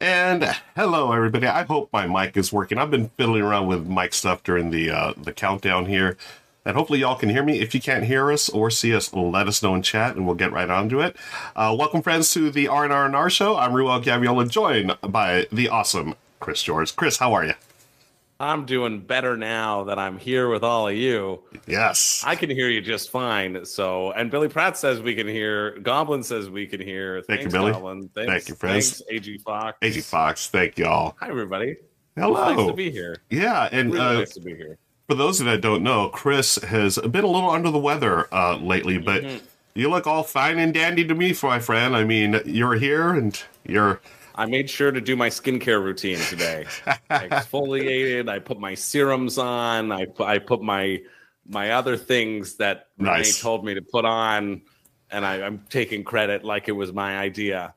And hello, everybody. I hope my mic is working. I've been fiddling around with mic stuff during the uh, the countdown here, and hopefully y'all can hear me. If you can't hear us or see us, let us know in chat, and we'll get right onto it. Uh, welcome, friends, to the R and R and R show. I'm Ruel Gaviola, joined by the awesome Chris George. Chris, how are you? I'm doing better now that I'm here with all of you. Yes. I can hear you just fine. So, and Billy Pratt says we can hear. Goblin says we can hear. Thank thanks, you, Billy. Goblin. Thanks, Thank you, friends. Thanks, AG Fox. AG Fox, thank y'all. Hi, everybody. Hello. Nice to be here. Yeah, and Really uh, nice to be here. for those that don't know, Chris has been a little under the weather uh, lately, but Mm-hmm. you look all fine and dandy to me, my friend. I mean, you're here and you're I made sure to do my skincare routine today. I exfoliated. I put my serums on. I put I put my my other things that Nice. Renee told me to put on, and I, I'm taking credit like it was my idea.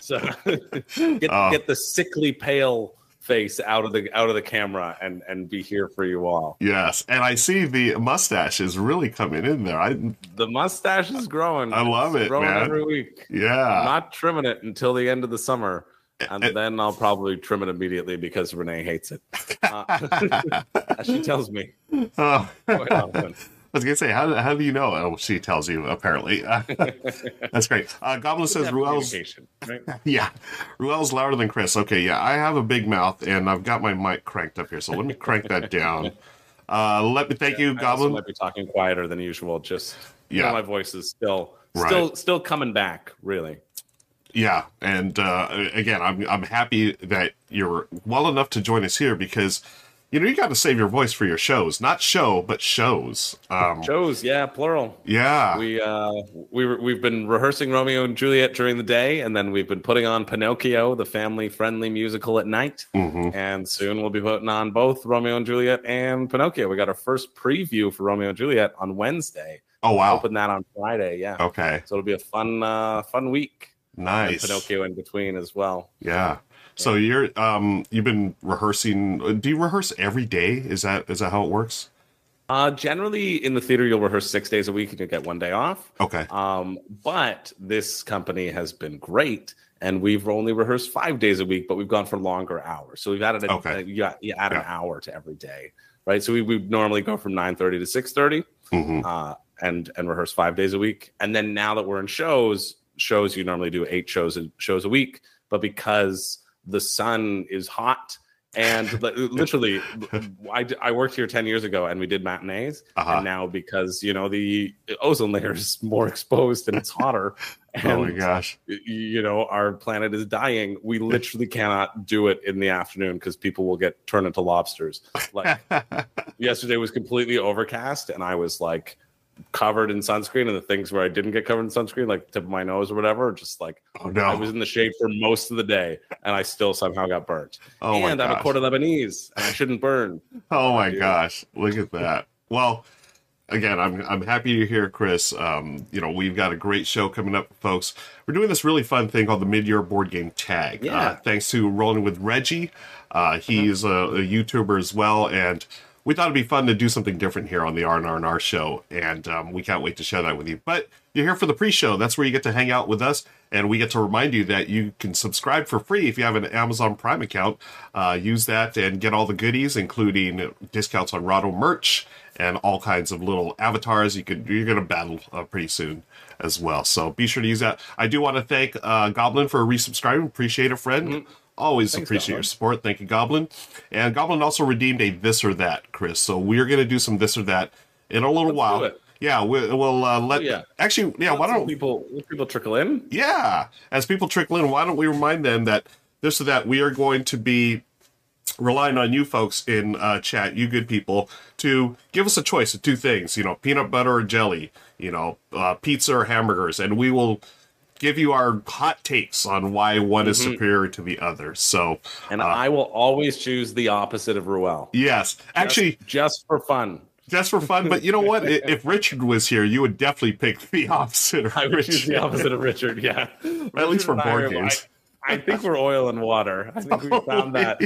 So get Oh. get the sickly pale face out of the out of the camera and and be here for you all. yes, and I see the mustache is really coming in there. I The mustache is growing. I love It's it, growing man. every week. I'm yeah, not trimming it until the end of the summer. And And- then I'll probably trim it immediately because Renee hates it. Uh, she tells me. Oh, quite often. Was gonna say, how, how do you know? Oh, she tells you apparently. That's great. Uh, Goblin says Ruel's right? yeah, Ruel's louder than Chris. Okay, yeah, I have a big mouth and I've got my mic cranked up here, so let me crank that down. Uh, let me thank you, I Goblin. might be talking quieter than usual. Just Yeah. my voice is still Right. still still coming back. Really. Yeah, and uh, again, I'm I'm happy that you're well enough to join us here because you know you got to save your voice for your shows, not show, but shows. Um, Shows, yeah, plural. yeah, We uh we we've been rehearsing Romeo and Juliet during the day, and then we've been putting on Pinocchio, the family-friendly musical, at night. hmm And soon we'll be putting on both Romeo and Juliet and Pinocchio. We got our first preview for Romeo and Juliet on Wednesday. Oh wow. Open that on Friday. Yeah. Okay. So it'll be a fun, uh, fun week. And Nice. Pinocchio in between as well. Yeah. So you're um you've been rehearsing. Do you rehearse every day? Is that is that how it works? Uh, generally, in the theater, you'll rehearse six days a week and you get one day off. Okay. Um, but this company has been great, and we've only rehearsed five days a week, but we've gone for longer hours. So we've added a, Okay. uh, you, add- you add an hour to every day, right? So we we normally go from nine thirty to six thirty. hmm uh, and and rehearse five days a week. And then now that we're in shows, shows you normally do eight shows shows a week, but because the sun is hot and li- literally, I worked here ten years ago and we did matinees, Uh-huh. and now because you know the ozone layer is more exposed and it's hotter, and Oh my gosh. you know our planet is dying we literally cannot do it in the afternoon because people will get turned into lobsters like yesterday was completely overcast and i was like covered in sunscreen and the things where i didn't get covered in sunscreen like tip of my nose or whatever just like oh no. i was in the shade for most of the day and i still somehow got burnt oh my and i'm a quarter lebanese and i shouldn't burn Oh my Dude. gosh, look at that. Well, again, I'm I'm happy to hear Chris. Um, you know, we've got a great show coming up, folks. We're doing this really fun thing called the mid-year board game tag. Yeah. Uh-huh. Uh, thanks to rolling with Reggie. Uh, he's a, a YouTuber as well, and we thought it'd be fun to do something different here on the R&R show, and um, we can't wait to share that with you. But you're here for the pre-show. That's where you get to hang out with us, and we get to remind you that you can subscribe for free if you have an Amazon Prime account. Uh, use that and get all the goodies, including discounts on Rado merch and all kinds of little avatars. You could you're gonna battle uh, pretty soon as well. So be sure to use that. I do want to thank uh, Goblin for resubscribing. Appreciate it, friend. Always. Thanks, appreciate Goblin. your support. Thank you, Goblin. And Goblin also redeemed a this or that, Chris. So we're gonna do some this or that in a little Let's while. Yeah, we, we'll uh, let. Oh, yeah. Actually, yeah. Why don't people people trickle in yeah, as people trickle in, why don't we remind them that this or that we are going to be relying on you folks in uh, chat, you good people, to give us a choice of two things. You know, peanut butter or jelly. You know, uh, pizza or hamburgers, and we will give you our hot takes on why one is Mhm. superior to the other. So, and Uh, i will always choose the opposite of ruel yes, actually, just, for fun just for fun. But you know what? If Richard was here, you would definitely pick the opposite of I would choose the opposite of Richard. Yeah, At least for I board games. I, I think we're oil and water. I think we found that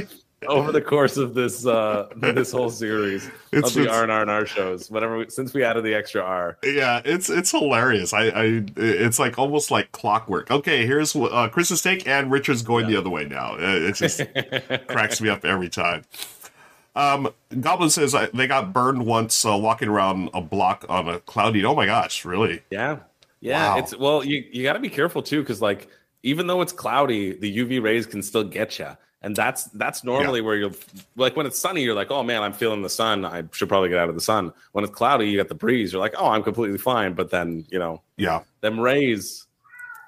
over the course of this uh this whole series It's of the R and R and R shows. Whenever we, since we added the extra R, Yeah, it's it's hilarious. I, I it's like almost like clockwork. Okay, here's uh, Chris's take, and Richard's going the other way now. Uh, It just cracks me up every time. Um, Goblin says uh, they got burned once uh, walking around a block on a cloudy. Oh my gosh, really? yeah, yeah. Wow. It's well, you you got to be careful too, because like even though it's cloudy, the UV rays can still get you. And that's that's normally where you'll like when it's sunny, you're like, oh man, I'm feeling the sun. I should probably get out of the sun. When it's cloudy, you got the breeze. You're like, oh, I'm completely fine. But then you know, Yeah, them rays,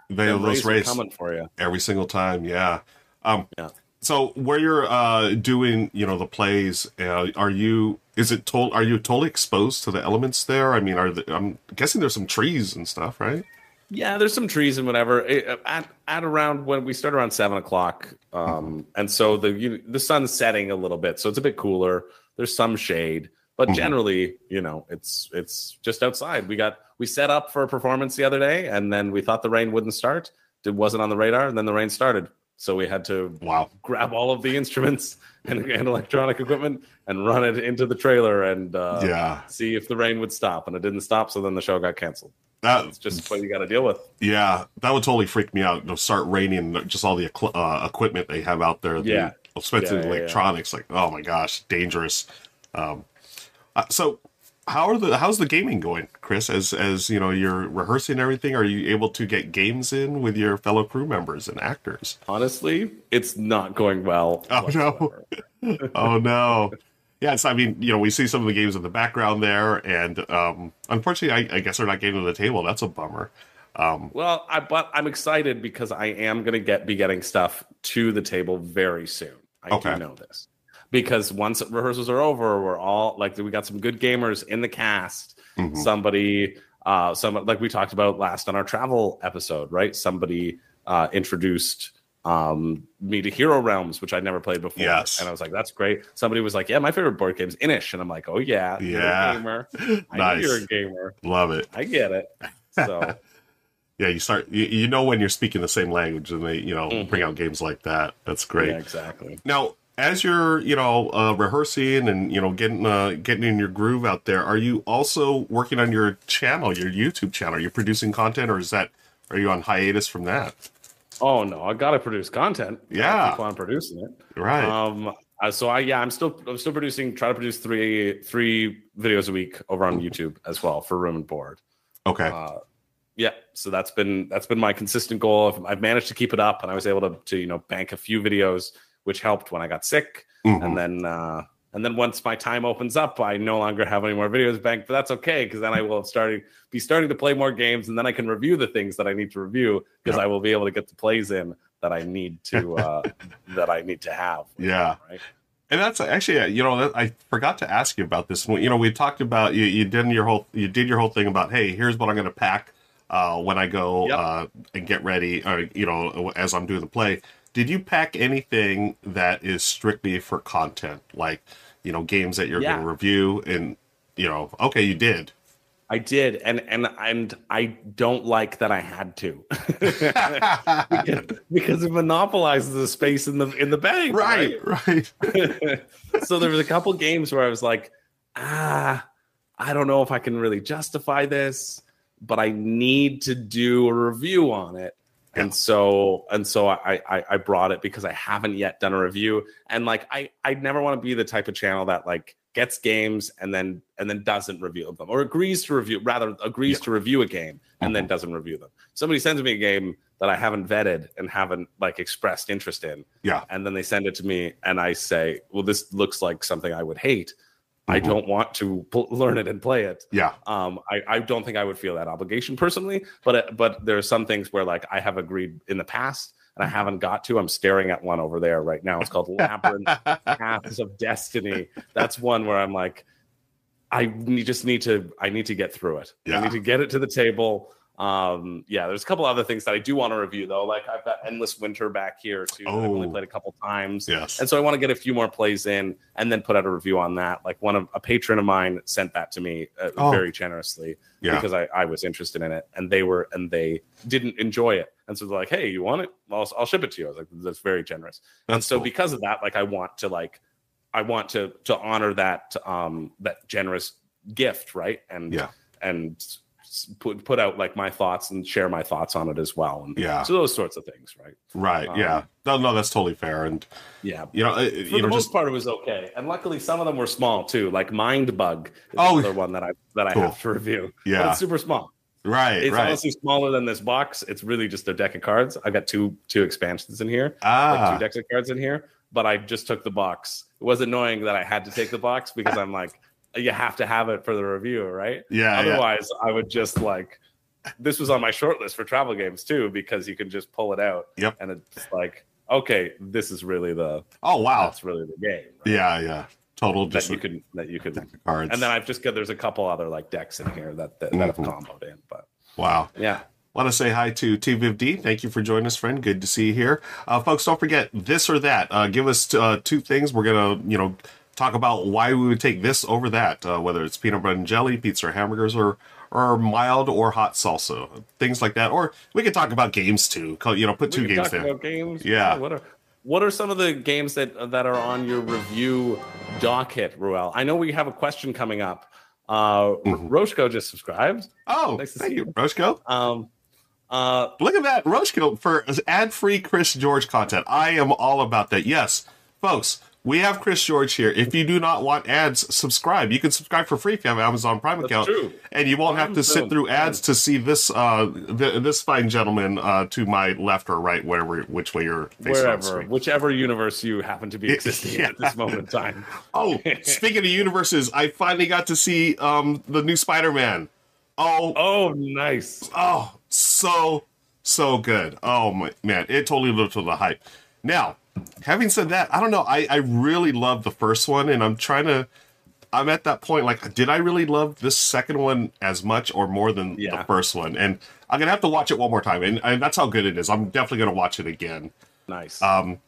they them those rays rays coming for you. every single time. Yeah. Um, Yeah. So where you're uh, doing, you know, the plays, uh, are you? Is it told? Are you totally exposed to the elements there? I mean, are the, I'm guessing there's some trees and stuff, right? Yeah, there's some trees and whatever. At at around when we start around seven o'clock, um, and so the you, the sun's setting a little bit, so it's a bit cooler. There's some shade, but Mhm. generally, you know, it's it's just outside. We got we set up for a performance the other day, and then we thought the rain wouldn't start. It wasn't on the radar, and then the rain started. So we had to Wow. grab all of the instruments and, and electronic equipment and run it into the trailer and uh, yeah. see if the rain would stop. And it didn't stop, so then the show got canceled. That's just what you got to deal with. Yeah, that would totally freak me out. They'll start raining just all the uh, equipment they have out there. the- Yeah. especially Yeah, yeah, yeah. electronics. Like, oh my gosh, dangerous. Um, uh, so, how are the how's the gaming going, Chris? As as you know, you're rehearsing everything. Are you able to get games in with your fellow crew members and actors? Honestly, it's not going well. Oh, no. oh no. Yes, I mean, you know, we see some of the games in the background there, and um, unfortunately, I, I guess they're not getting to the table. That's a bummer. Um, Well, I but I'm excited because I am going to get be getting stuff to the table very soon. I Okay. do know this because once rehearsals are over, we're all like we got some good gamers in the cast. mhm. Somebody, uh, some like we talked about last on our travel episode, right? Somebody uh, introduced um me to Hero Realms, which I'd never played before. Yes. And I was like, that's great. Somebody was like, Yeah, my favorite board game's Inis. And I'm like, Oh yeah, you're Yeah. a gamer. I Nice. you're a gamer. Love it. I get it. So Yeah, you start. You, you know when you're speaking the same language, and they, you know, Mhm. bring out games like that. That's great. yeah, exactly. Now, as you're, you know, uh, rehearsing and you know getting uh, getting in your groove out there, are you also working on your channel, your YouTube channel? Are you producing content, or is that are you on hiatus from that? Oh no, I gotta produce content. I Yeah. keep on producing it. Right. Um, uh, so I yeah, I'm still I'm still producing. Try to produce three three videos a week over on YouTube as well for Room and Board. okay. Uh, yeah, so that's been that's been my consistent goal. I've, I've managed to keep it up, and I was able to to you know bank a few videos, which helped when I got sick. Mhm. And then uh, and then once my time opens up, I no longer have any more videos banked, but that's okay because then I will have started be starting to play more games, and then I can review the things that I need to review because Yeah. I will be able to get the plays in that I need to uh, that I need to have. Yeah. Right. And that's actually, uh, you know, I forgot to ask you about this. You know, we talked about you. You did your whole, you did your whole thing about, hey, here's what I'm going to pack uh, when I go Yep. uh, and get ready, or you know, as I'm doing the play. Did you pack anything that is strictly for content, like you know, games that you're Yeah. going to review? And you know, okay, you did. I did, and and and I don't like that I had to because, because it monopolizes the space in the in the bank. right, right. so there was a couple games where I was like, ah, I don't know if I can really justify this, but I need to do a review on it. Yeah. And so and so I, I I brought it because I haven't yet done a review. And like I I never want to be the type of channel that like gets games and then and then doesn't review them or agrees to review rather agrees Yeah. to review a game and then mm-hmm. doesn't review them. Somebody sends me a game that I haven't vetted and haven't like expressed interest in Yeah. and then they send it to me and i say well this looks like something i would hate i Mhm. don't want to pl- learn it and play it Yeah. um I, I don't think i would feel that obligation personally but it, but there are some things where like i have agreed in the past and i haven't got to i'm staring at one over there right now it's called labyrinth paths of destiny that's one where i'm like i need, just need to i need to get through it Yeah. i need to get it to the table um yeah there's a couple other things that i do want to review though like i've got endless winter back here too that i've only Oh. played a couple times Yes. and so I want to get a few more plays in and then put out a review on that. Like one of a patron of mine sent that to me uh, Oh. very generously Yeah. because I, I was interested in it and they were and they didn't enjoy it. And so they're like, "Hey, you want it? I'll, I'll ship it to you." I was like, "That's very generous." and so cool. because of that, like I want to like I want to to honor that um that generous gift, right? And Yeah. and put put out like my thoughts and share my thoughts on it as well. And Yeah. so those sorts of things, right? right. um, yeah. No, no, that's totally fair. And Yeah. you know, uh, For you the know, most just part, it was okay, and luckily some of them were small too. Like Mindbug is Oh, another one that I that I have to review. But Yeah. it's super small. right, It's right. honestly smaller than this box. It's really just a deck of cards. I've got two two expansions in here, like ah, two decks of cards in here. But I just took the box. It was annoying that I had to take the box because I'm like, you have to have it for the review, right? yeah, yeah. Otherwise, I would just like. This was on my short list for travel games too because you can just pull it out. Yep. And it's like, okay, this is really the Oh wow. that's really the game. right? Yeah, yeah. Total That just you can that you can cards. and then I've just got there's a couple other like decks in here that that, that have Mhm. comboed in. But wow. yeah. Want to say hi to TVivD. Thank you for joining us, friend. Good to see you here, uh, folks. Don't forget this or that. Uh, give us uh, two things. We're gonna, you know, talk about why we would take this over that. Uh, whether it's peanut butter and jelly, pizza or hamburgers, or or mild or hot salsa, things like that. Or we could talk about games too. You know, put two we can games there. games. Yeah. What are what are some of the games that that are on your review docket, Ruel? I know we have a question coming up. Uh Mhm. Roshko just subscribed. Oh, Nice to thank see you, Roshko. Um uh Look at that, Roshko for ad-free Chris George content. I am all about that. Yes, folks, we have Chris George here. If you do not want ads, subscribe. You can subscribe for free if you have an Amazon Prime That's account, true. and you won't have to sit through ads to see this uh th- this fine gentleman uh to my left or right, wherever which way you're facing on the wherever, whichever universe you happen to be existing in at this moment in time. Oh, speaking of universes, I finally got to see um the new Spider-Man. Oh, Oh, nice. Oh, so so good. Oh my man, it totally lived to the hype. Now, having said that, I don't know. I I really love the first one, and I'm trying to. I'm at that point. Like, did I really love this second one as much or more than the first one? And I'm gonna have to watch it one more time, and, and that's how good it is. I'm definitely gonna watch it again. Nice. Um,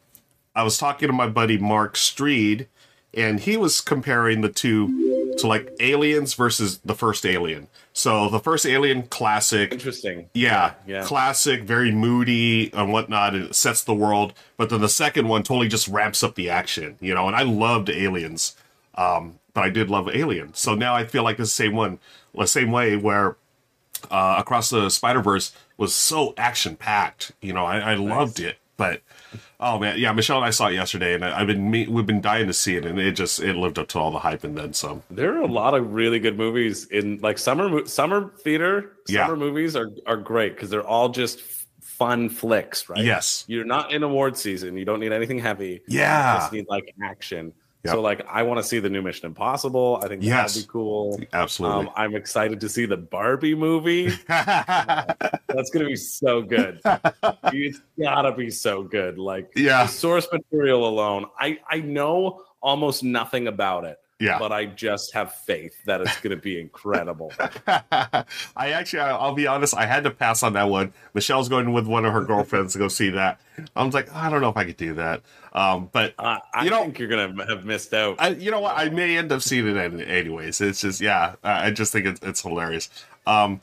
I was talking to my buddy Mark Streed, and he was comparing the two to like Aliens versus the first Alien. So the first Alien classic, Interesting. yeah, yeah. classic, very moody and whatnot, and it sets the world. But then the second one totally just ramps up the action, you know. And I loved Aliens, um, but I did love Alien. So now I feel like the same one, the same way where uh, Across the Spider Verse was so action packed. You know, I, I loved it, but. Oh man, yeah. Michelle and I saw it yesterday, and I, I've been me, we've been dying to see it, and it just it lived up to all the hype and then some. There are a lot of really good movies in like summer summer theater. Yeah. Summer movies are are great because they're all just fun flicks, right? Yes, You're not in award season. You don't need anything heavy. You yeah, just need like action. Yep. So like I want to see the new Mission Impossible. I think Yes. that'd be cool. absolutely. Um, I'm excited to see the Barbie movie. That's gonna be so good. it's gotta be so good. Like yeah, the source material alone, I I know almost nothing about it, yeah. but I just have faith that it's gonna be incredible. I actually, I'll be honest, I had to pass on that one. Michelle's going with one of her girlfriends to go see that. I was like, I don't know if I could do that. Um, but Uh, I You know- think you're gonna have missed out. I, you know what? I may end up seeing it any- anyways. It's just, yeah, I I just think it's, it's hilarious. Um,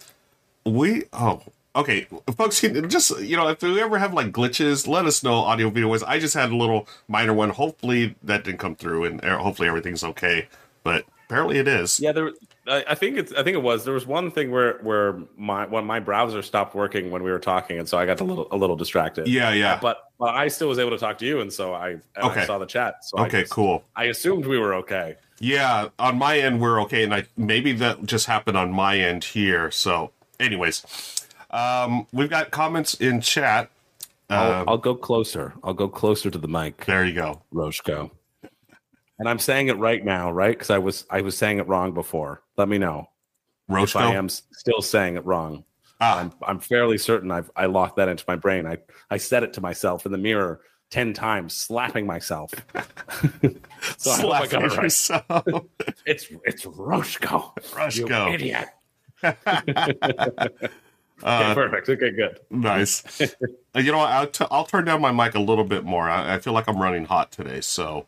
we, oh, okay, folks, just, you know, if we ever have like glitches, let us know, audio, video wise. I just had a little minor one. Hopefully that didn't come through and uh, hopefully everything's okay. But apparently it is. Yeah, there. I, I think it's. I think it was. There was one thing where where my when my browser stopped working when we were talking, and so I got a little a little distracted. Yeah, yeah. But but I still was able to talk to you, and so I and Okay. I saw the chat. So I Okay, just- cool. I assumed we were okay. Yeah, on my end we're okay, and I maybe that just happened on my end here. So, anyways, um, we've got comments in chat. I'll, Um, I'll go closer. I'll go closer to the mic, there you go. Roshko. And I'm saying it right now, right? Because I was I was saying it wrong before. Let me know if I am still saying it wrong. Ah, I'm I'm fairly certain I've I locked that into my brain. I I said it to myself in the mirror ten times, slapping myself. so I I slapping it right. It's it's Roshko. You Roshko. idiot. Uh, Okay, perfect. Okay, good. nice. Uh, you know? I'll, t- I'll turn down my mic a little bit more. I, I feel like I'm running hot today. So,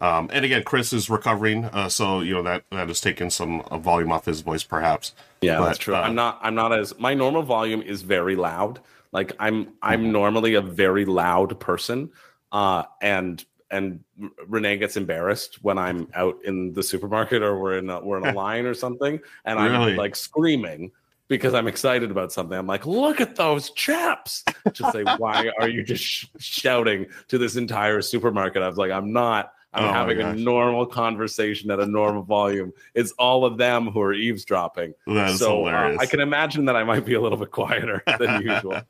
um, and again, Chris is recovering, uh, so you know that that has taken some uh, volume off his voice, perhaps. Yeah, But, that's true. uh, I'm not. I'm not as my normal volume is very loud. Like I'm I'm normally a very loud person, uh, and and Renee gets embarrassed when I'm out in the supermarket or we're in a, we're in a line or something, and Really? I'm like screaming because I'm excited about something. I'm like, look at those chaps. Just say, why are you just sh- shouting to this entire supermarket? I was like, I'm not. I'm Oh having a normal conversation at a normal volume. It's all of them who are eavesdropping. That is so uh. I can imagine that I might be a little bit quieter than usual.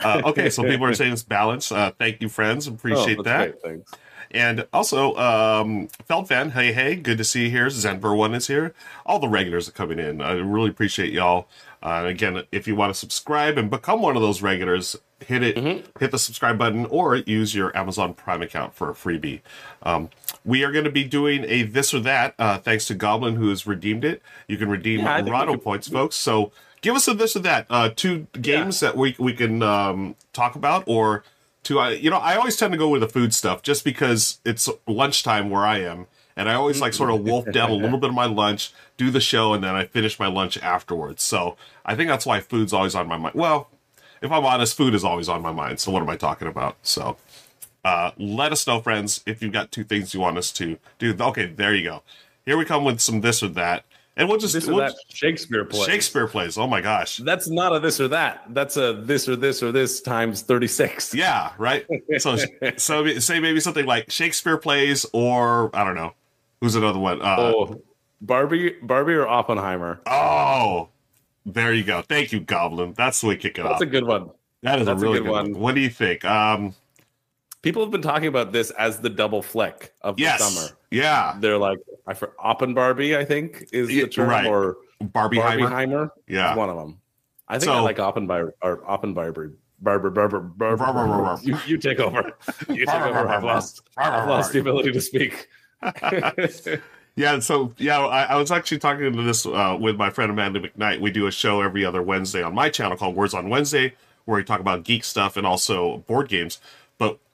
uh, okay, so people are saying it's balanced. Uh, thank you, friends. Appreciate Oh, that. great, thanks. And also, um, Feldfan, hey, hey, good to see you here. Zenver One is here. All the regulars are coming in. I really appreciate y'all. Uh, again, if you want to subscribe and become one of those regulars, hit it, hit the subscribe button, or use your Amazon Prime account for a freebie. Um, we are going to be doing a this or that, uh, thanks to Goblin, who has redeemed it. You can redeem Yeah, Rado points, folks. So give us a this or that. Uh, two games that we we can um, talk about, or to I you know I always tend to go with the food stuff just because it's lunchtime where I am, and I always like sort of wolf down a little bit of my lunch, do the show, and then I finish my lunch afterwards. So I think that's why food's always on my mind. Well, if I'm honest, food is always on my mind. So what am I talking about? So. Uh, let us know, friends, if you've got two things you want us to do. Okay, there you go. Here we come with some this or that, and we'll just This we'll- that Shakespeare plays. Shakespeare plays. Oh my gosh. That's not a this or that. That's a this or this or this times 36. Yeah, right. So, so say maybe something like Shakespeare plays, or I don't know, who's another one? Uh, oh. Barbie, Barbie or Oppenheimer? Oh. There you go. Thank you, Goblin. That's the way to kick it off. That's off. a good one. that is that's a a really good good one. one. What do you think? Um, People have been talking about this as the double flick of the summer. yeah, They're like, I for Oppen Barbie, I think is the term, right. or Barbieheimer. Barbieheimer. Yeah. one of them. I think So- I like Oppenbar or Oppenbarber. Barber, Barber, Barber, Barber. You, you take over. You take over. I've lost, I've lost the ability to speak. Yeah, so yeah, I, I was actually talking to this uh, with my friend Amanda McKnight. We do a show every other Wednesday on my channel called Words on Wednesday, where we talk about geek stuff and also board games.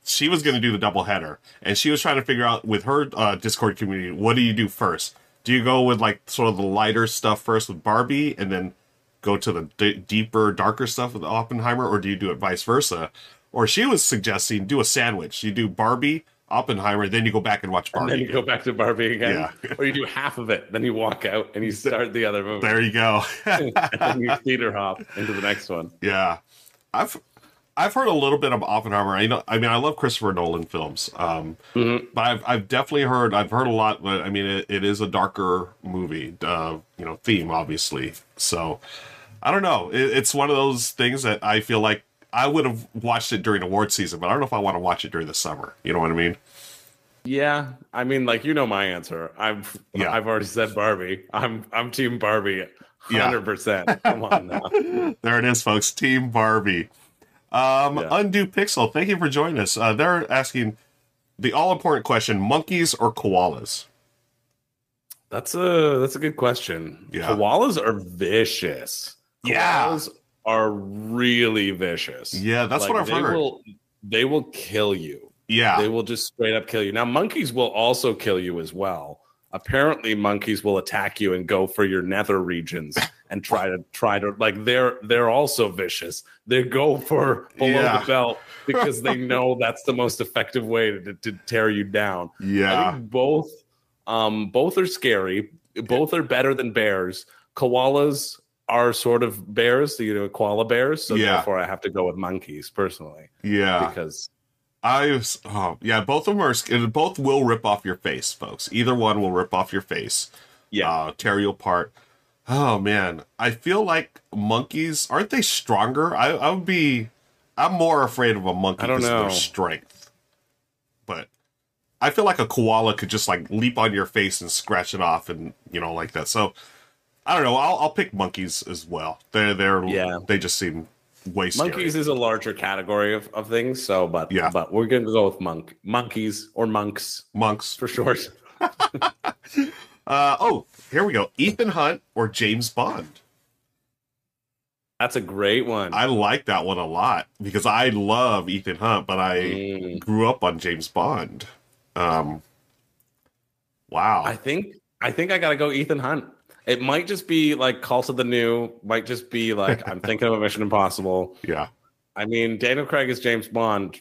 She was going to do the double header, and she was trying to figure out with her uh, Discord community, what do you do first? Do you go with like sort of the lighter stuff first with Barbie, and then go to the d- deeper, darker stuff with Oppenheimer, or do you do it vice versa? Or she was suggesting do a sandwich. You do Barbie, Oppenheimer, then you go back and watch And Barbie. then you go back to Barbie again. Yeah. or you do half of it, then you walk out and you start the other movie. There you go. and then you theater hop into the next one. Yeah, I've I've heard a little bit of Oppenheimer. I know. I mean, I love Christopher Nolan films, um, Mm-hmm. but I've I've definitely heard. I've heard a lot. But I mean, it, it is a darker movie. Uh, you know, theme obviously. So I don't know. It, it's one of those things that I feel like I would have watched it during award season, but I don't know if I want to watch it during the summer. You know what I mean? Yeah, I mean, like you know my answer. I've Yeah. I've already said Barbie. I'm I'm Team Barbie, Yeah. hundred percent. Come on now. There it is, folks. Team Barbie. Um, Yeah. Undo Pixel, thank you for joining us. Uh, they're asking the all important question: monkeys or koalas? That's a that's a good question. Yeah. Koalas are vicious. Yeah. Koalas are really vicious. Yeah, that's what I've they heard. Will, they will kill you. Yeah, They will just straight up kill you. Now, monkeys will also kill you as well. Apparently, monkeys will attack you and go for your nether regions and try to try to like they're they're also vicious. They go for below Yeah. the belt because they know that's the most effective way to, to tear you down. I yeah, think both um both are scary. Both are better than bears. Koalas are sort of bears, you know, koala bears. So Yeah. therefore, I have to go with monkeys personally yeah. because I was, oh, yeah, both of them are. Both will rip off your face, folks. Either one will rip off your face. yeah, uh, tear you apart. Oh man, I feel like monkeys aren't they stronger? I, I would be. I'm more afraid of a monkey I don't because of their strength. But I feel like a koala could just like leap on your face and scratch it off, and you know like that. So I don't know. I'll, I'll pick monkeys as well. They're they're Yeah. They just seem way monkeys is a larger category of, of things. So, but Yeah. but we're gonna go with monk monkeys or monks monks. for short. Uh, oh, here we go. Ethan Hunt or James Bond. That's a great one. I like that one a lot because I love Ethan Hunt, but I Mm. grew up on James Bond. Um, wow. I think I think I gotta go Ethan Hunt. It might just be like Cult of the New. Might just be like I'm thinking of a Mission Impossible. yeah. I mean, Daniel Craig as James Bond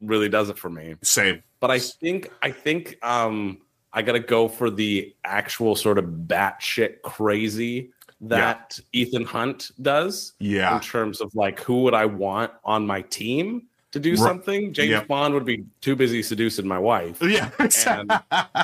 really does it for me. Same. But I think I think um I gotta go for the actual sort of batshit crazy that Ethan Hunt does Yeah. in terms of like who would I want on my team to do Right. something. James Yep. Bond would be too busy seducing my wife Yeah. and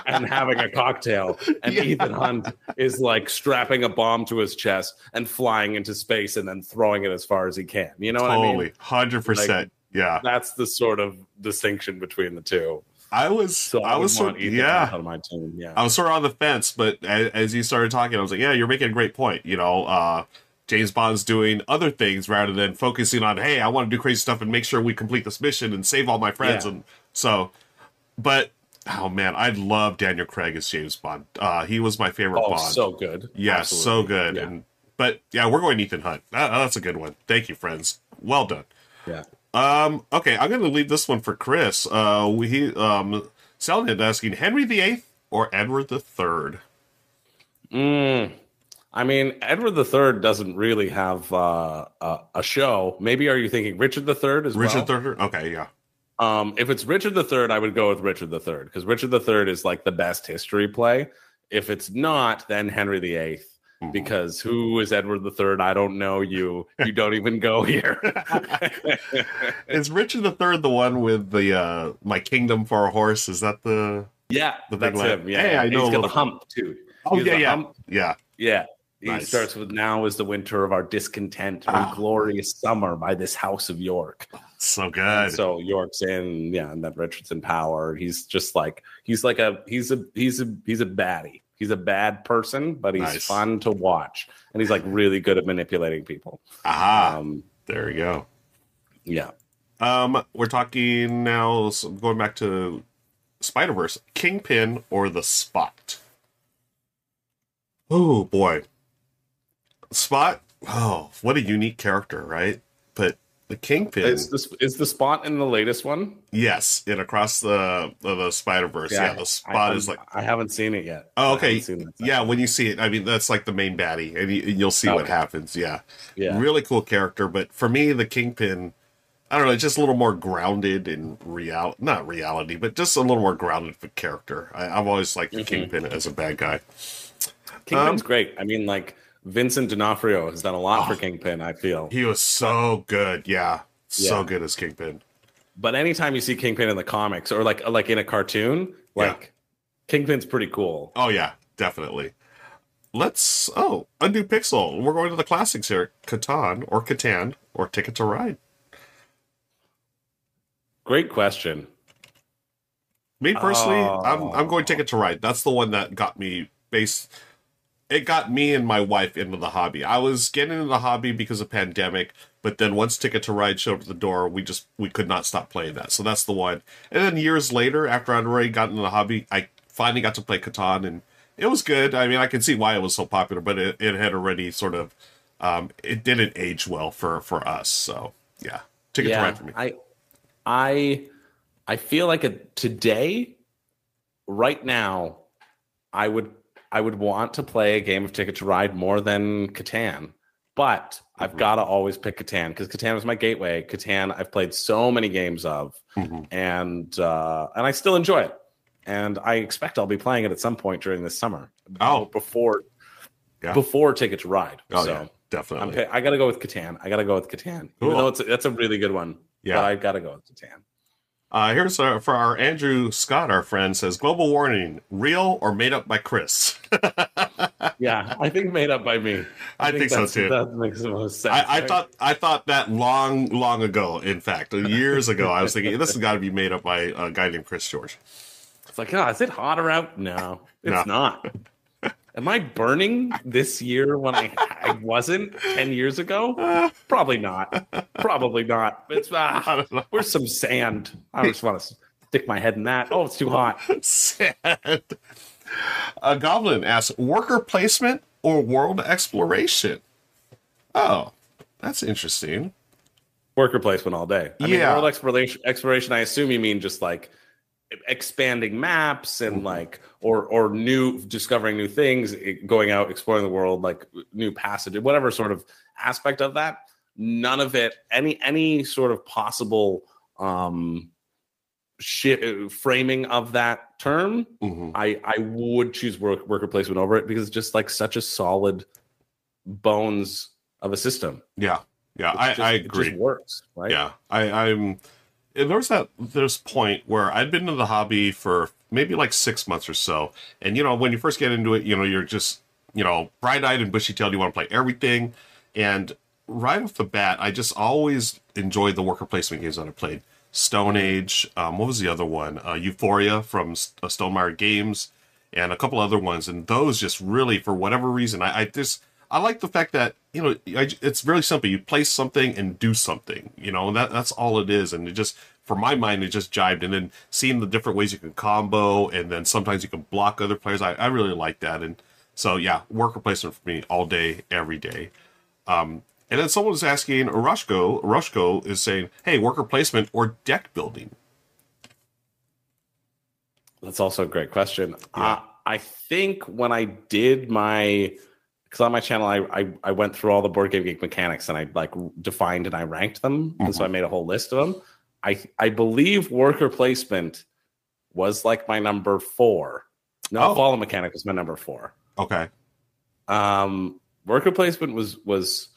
and having a cocktail. And Yeah. Ethan Hunt is like strapping a bomb to his chest and flying into space and then throwing it as far as he can. You know what I mean? totally. Hundred percent. Yeah. That's the sort of distinction between the two. I was. So I, I, was. Sort, yeah. On my team. Yeah. I was sort of on the fence, but as, as you started talking, I was like, "Yeah, you're making a great point." You know, uh, James Bond's doing other things rather than focusing on, "Hey, I want to do crazy stuff and make sure we complete this mission and save all my friends." Yeah. And so, but oh man, I love Daniel Craig as James Bond. Uh, he was my favorite Oh, Bond. so good. yeah, so good. Yeah. And but yeah, we're going Ethan Hunt. That, that's a good one. Thank you, friends. Well done. yeah. Um, okay, I'm going to leave this one for Chris. Uh, we um, Selnit asking Henry VIII or Edward III? Mm. I mean, Edward III doesn't really have uh, a, a show. Maybe are you thinking Richard III as Richard well? Third. Okay, yeah. Um, if it's Richard III, I would go with Richard III because Richard III is like the best history play. If it's not, then Henry VIII. Mhm. Because who is Edward III? I don't know you. You don't even go here. Is Richard the Third the one with the uh, "My Kingdom for a Horse"? Is that the? yeah, The big that's him. Yeah, Hey, I know He's got the hump too. Oh yeah, yeah, hump. yeah. Yeah. He Nice. starts with now is the winter of our discontent and Ah. glorious summer by this house of York. So And good. so York's in, yeah, and then Richard's in power. He's just like he's like a he's a he's a he's a baddie. He's a bad person, but he's Nice. fun to watch, and he's like really good at manipulating people. Aha! Um, there we go. yeah, Um, we're talking now. So going back to Spider Verse, Kingpin or the Spot. Oh boy, Spot. Oh, what a unique character, right? But the Kingpin, is this is the spot in the latest one? yes, in across the the, the Spider Verse. Yeah, the Spot is like. I haven't seen it yet. Oh, okay. haven't seen that Yeah, when you see it, I mean that's like the main baddie, and you, you'll see what Okay. happens. Yeah, yeah. really cool character. But for me, the Kingpin, I don't know, just a little more grounded in real, not reality, but just a little more grounded for character. I, I've always liked the Mhm. Kingpin as a bad guy. Kingpin's Um, great. I mean, like Vincent D'Onofrio has done a lot Oh. for Kingpin. I feel, He was so good. Yeah, so Yeah. good as Kingpin. but anytime you see Kingpin in the comics or like like in a cartoon, Yeah. like Kingpin's pretty cool. Oh yeah, definitely. Let's oh undo pixel. We're going to the classics here: Catan or Catan or Ticket to Ride. Great question. Me personally, I'm Oh. I'm going Ticket to Ride. That's the one that got me base. It got me and my wife into the hobby. I was getting into the hobby because of pandemic, but then once Ticket to Ride showed up at the door, we just we could not stop playing that. So that's the one. And then years later, after I'd already gotten into the hobby, I finally got to play Catan, and it was good. I mean, I can see why it was so popular, but it, it had already sort of um, it didn't age well for for us. So yeah, Ticket to Ride for me. I, I, I feel like a, today, right now, I would I would want to play a game of Ticket to Ride more than Catan, but I've Mhm. got to always pick Catan because Catan was my gateway. Catan I've played so many games of, Mhm. and uh, and I still enjoy it, and I expect I'll be playing it at some point during this summer. Oh. before. Yeah. Before Ticket to Ride. Oh so yeah, I'm definitely. I got to go with Catan. I got to go with Catan, Cool. even though it's a, that's a really good one. Yeah. but I got to go with Catan. Uh, here's uh, for our Andrew Scott, our friend, says global warning, real or made up by Chris. Yeah, I think made up by me. I think so, too. That makes the most sense. I, I right? thought I thought that long, long ago. In fact, years ago, I was thinking this has got to be made up by a guy named Chris George. it's like, oh, is it hotter out? No, it's not. Am I burning this year when I, I wasn't ten years ago? Probably not. Probably not. It's ah, where's some sand? I just want to stick my head in that. Oh, it's too hot. Sad. A goblin asks, worker placement or world exploration? Oh, that's interesting. Worker placement all day. I mean, Yeah. world exploration. Exploration. I assume you mean just like expanding maps and Mhm. like or or new discovering new things, going out exploring the world, like new passage, whatever sort of aspect of that. none of it any any sort of possible um shi framing of that term Mhm. i i would choose work, worker placement over it because it's just like such a solid bones of a system Yeah, yeah, I, just- I it just agree. works right Yeah, I, I'm. There was that this point where I'd been in the hobby for maybe like six months or so, and you know when you first get into it, you know you're just you know bright eyed and bushy tailed. You want to play everything, and right off the bat, I just always enjoyed the worker placement games that I played. Stone Age. Um, what was the other one? Uh, Euphoria from S- uh, Games, and a couple other ones. And those just really, for whatever reason, I, I just I like the fact that you know I, it's really simple. You place something and do something. You know, and that that's all it is. And it just for my mind, it just jived. And then seeing the different ways you can combo, and then sometimes you can block other players. I, I really like that. And so yeah, worker placement for me all day, every day. Um, and then someone was asking, Roshko, Roshko is saying, hey, worker placement or deck building? That's also a great question. Uh, I think when I did my, because on my channel I, I I went through all the board game geek mechanics and I like defined and I ranked them, and so I uh-huh. made a whole list of them. I I believe worker placement was like my number four. No, Oh. follow mechanic was my number four. Okay. Um, worker placement was was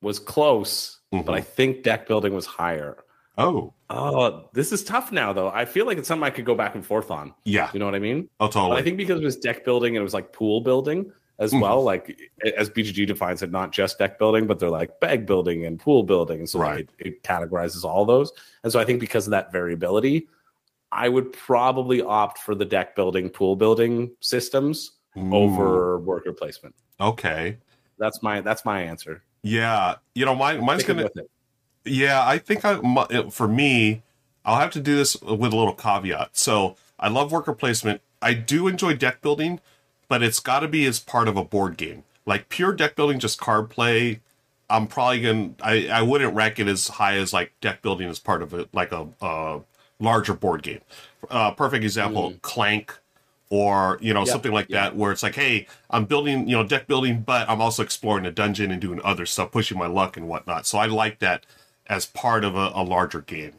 was close, but I mm-hmm. think deck building was higher. Oh, Oh, this is tough now though. I feel like it's something I could go back and forth on. yeah. You know what I mean? Oh, But totally. I think because it was deck building and it was like pool building as Mhm. well, like as BGG defines it, not just deck building, but they're like bag building and pool building. And so like, it, it categorizes all those. And so I think because of that variability, I would probably opt for the deck building, pool building systems over worker placement. Okay. That's my that's my answer. Yeah. You know, mine, mine's to, yeah, I think I, my, for me, I'll have to do this with a little caveat. So I love worker placement. I do enjoy deck building, but it's got to be as part of a board game. Like pure deck building, just card play. I'm probably gonna. I I wouldn't rank it as high as like deck building as part of it, like a, a larger board game. Uh, perfect example: Clank, or you know Yeah, something like that, where it's like, hey, I'm building, you know, deck building, but I'm also exploring a dungeon and doing other stuff, pushing my luck and whatnot. So I like that as part of a, a larger game.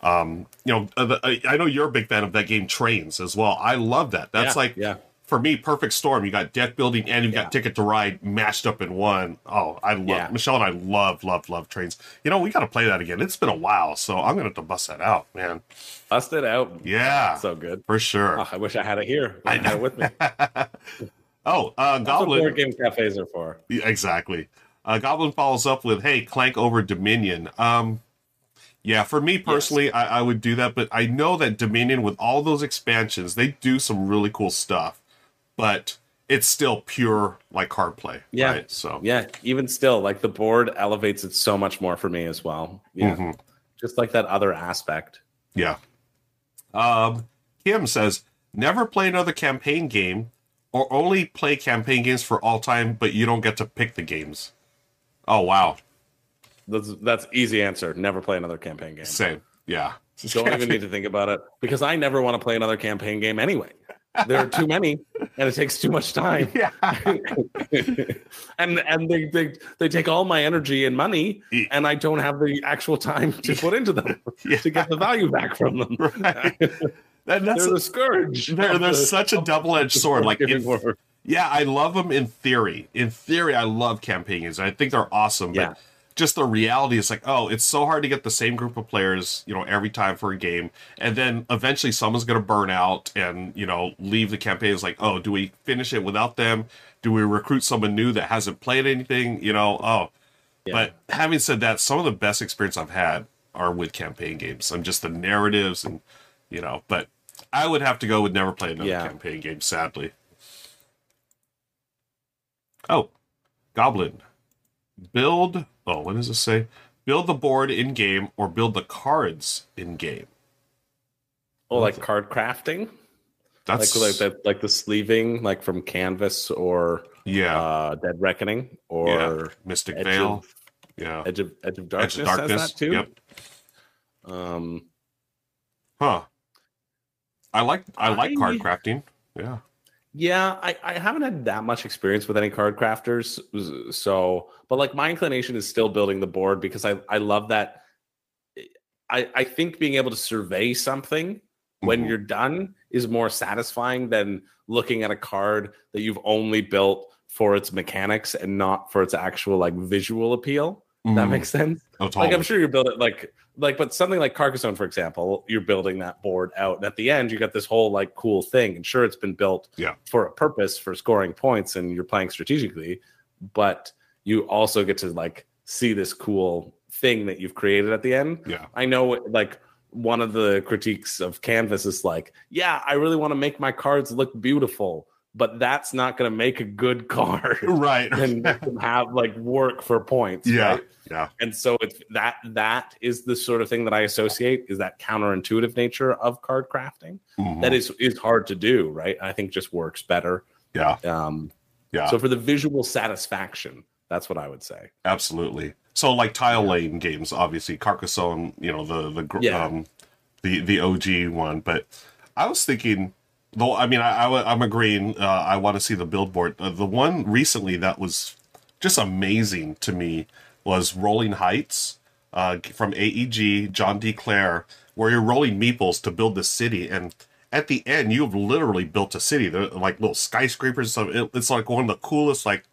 Um, you know, uh, I know you're a big fan of that game, Trains, as well. I love that. That's Yeah, like yeah. For me, perfect storm. You got deck building and you've Yeah. got Ticket to Ride mashed up in one. Oh, I love Yeah. Michelle and I love, love, love trains. You know, we got to play that again. It's been a while, so I'm gonna have to bust that out, man. Bust it out. Yeah, So good. for sure. Oh, I wish I had it here. I had it with me. oh, uh, That's what Goblin. board game cafes are for. Yeah, exactly. Uh, Goblin follows up with, "Hey, Clank over Dominion." Um, yeah, for me personally, I, I would do that, but I know that Dominion, with all those expansions, they do some really cool stuff, but it's still pure like card play. Yeah. right? So Yeah, even still, like the board elevates it so much more for me as well. Yeah, Mhm. just like that other aspect. Yeah. Um, Kim says, never play another campaign game or only play campaign games for all time, but you don't get to pick the games. Oh, wow. That's that's easy answer. Never play another campaign game. Same. Yeah. Don't even need to think about it because I never want to play another campaign game anyway. There are too many, and it takes too much time. Yeah. and and they, they they take all my energy and money, and I don't have the actual time to put into them Yeah. to get the value back from them. Right. That- that's They're the scourge. they're, they're the- such a double edged sword. Like, in, yeah, I love them in theory. In theory, I love campaign games. I think they're awesome. Yeah. But just the reality is like, oh, it's so hard to get the same group of players, you know, every time for a game. And then eventually someone's going to burn out and, you know, leave the campaign. It's like, oh, do we finish it without them? Do we recruit someone new that hasn't played anything? You know, oh. Yeah. But having said that, some of the best experience I've had are with campaign games. I'm just the narratives and, you know, but I would have to go with never play another Yeah. campaign game, sadly. Oh, Goblin. Build. Oh, what does it say? Build the board in game or build the cards in game. Oh, like card crafting, That's like like that, like the sleeving, like from Canvas or yeah, uh, Dead Reckoning or yeah. Mystic Edge Vale. of, yeah, Edge of Edge of Edge Darkness, of has Darkness. that too. Yep. Um, Huh. I like I like card crafting. Yeah. Yeah, I, I haven't had that much experience with any card crafters. So, but like my inclination is still building the board because I, I love that. I, I think being able to survey something when Mhm. you're done is more satisfying than looking at a card that you've only built for its mechanics and not for its actual like visual appeal. That Mhm. makes sense. oh, totally. Like I'm sure you're building like like, but something like Carcassonne, for example, you're building that board out, and at the end, you got this whole like cool thing. And sure, it's been built Yeah. for a purpose for scoring points, and you're playing strategically, but you also get to like see this cool thing that you've created at the end. yeah. I know like one of the critiques of Canvas is like, yeah, I really want to make my cards look beautiful, but that's not going to make a good card Right. and have like work for points. yeah. right? Yeah. and so it's that that is the sort of thing that I associate is that counterintuitive nature of card crafting Mhm. that is is hard to do, right? I think just works better. yeah. Um, Yeah. So for the visual satisfaction, that's what I would say. Absolutely. So like tile lane games, obviously Carcassonne, you know, the the Yeah. um the the OG one, but I was thinking though I mean I, I am agreeing uh, I want to see the billboard. Uh, the one recently that was just amazing to me was Rolling Heights uh from AEG John D Clair where you're rolling meeples to build the city and at the end you've literally built a city. They're like little skyscrapers stuff. It- It's like one of the coolest like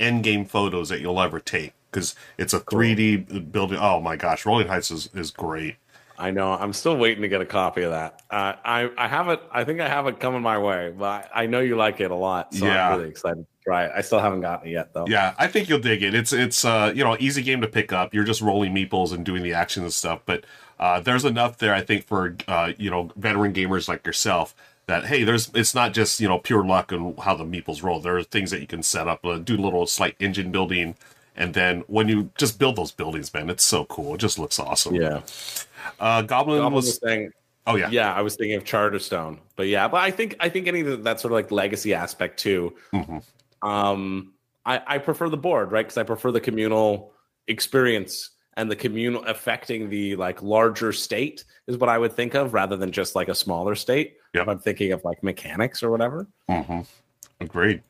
end game photos that you'll ever take because it's a 3D building. Oh my gosh, Rolling Heights is, is great. I know. I'm still waiting to get a copy of that. Uh, I I have it. I think I have it coming my way, but I, I know you like it a lot, so Yeah. I'm really excited to try it. I still haven't gotten it yet, though. Yeah, I think you'll dig it. It's it's uh you know easy game to pick up. You're just rolling meeples and doing the actions and stuff, but uh, there's enough there I think for uh you know veteran gamers like yourself that hey there's it's not just you know pure luck and how the meeples roll. There are things that you can set up, uh, do a little slight engine building. And then when you just build those buildings, man, it's so cool. It just looks awesome. Yeah. Uh, Goblin, Goblin was was saying, oh yeah, yeah, I was thinking of Charterstone, but yeah, but I think I think any of that sort of like legacy aspect too. Mhm. Um, I I prefer the board, right? Because I prefer the communal experience and the communal affecting the like larger state is what I would think of rather than just like a smaller state. Yep. If I'm thinking of like mechanics or whatever. Mm-hmm. Agreed.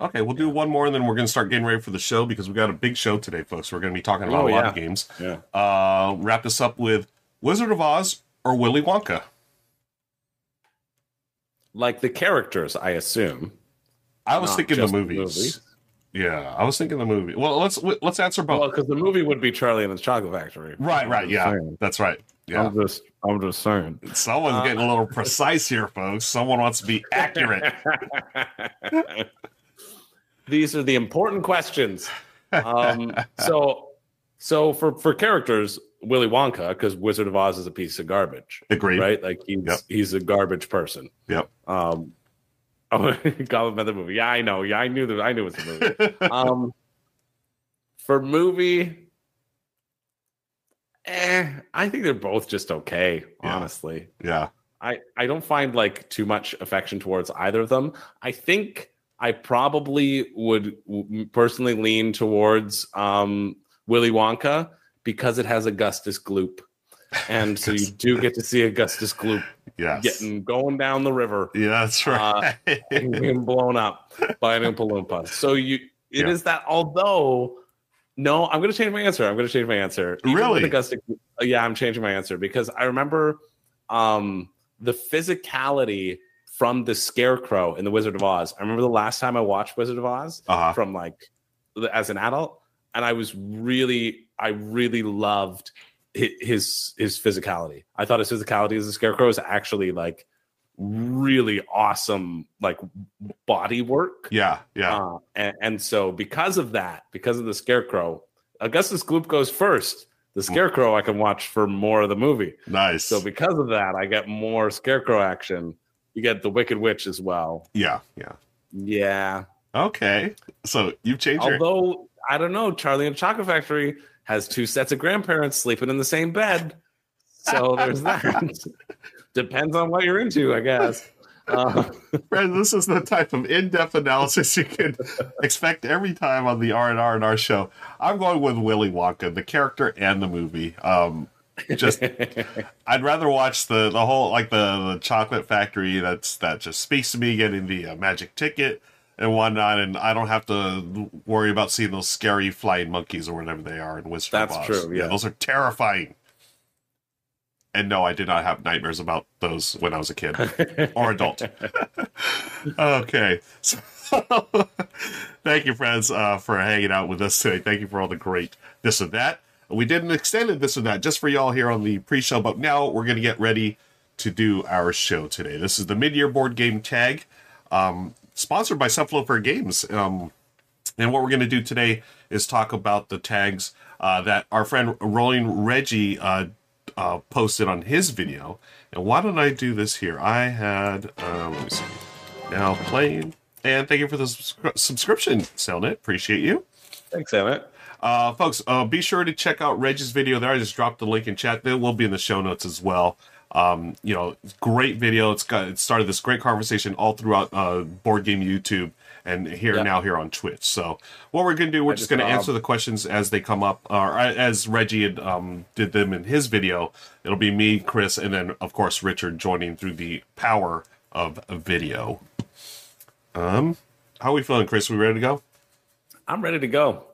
Okay, we'll do one more and then we're going to start getting ready for the show because we got a big show today, folks. We're going to be talking about Oh, a lot yeah. of games. Yeah. Uh, wrap this up with Wizard of Oz or Willy Wonka. Like the characters, I assume. I was Not thinking the just the movies. Yeah, I was thinking the movie. Well, let's let's answer both. Well, because the movie would be Charlie and the Chocolate Factory. right, right. Yeah, saying. that's right. Yeah, I'm just, I'm just saying. someone's Uh, getting a little precise here, folks. Someone wants to be accurate. These are the important questions. Um, so, so for for characters, Willy Wonka, because Wizard of Oz is a piece of garbage, Agreed. right? Like he's Yep. he's a garbage person. Yep. Um, oh, the movie. Yeah, I know. Yeah, I knew that. I knew it was a movie. um, for movie, eh, I think they're both just okay. Yeah. Honestly, yeah. I I don't find like too much affection towards either of them. I think I probably would personally lean towards um, Willy Wonka because it has Augustus Gloop, and so you do get to see Augustus Gloop Yes. getting going down the river yeah, that's right. and being blown up by an Oompa Loompa. So you it is Yeah. that although. No, I'm going to change my answer. I'm going to change my answer. Even Really? Augustus, yeah, I'm changing my answer because I remember um, the physicality from the Scarecrow in the Wizard of Oz. I remember the last time I watched Wizard of Oz uh-huh. from like as an adult, and I was really, I really loved his his physicality. I thought his physicality as a Scarecrow is actually like really awesome, like body work. Yeah, yeah. Uh, and, and so because of that, because of the Scarecrow, Augustus Gloop goes first. The Scarecrow I can watch for more of the movie. nice. So because of that, I get more Scarecrow action. You get the Wicked Witch as well. yeah, yeah. Yeah. Okay. So you've changed your Although I don't know, Charlie and Chocolate Factory has two sets of grandparents sleeping in the same bed. So there's that. Depends on what you're into, I guess. Uh, Friends, this is the type of in-depth analysis you can expect every time on the R and R and R show. I'm going with Willy Wonka, the character and the movie. Um, just I'd rather watch the the whole like the, the chocolate factory that's that just speaks to me getting the uh, magic ticket and whatnot, and I don't have to worry about seeing those scary flying monkeys or whatever they are in Wizard That's of Oz. true, yeah. those are terrifying. And no, I did not have nightmares about those when I was a kid or adult. okay. So, thank you, friends, uh, for hanging out with us today. Thank you for all the great this and that. We did an extended this and that just for y'all here on the pre show, but now we're going to get ready to do our show today. This is the mid year board game tag, um, sponsored by Cephalofair Games. Um, and what we're going to do today is talk about the tags uh, that our friend Rolling Reggie uh, uh, posted on his video. And why don't I do this here? I had, um, let me see, now playing. And thank you for the subscri- subscription, Cellnet. Appreciate you. Thanks, Emmett. Uh, folks, uh, be sure to check out Reggie's video there. I just dropped the link in chat. It will be in the show notes as well. Um, you know, great video. It's got it started this great conversation all throughout uh, board game YouTube and here Yeah. now here on Twitch. So what we're gonna do, we're I just, just, gonna um, answer the questions as they come up, or as Reggie had, um, did them in his video. It'll be me, Chris, and then of course Richard joining through the power of video. Um, how are we feeling, Chris? We ready to go? I'm ready to go.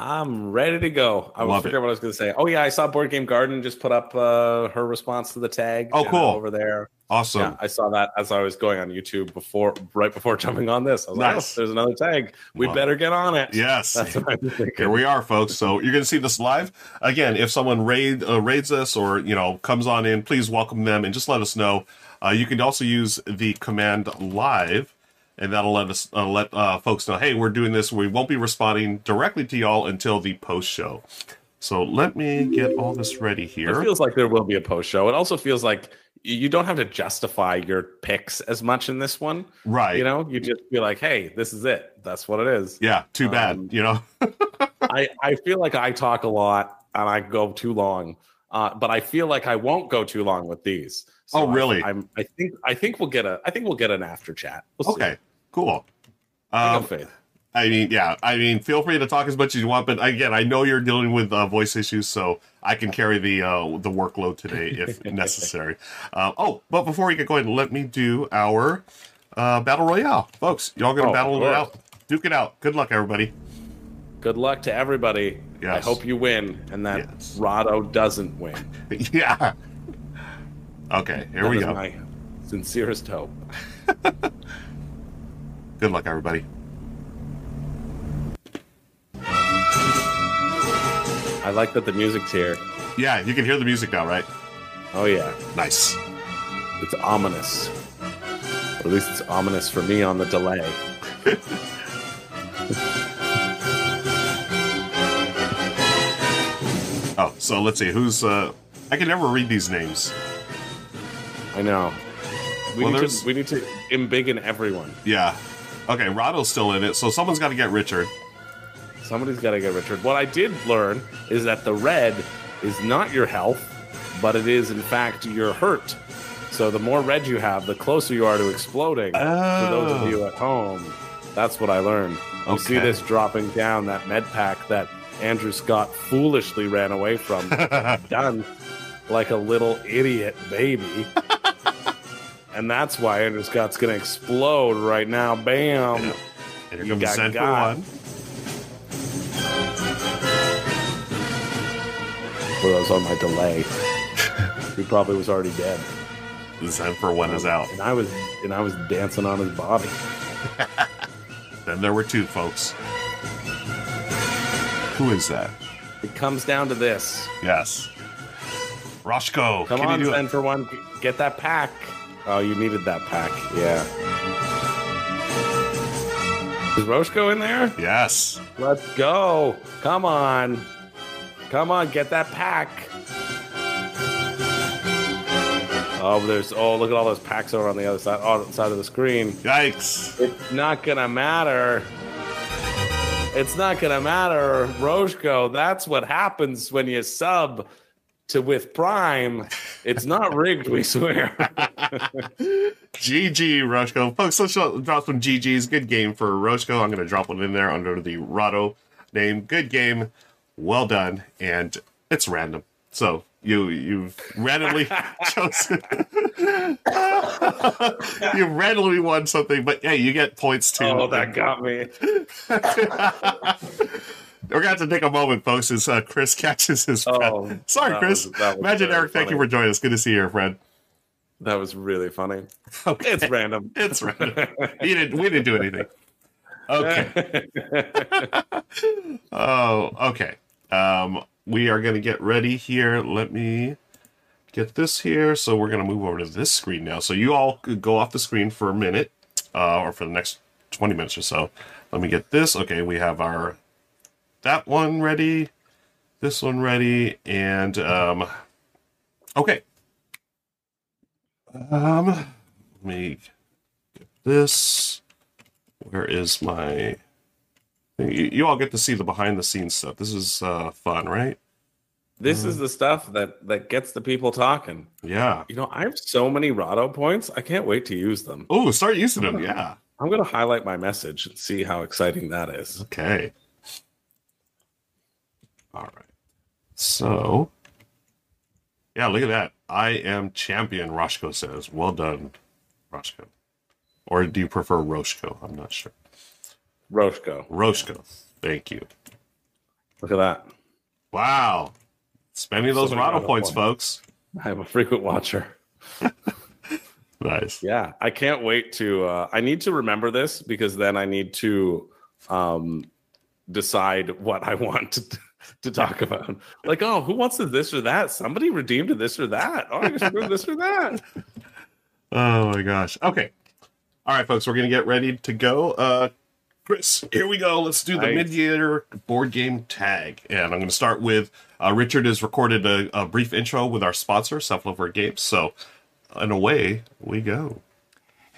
I'm ready to go. I was figuring what I was going to say. Oh yeah, I saw Board Game Garden just put up uh, her response to the tag. Oh, cool. over there. Awesome. Yeah, I saw that as I was going on YouTube before, right before jumping on this. I was like, Nice. oh, there's another tag. We Love better get on it. Yes. That's what I was. Here we are, folks. So you're going to see this live again. If someone raid uh, raids us or you know comes on in, please welcome them and just let us know. Uh, you can also use the command live, and that'll let us uh, let uh, folks know. Hey, we're doing this. We won't be responding directly to y'all until the post show. So let me get all this ready here. It feels like there will be a post show. It also feels like you don't have to justify your picks as much in this one. Right. You know, you just be like, hey, this is it. That's what it is. Yeah. Too bad. Um, you know. I, I feel like I talk a lot and I go too long. Uh, but I feel like I won't go too long with these. Oh, really? I'm, I think I think we'll get a I think we'll get an after chat. We'll see. Cool. I Um, faith. I mean, yeah. I mean, feel free to talk as much as you want, but again, I know you're dealing with uh, voice issues, so I can carry the uh, the workload today if necessary. Uh, oh, but before we get going, let me do our uh, battle royale, folks. Y'all gonna Oh, battle it out, duke it out. Good luck, everybody. Good luck to everybody. I hope you win and that Yes. Rado doesn't win. yeah. Okay, here That we go. My sincerest hope. Good luck, everybody. I like that the music's here. Yeah, you can hear the music now, right? Oh yeah, Nice. it's ominous. Or at least it's ominous for me on the delay. Oh, so let's see who's. uh I can never read these names. I know. We Well, need to we need to embiggen everyone. Yeah. Okay, Rado's still in it, so someone's got to get Richard. Somebody's got to get Richard. What I did learn is that the red is not your health, but it is in fact your hurt. So the more red you have, the closer you are to exploding. For those Oh. of you oh. at home, that's what I learned. You see this dropping down that med pack that Andrew Scott foolishly ran away from, done like a little idiot baby. and that's why Andrew Scott's going to explode right now. Bam. And here You comes got Zen for got. one. For those on my delay, he probably was already dead. Zen for one is out. and I was and I was dancing on his body. Then there were two folks. Who is that? It comes down to this. Yes. Roshko, Come can on, you do Zen it? for one. Get that pack. Oh, you needed that pack. Yeah. Is Roshko in there? Yes. Let's go. Come on. Come on, get that pack. Oh, there's oh look at all those packs over on the other side, other side of the screen. Yikes. It's not gonna matter. It's not gonna matter, Roshko. That's what happens when you sub to with Prime. It's not rigged, we swear. GG, Roshko. Folks, let's drop some GGs. Good game for Roshko. I'm going to drop one in there under the Rado name. Good game. Well done. And it's random. So you you've randomly chosen you randomly won something, but hey, you get points too. Oh, that got me. We're gonna have to take a moment, folks, as uh, Chris catches his breath. Oh, Sorry, Chris. was- was Imagine Eric. Thank you for joining us. Good to see you, friend. That was really funny. Okay. It's random. It's random. You didn't. We didn't do anything. Okay. Oh, okay. Um, we are going to get ready here. Let me get this here. So we're going to move over to this screen now. So you all could go off the screen for a minute, uh, or for the next twenty minutes or so. Let me get this. Okay, we have our that one ready, this one ready, and um, okay. Um, let me get this. Where is my? You, you all get to see the behind the scenes stuff. This is uh, fun, right? this is the stuff that that gets the people talking. Yeah. You know, I have so many Rado points. I can't wait to use them. Oh, start using them. Yeah. I'm going to highlight my message and see how exciting that is. Okay. All right. So, yeah, look at that. I am champion, Roshko says. Well done, Roshko. Or do you prefer Roshko? I'm not sure. Roshko. Roshko. Thank you. Look at that. Wow. Spending those Rado points, points. folks. I am a frequent watcher. Nice. Yeah, I can't wait to. Uh, I need to remember this because then I need to um, decide what I want to, to talk about. Like, oh, who wants to this or that? Somebody redeemed to this or that. Oh, I guess this or that. Oh my gosh. Okay. All right, folks, we're gonna get ready to go. Uh Chris, here we go. Let's do the Nice. mid-year board game tag, and I'm gonna start with uh, Richard has recorded a, a brief intro with our sponsor, Cephalofair Games. So, and away we go.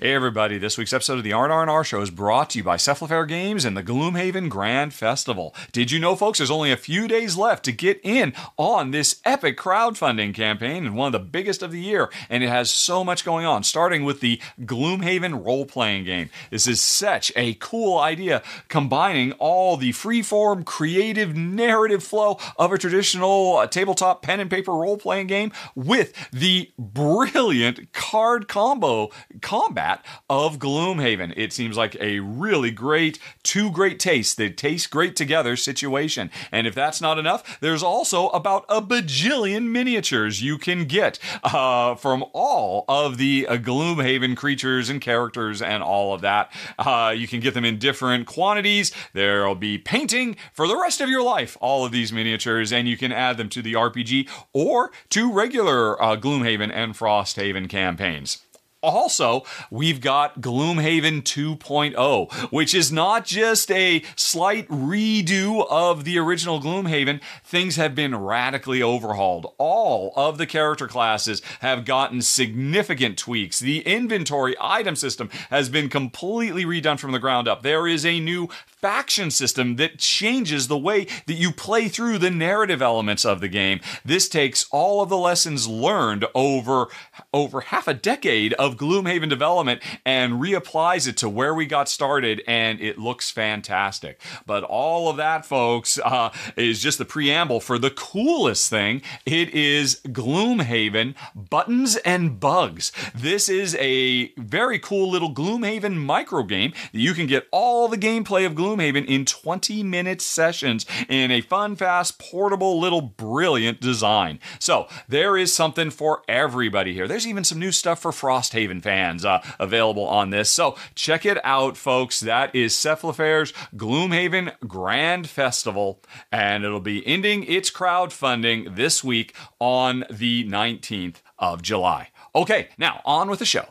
Hey everybody, this week's episode of the R&R Show is brought to you by Cephalofair Games and the Gloomhaven Grand Festival. Did you know, folks, there's only a few days left to get in on this epic crowdfunding campaign and one of the biggest of the year, and it has so much going on, starting with the Gloomhaven role-playing game. This is such a cool idea, combining all the freeform, creative, narrative flow of a traditional uh, tabletop pen and paper role-playing game with the brilliant card combo combat of Gloomhaven. It seems like a really great, two great tastes that taste great together situation. And if that's not enough, there's also about a bajillion miniatures you can get uh, from all of the uh, Gloomhaven creatures and characters and all of that. Uh, you can get them in different quantities. There'll be painting for the rest of your life, all of these miniatures, and you can add them to the RPG or to regular uh, Gloomhaven and Frosthaven campaigns. Also, we've got Gloomhaven 2.0, which is not just a slight redo of the original Gloomhaven. Things have been radically overhauled. All of the character classes have gotten significant tweaks. The inventory item system has been completely redone from the ground up. There is a new faction system that changes the way that you play through the narrative elements of the game. This takes all of the lessons learned over over half a decade of Gloomhaven development and reapplies it to where we got started, and it looks fantastic. But all of that, folks, uh, is just the preamble for the coolest thing. It is Gloomhaven Buttons and Bugs. This is a very cool little Gloomhaven micro game that you can get all the gameplay of Gloomhaven in 20 minute sessions in a fun, fast, portable, little brilliant design. So there is something for everybody here. There's even some new stuff for Frosthaven fans uh, available on this. So check it out, folks. That is Cephalofair's Gloomhaven Grand Festival, and it'll be ending its crowdfunding this week on the 19th of July. Okay, now on with the show.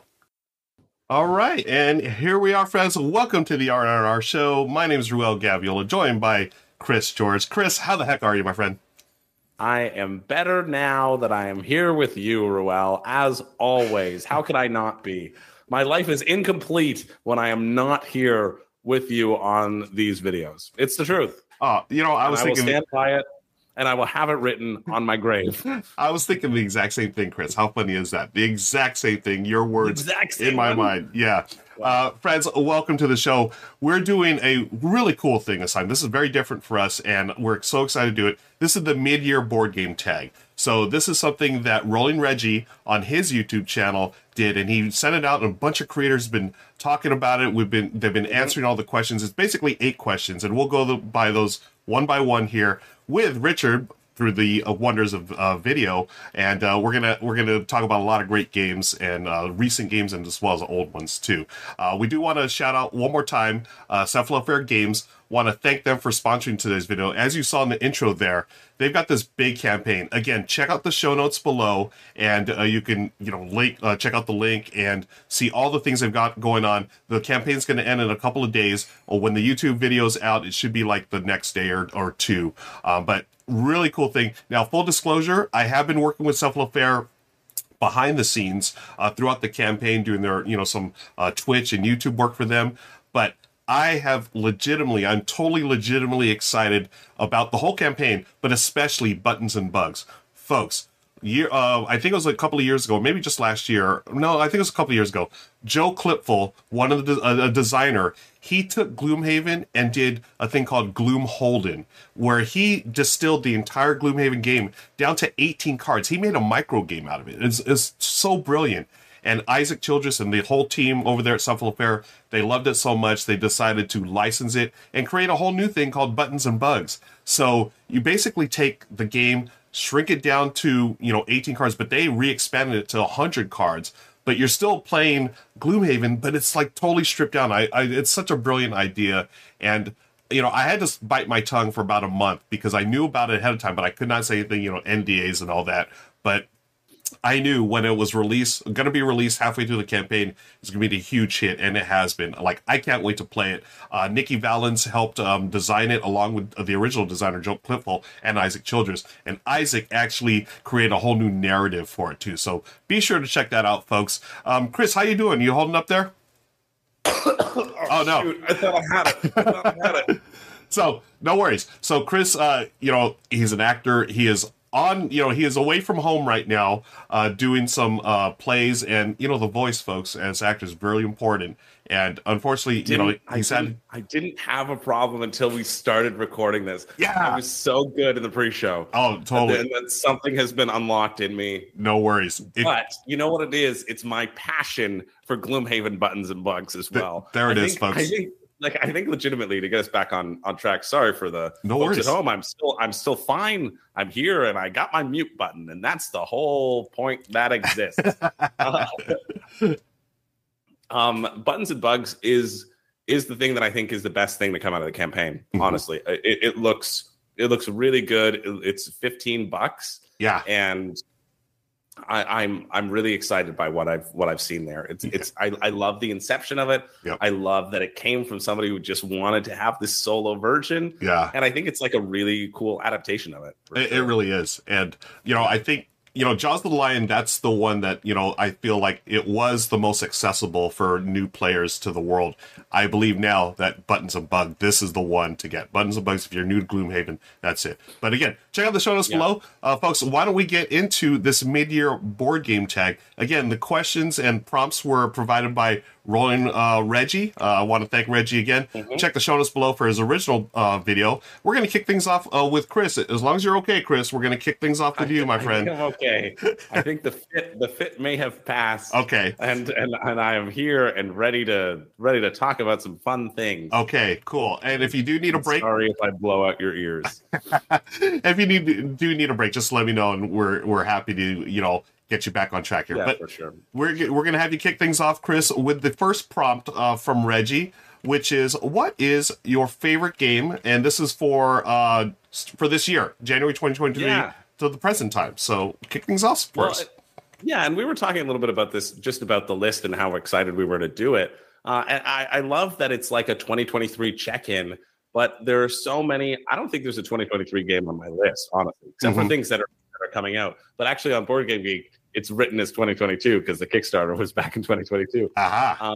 All right, and here we are, friends. Welcome to the RNR show. My name is Ruel Gaviola, joined by Chris George. Chris, how the heck are you, my friend? I am better now that I am here with you, Ruel, as always. How could I not be? My life is incomplete when I am not here with you on these videos. It's the truth. Oh, you know, I I, was I will thinking. stand by it. And I will have it written on my grave. I was thinking the exact same thing, Chris. How funny is that? The exact same thing. Your words in my one? mind. Yeah. Uh, friends, welcome to the show. We're doing a really cool thing this time. This is very different for us, and we're so excited to do it. This is the mid-year board game tag. So this is something that Rolling Reggie on his YouTube channel did, and he sent it out, and a bunch of creators have been talking about it. We've been they've been answering all the questions. It's basically eight questions, and we'll go by those one by one here with Richard through the uh, wonders of uh, video, and uh, we're gonna we're gonna talk about a lot of great games and uh, recent games and as well as old ones too. Uh, we do want to shout out one more time, uh, Cephalofair Games. Want to thank them for sponsoring today's video. As you saw in the intro, there they've got this big campaign. Again, check out the show notes below, and uh, you can you know link uh, check out the link and see all the things they've got going on. The campaign's going to end in a couple of days, or when the YouTube video's out, it should be like the next day or, or two. Um, but really cool thing. Now, full disclosure, I have been working with Cephalofair behind the scenes uh, throughout the campaign, doing their you know some uh, Twitch and YouTube work for them. I have legitimately, I'm totally legitimately excited about the whole campaign, but especially buttons and bugs, folks. Year, uh, I think it was a couple of years ago, maybe just last year. No, I think it was a couple of years ago. Joe Klipfel, one of the a, designer, he took Gloomhaven and did a thing called Gloomholdin, where he distilled the entire Gloomhaven game down to 18 cards. He made a micro game out of it. It's, it's so brilliant. And Isaac Childres and the whole team over there at Cephalo Fair, they loved it so much they decided to license it and create a whole new thing called Buttons and Bugs. So you basically take the game, shrink it down to you know 18 cards, but they re-expanded it to 100 cards. But you're still playing Gloomhaven, but it's like totally stripped down. I, I it's such a brilliant idea, and you know, I had to bite my tongue for about a month because I knew about it ahead of time, but I could not say anything, you know, NDAs and all that. But I knew when it was released, going to be released halfway through the campaign, it's going to be a huge hit, and it has been. Like, I can't wait to play it. Uh, Nikki Valens helped um, design it along with the original designer, Joe Klipfel, and Isaac Childres. And Isaac actually created a whole new narrative for it, too. So be sure to check that out, folks. Um, Chris, how you doing? You holding up there? oh, no. Shoot, I thought I had it. I thought I had it. So no worries. So Chris, uh, you know, he's an actor. He is on, you know, he is away from home right now, uh, doing some uh, plays, and you know, the voice, folks, as actors, is very important. And unfortunately, you know, I had. didn't, I didn't have a problem until we started recording this. Yeah. I was so good in the pre-show. Oh, totally. And then something has been unlocked in me. No worries. If- But you know what it is? It's my passion for Gloomhaven buttons and bugs as well. there it it is, is, folks. I think, like, I think legitimately to get us back on on track. Sorry for the No folks worries. at home. I'm still I'm still fine. I'm here and I got my mute button, and that's the whole point that exists. Uh, um, buttons and bugs is is the thing that I think is the best thing to come out of the campaign. Mhm. Honestly, it, it looks it looks really good. It- it's 15 bucks yeah, and I, I'm I'm really excited by what I've what I've seen there. It's it's I, I love the inception of it. Yep. I love that it came from somebody who just wanted to have this solo version, yeah. and I think it's like a really cool adaptation of it. It, it really is. And, you know, I think, you know, Jaws of the Lion, that's the one that, you know, I feel like it was the most accessible for new players to the world. I believe now that Buttons and Bug, this is the one to get. Buttons and Bugs, if you're new to Gloomhaven, that's it. But again, check out the show notes Yeah. below. Uh, folks, why don't we get into this mid year board game tag? Again, the questions and prompts were provided by Rolling uh, Reggie. Uh, I want to thank Reggie again. Mhm. Check the show notes below for his original uh, video. We're going to kick things off uh, with Chris. As long as you're okay, Chris, we're going to kick things off with you, my I friend. think I'm okay. I think the fit the fit may have passed. Okay. And, and and I am here and ready to ready to talk about some fun things. Okay, cool. And if you do need a break, Sorry if I blow out your ears. if you need do need a break, just let me know, and we're we're happy to you know get you back on track here. yeah, but for sure. we're we're gonna have you kick things off, Chris, with the first prompt uh, from Reggie, which is what is your favorite game? And this is for uh for this year, January 2023 Yeah. to the present time. So kick things off for Well, us. it- yeah, and we were talking a little bit about this, just about the list and how excited we were to do it. Uh, and I, I love that it's like a 2023 check-in, but there are so many. I don't think there's a 2023 game on my list, honestly, except Mhm. for things that are that are coming out. But actually, on Board Game Geek, it's written as 2022 because the Kickstarter was back in 2022. Aha.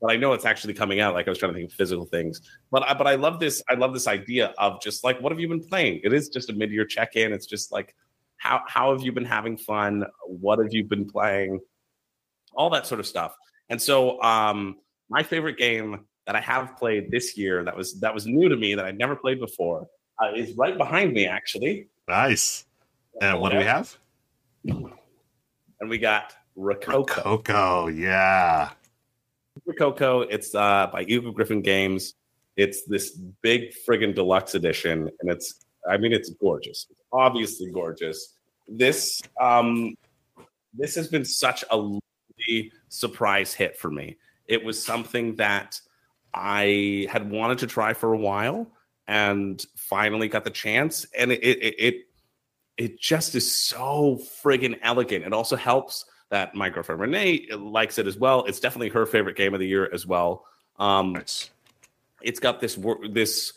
but I know it's actually coming out. Like I was trying to think of physical things, but I, but I love this. I love this idea of just like, what have you been playing? It is just a mid year check in. It's just like, how how have you been having fun? What have you been playing? All that sort of stuff. And so, um, my favorite game that I have played this year that was that was new to me that I'd never played before uh, is right behind me actually. Nice. And what do we have? And we got Rococo. Coco, yeah. Rococo. It's uh, by Eagle-Gryphon Games. It's this big friggin' deluxe edition, and it's I mean it's gorgeous. It's obviously gorgeous. This um, this has been such a lovely surprise hit for me. It was something that I had wanted to try for a while, and finally got the chance. And it it it, it just is so friggin' elegant. It also helps that my girlfriend Renee likes it as well. It's definitely her favorite game of the year as well. Um, Nice. it's got this this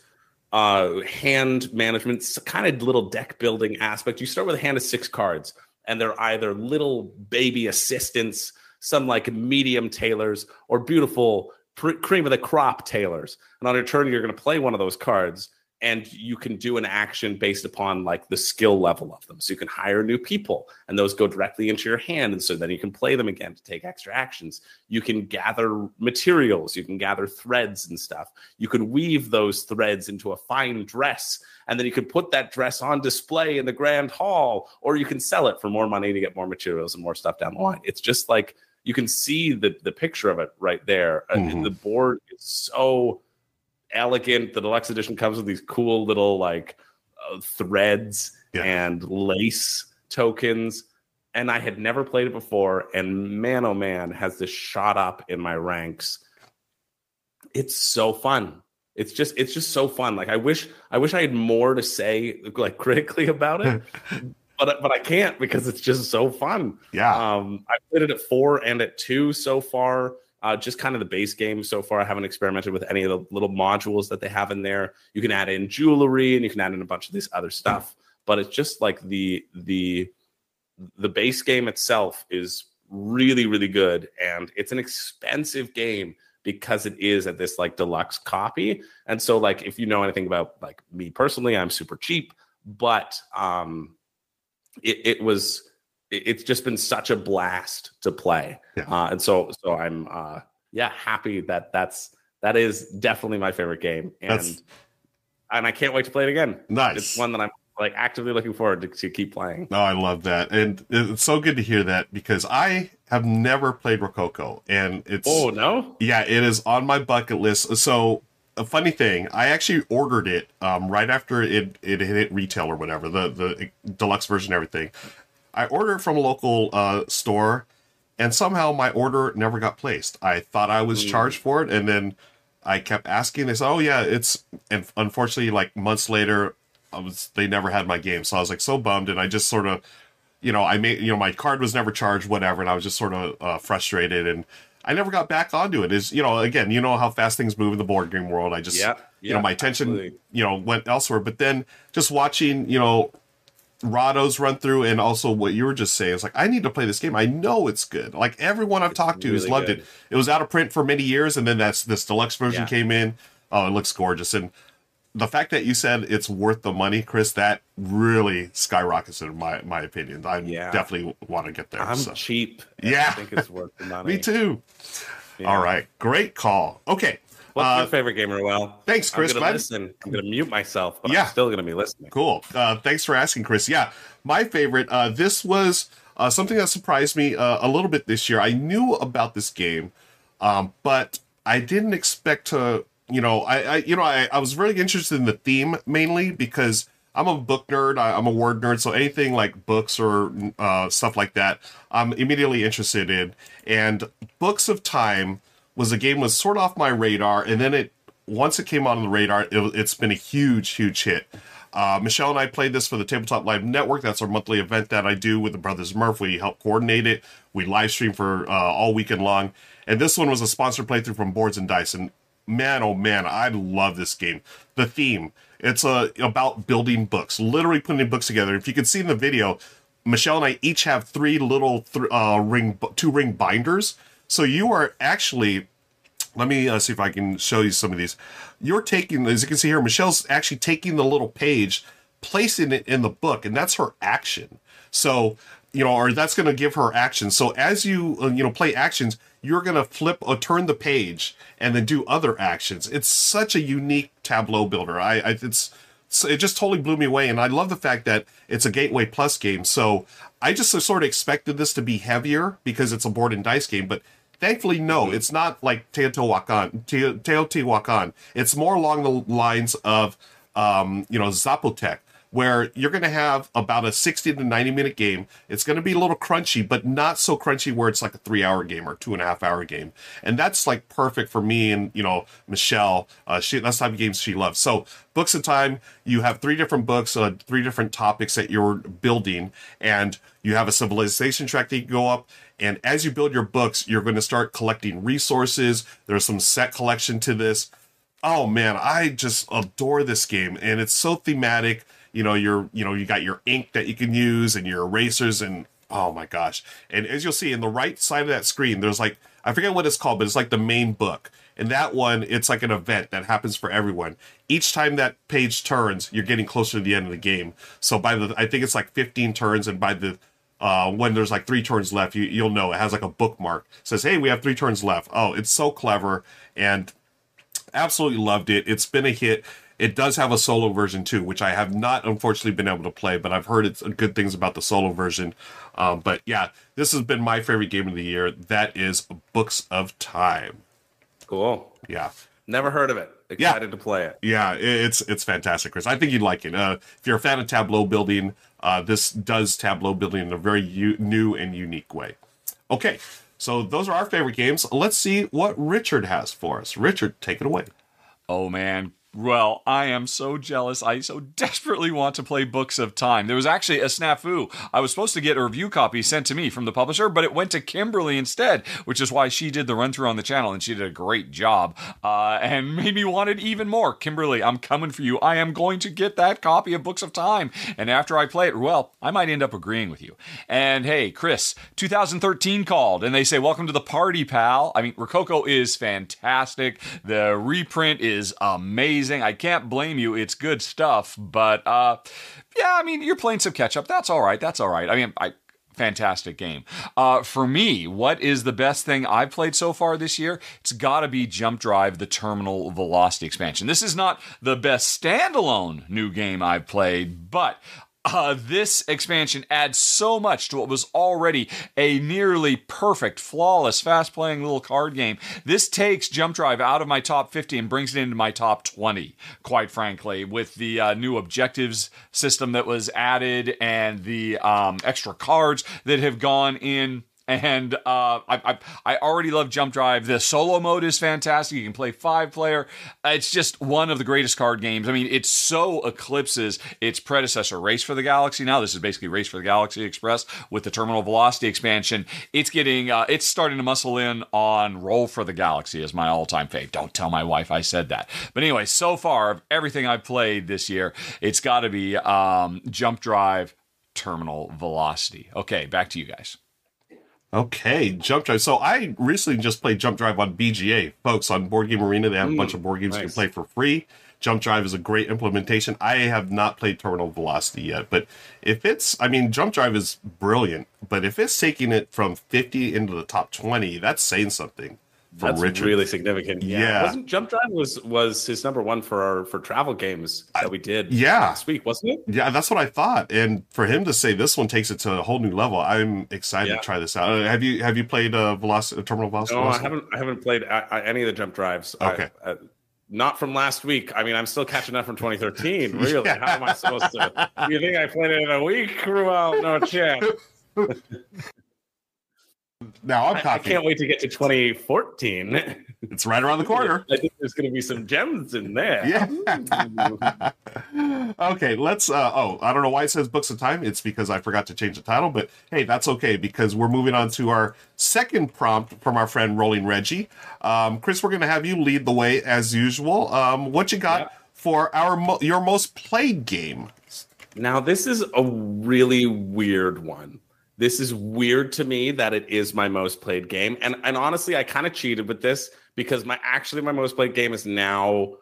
uh, hand management kind of little deck building aspect. You start with a hand of six cards, and they're either little baby assistants, some like medium tailors, or beautiful pr- cream of the crop tailors. And on your turn, you're going to play one of those cards, and you can do an action based upon like the skill level of them. So you can hire new people, and those go directly into your hand, and so then you can play them again to take extra actions. You can gather materials, you can gather threads and stuff. You can weave those threads into a fine dress, and then you can put that dress on display in the grand hall, or you can sell it for more money to get more materials and more stuff down the line. It's just like you can see the the picture of it right there. Uh, Mhm. The board is so elegant. The deluxe edition comes with these cool little like uh, threads Yeah. and lace tokens. And I had never played it before. And man, oh man, has this shot up in my ranks. It's so fun. It's just, it's just so fun. Like I wish, I wish I had more to say, like critically about it, but but I can't because it's just so fun. Yeah. Um, I played it at four and at two so far. Uh, just kind of the base game so far. I haven't experimented with any of the little modules that they have in there. You can add in jewelry and you can add in a bunch of this other stuff. But it's just like the the the base game itself is really really good, and it's an expensive game because it is at this like deluxe copy. And so like if you know anything about like me personally, I'm super cheap, but um, it, it was it's just been such a blast to play Yeah. uh, and so so i'm uh yeah happy that that's that is definitely my favorite game and That's- and i can't wait to play it again Nice. it's one that i'm like actively looking forward to, to keep playing No, I love that, and it's so good to hear that because I have never played Rococo, and it's oh no yeah, it is on my bucket list. So a funny thing, I actually ordered it um, right after it it hit retail or whatever, the the deluxe version, and everything. I ordered from a local uh, store, and somehow my order never got placed. I thought I was Mm. charged for it, and then I kept asking. They said, "Oh yeah, it's," and unfortunately, like months later, I was they never had my game, so I was like so bummed, and I just sort of you know, I made, you know, my card was never charged, whatever, and I was just sort of uh, frustrated, and I never got back onto it. Is you know, again, you know how fast things move in the board game world. I just, Yeah, you know, my attention, absolutely. you know, went elsewhere. But then just watching, you know, Rado's run through, and also what you were just saying, it's like I need to play this game. I know it's good. Like everyone I've talked to has loved good. it. It was out of print for many years, and then that's this deluxe version Yeah. came in. Oh, it looks gorgeous, and the fact that you said it's worth the money, Chris, that really skyrockets in my my opinion. I Yeah. definitely want to get there. i'm so. cheap Yeah. i think it's worth the money Me too. Yeah. All right, great call. Okay, what's Uh, your favorite game well thanks, Chris. i'm gonna listen i'm gonna mute myself but Yeah. i'm still gonna be listening Cool. Uh, thanks for asking, Chris. Yeah, my favorite. Uh, this was uh, something that surprised me uh, a little bit this year. I knew about this game, um, but I didn't expect to. You know, I, I you know, I, I was really interested in the theme mainly because I'm a book nerd. I, I'm a word nerd, so anything like books or uh, stuff like that, I'm immediately interested in. And Books of Time was a game was sort of off my radar, and then it once it came on the radar, it, it's been a huge, huge hit. Uh, Michelle and I played this for the Tabletop Live Network. That's our monthly event that I do with the Brothers Murph. We help coordinate it. We live stream for uh, all weekend long. And this one was a sponsored playthrough from Boards and Dice. And man, oh man, I love this game. The theme, it's uh, about building books, literally putting books together. If you can see in the video, Michelle and I each have three little th- uh, ring, two ring binders. So you are actually let me uh, see if I can show you some of these. You're taking, as you can see here, Michelle's actually taking the little page, placing it in the book, and that's her action. So, you know, or that's going to give her action. So as you, uh, you know, play actions, you're going to flip or turn the page and then do other actions. It's such a unique tableau builder. I, I it's, it just totally blew me away. And I love the fact that it's a Gateway Plus game. So I just sort of expected this to be heavier because it's a board and dice game, but thankfully, no, it's not like Teotihuacan. Teotihuacan. It's more along the lines of, um, you know, Zapotec, where you're going to have about a 60 to 90 minute game. It's going to be a little crunchy, but not so crunchy where it's like a three hour game or two and a half hour game. And that's like perfect for me and, you know, Michelle. Uh, she, that's the type of games she loves. So, Books of Time, you have three different books, uh, three different topics that you're building, and you have a civilization track that you go up. And as you build your books, you're going to start collecting resources. There's some set collection to this. Oh man, I just adore this game, and it's so thematic. You know your you know you got your ink that you can use and your erasers and oh my gosh. And as you'll see in the right side of that screen there's like i forget what it's called but it's like the main book. And that one it's like an event that happens for everyone. Each time that page turns you're getting closer to the end of the game. So by the i think it's like 15 turns and by the uh, when there's like three turns left, you, you'll know it has like a bookmark. It says, "Hey, we have three turns left." Oh, it's so clever and absolutely loved it. It's been a hit. It does have a solo version too, which I have not unfortunately been able to play, but I've heard it's good things about the solo version. Um, but yeah, this has been my favorite game of the year. That is Books of Time. Cool. Yeah. Never heard of it. Excited yeah. to play it. Yeah, it's it's fantastic, Chris. I think you'd like it. Uh, if you're a fan of tableau building, uh, this does tableau building in a very u- new and unique way. Okay, so those are our favorite games. Let's see what Richard has for us. Richard, take it away. Oh man, well, I am so jealous. I so desperately want to play Books of Time. There was actually a snafu. I was supposed to get a review copy sent to me from the publisher, but it went to Kimberly instead, which is why she did the run through on the channel and she did a great job uh, and made me want it even more. Kimberly, I'm coming for you. I am going to get that copy of Books of Time. And after I play it, well, I might end up agreeing with you. And hey, Chris, 2013 called and they say, Welcome to the party, pal. I mean, Rococo is fantastic. The reprint is amazing amazing. I can't blame you. It's good stuff. But uh, yeah, I mean, you're playing some catch up. That's all right. That's all right. I mean, I fantastic game. Uh, for me, what is the best thing I've played so far this year? It's got to be Jump Drive, the Terminal Velocity expansion. This is not the best standalone new game I've played, but uh, this expansion adds so much to what was already a nearly perfect, flawless, fast playing little card game. This takes Jump Drive out of my top 50 and brings it into my top 20, quite frankly, with the uh, new objectives system that was added and the um, extra cards that have gone in and uh, I, I, I already love Jump Drive. The solo mode is fantastic. You can play five player. It's just one of the greatest card games. I mean, it so eclipses its predecessor, Race for the Galaxy. Now this is basically Race for the Galaxy Express with the Terminal Velocity expansion. It's getting uh, it's starting to muscle in on Roll for the Galaxy as my all time fave. Don't tell my wife I said that. But anyway, so far of everything I've played this year, it's got to be um, Jump Drive, Terminal Velocity. Okay, back to you guys. Okay, Jump Drive. So I recently just played Jump Drive on BGA, folks. On Board Game Arena, they have mm, a bunch of board games nice. you can play for free. Jump Drive is a great implementation. I have not played Terminal Velocity yet, but if it's, I mean, Jump Drive is brilliant, but if it's taking it from 50 into the top 20, that's saying something for That's Richard. really significant. Yeah. yeah. Wasn't Jump Drive was was his number one for our for travel games that we did yeah. last week, wasn't it? Yeah, that's what I thought. And for him to say this one takes it to a whole new level, I'm excited yeah. to try this out. Uh, have you have you played uh, Velocity Terminal Velocity? No, I haven't. I haven't played uh, uh any of the Jump Drives. Okay. I, uh, not from last week. I mean, I'm still catching up from 2013. Really? yeah. How am I supposed to? you think I played it in a week? Well, no chance. Now I'm I, I can't wait to get to 2014. It's right around the corner. I think there's going to be some gems in there. Yeah. okay, let's. Uh, oh, I don't know why it says Books of Time. It's because I forgot to change the title, but hey, that's okay because we're moving on to our second prompt from our friend Rolling Reggie. Um, Chris, we're going to have you lead the way as usual. Um, what you got for our mo- your most played game? Now, this is a really weird one this is weird to me that it is my most played game. And and honestly, I kind of cheated with this because my actually my most played game is now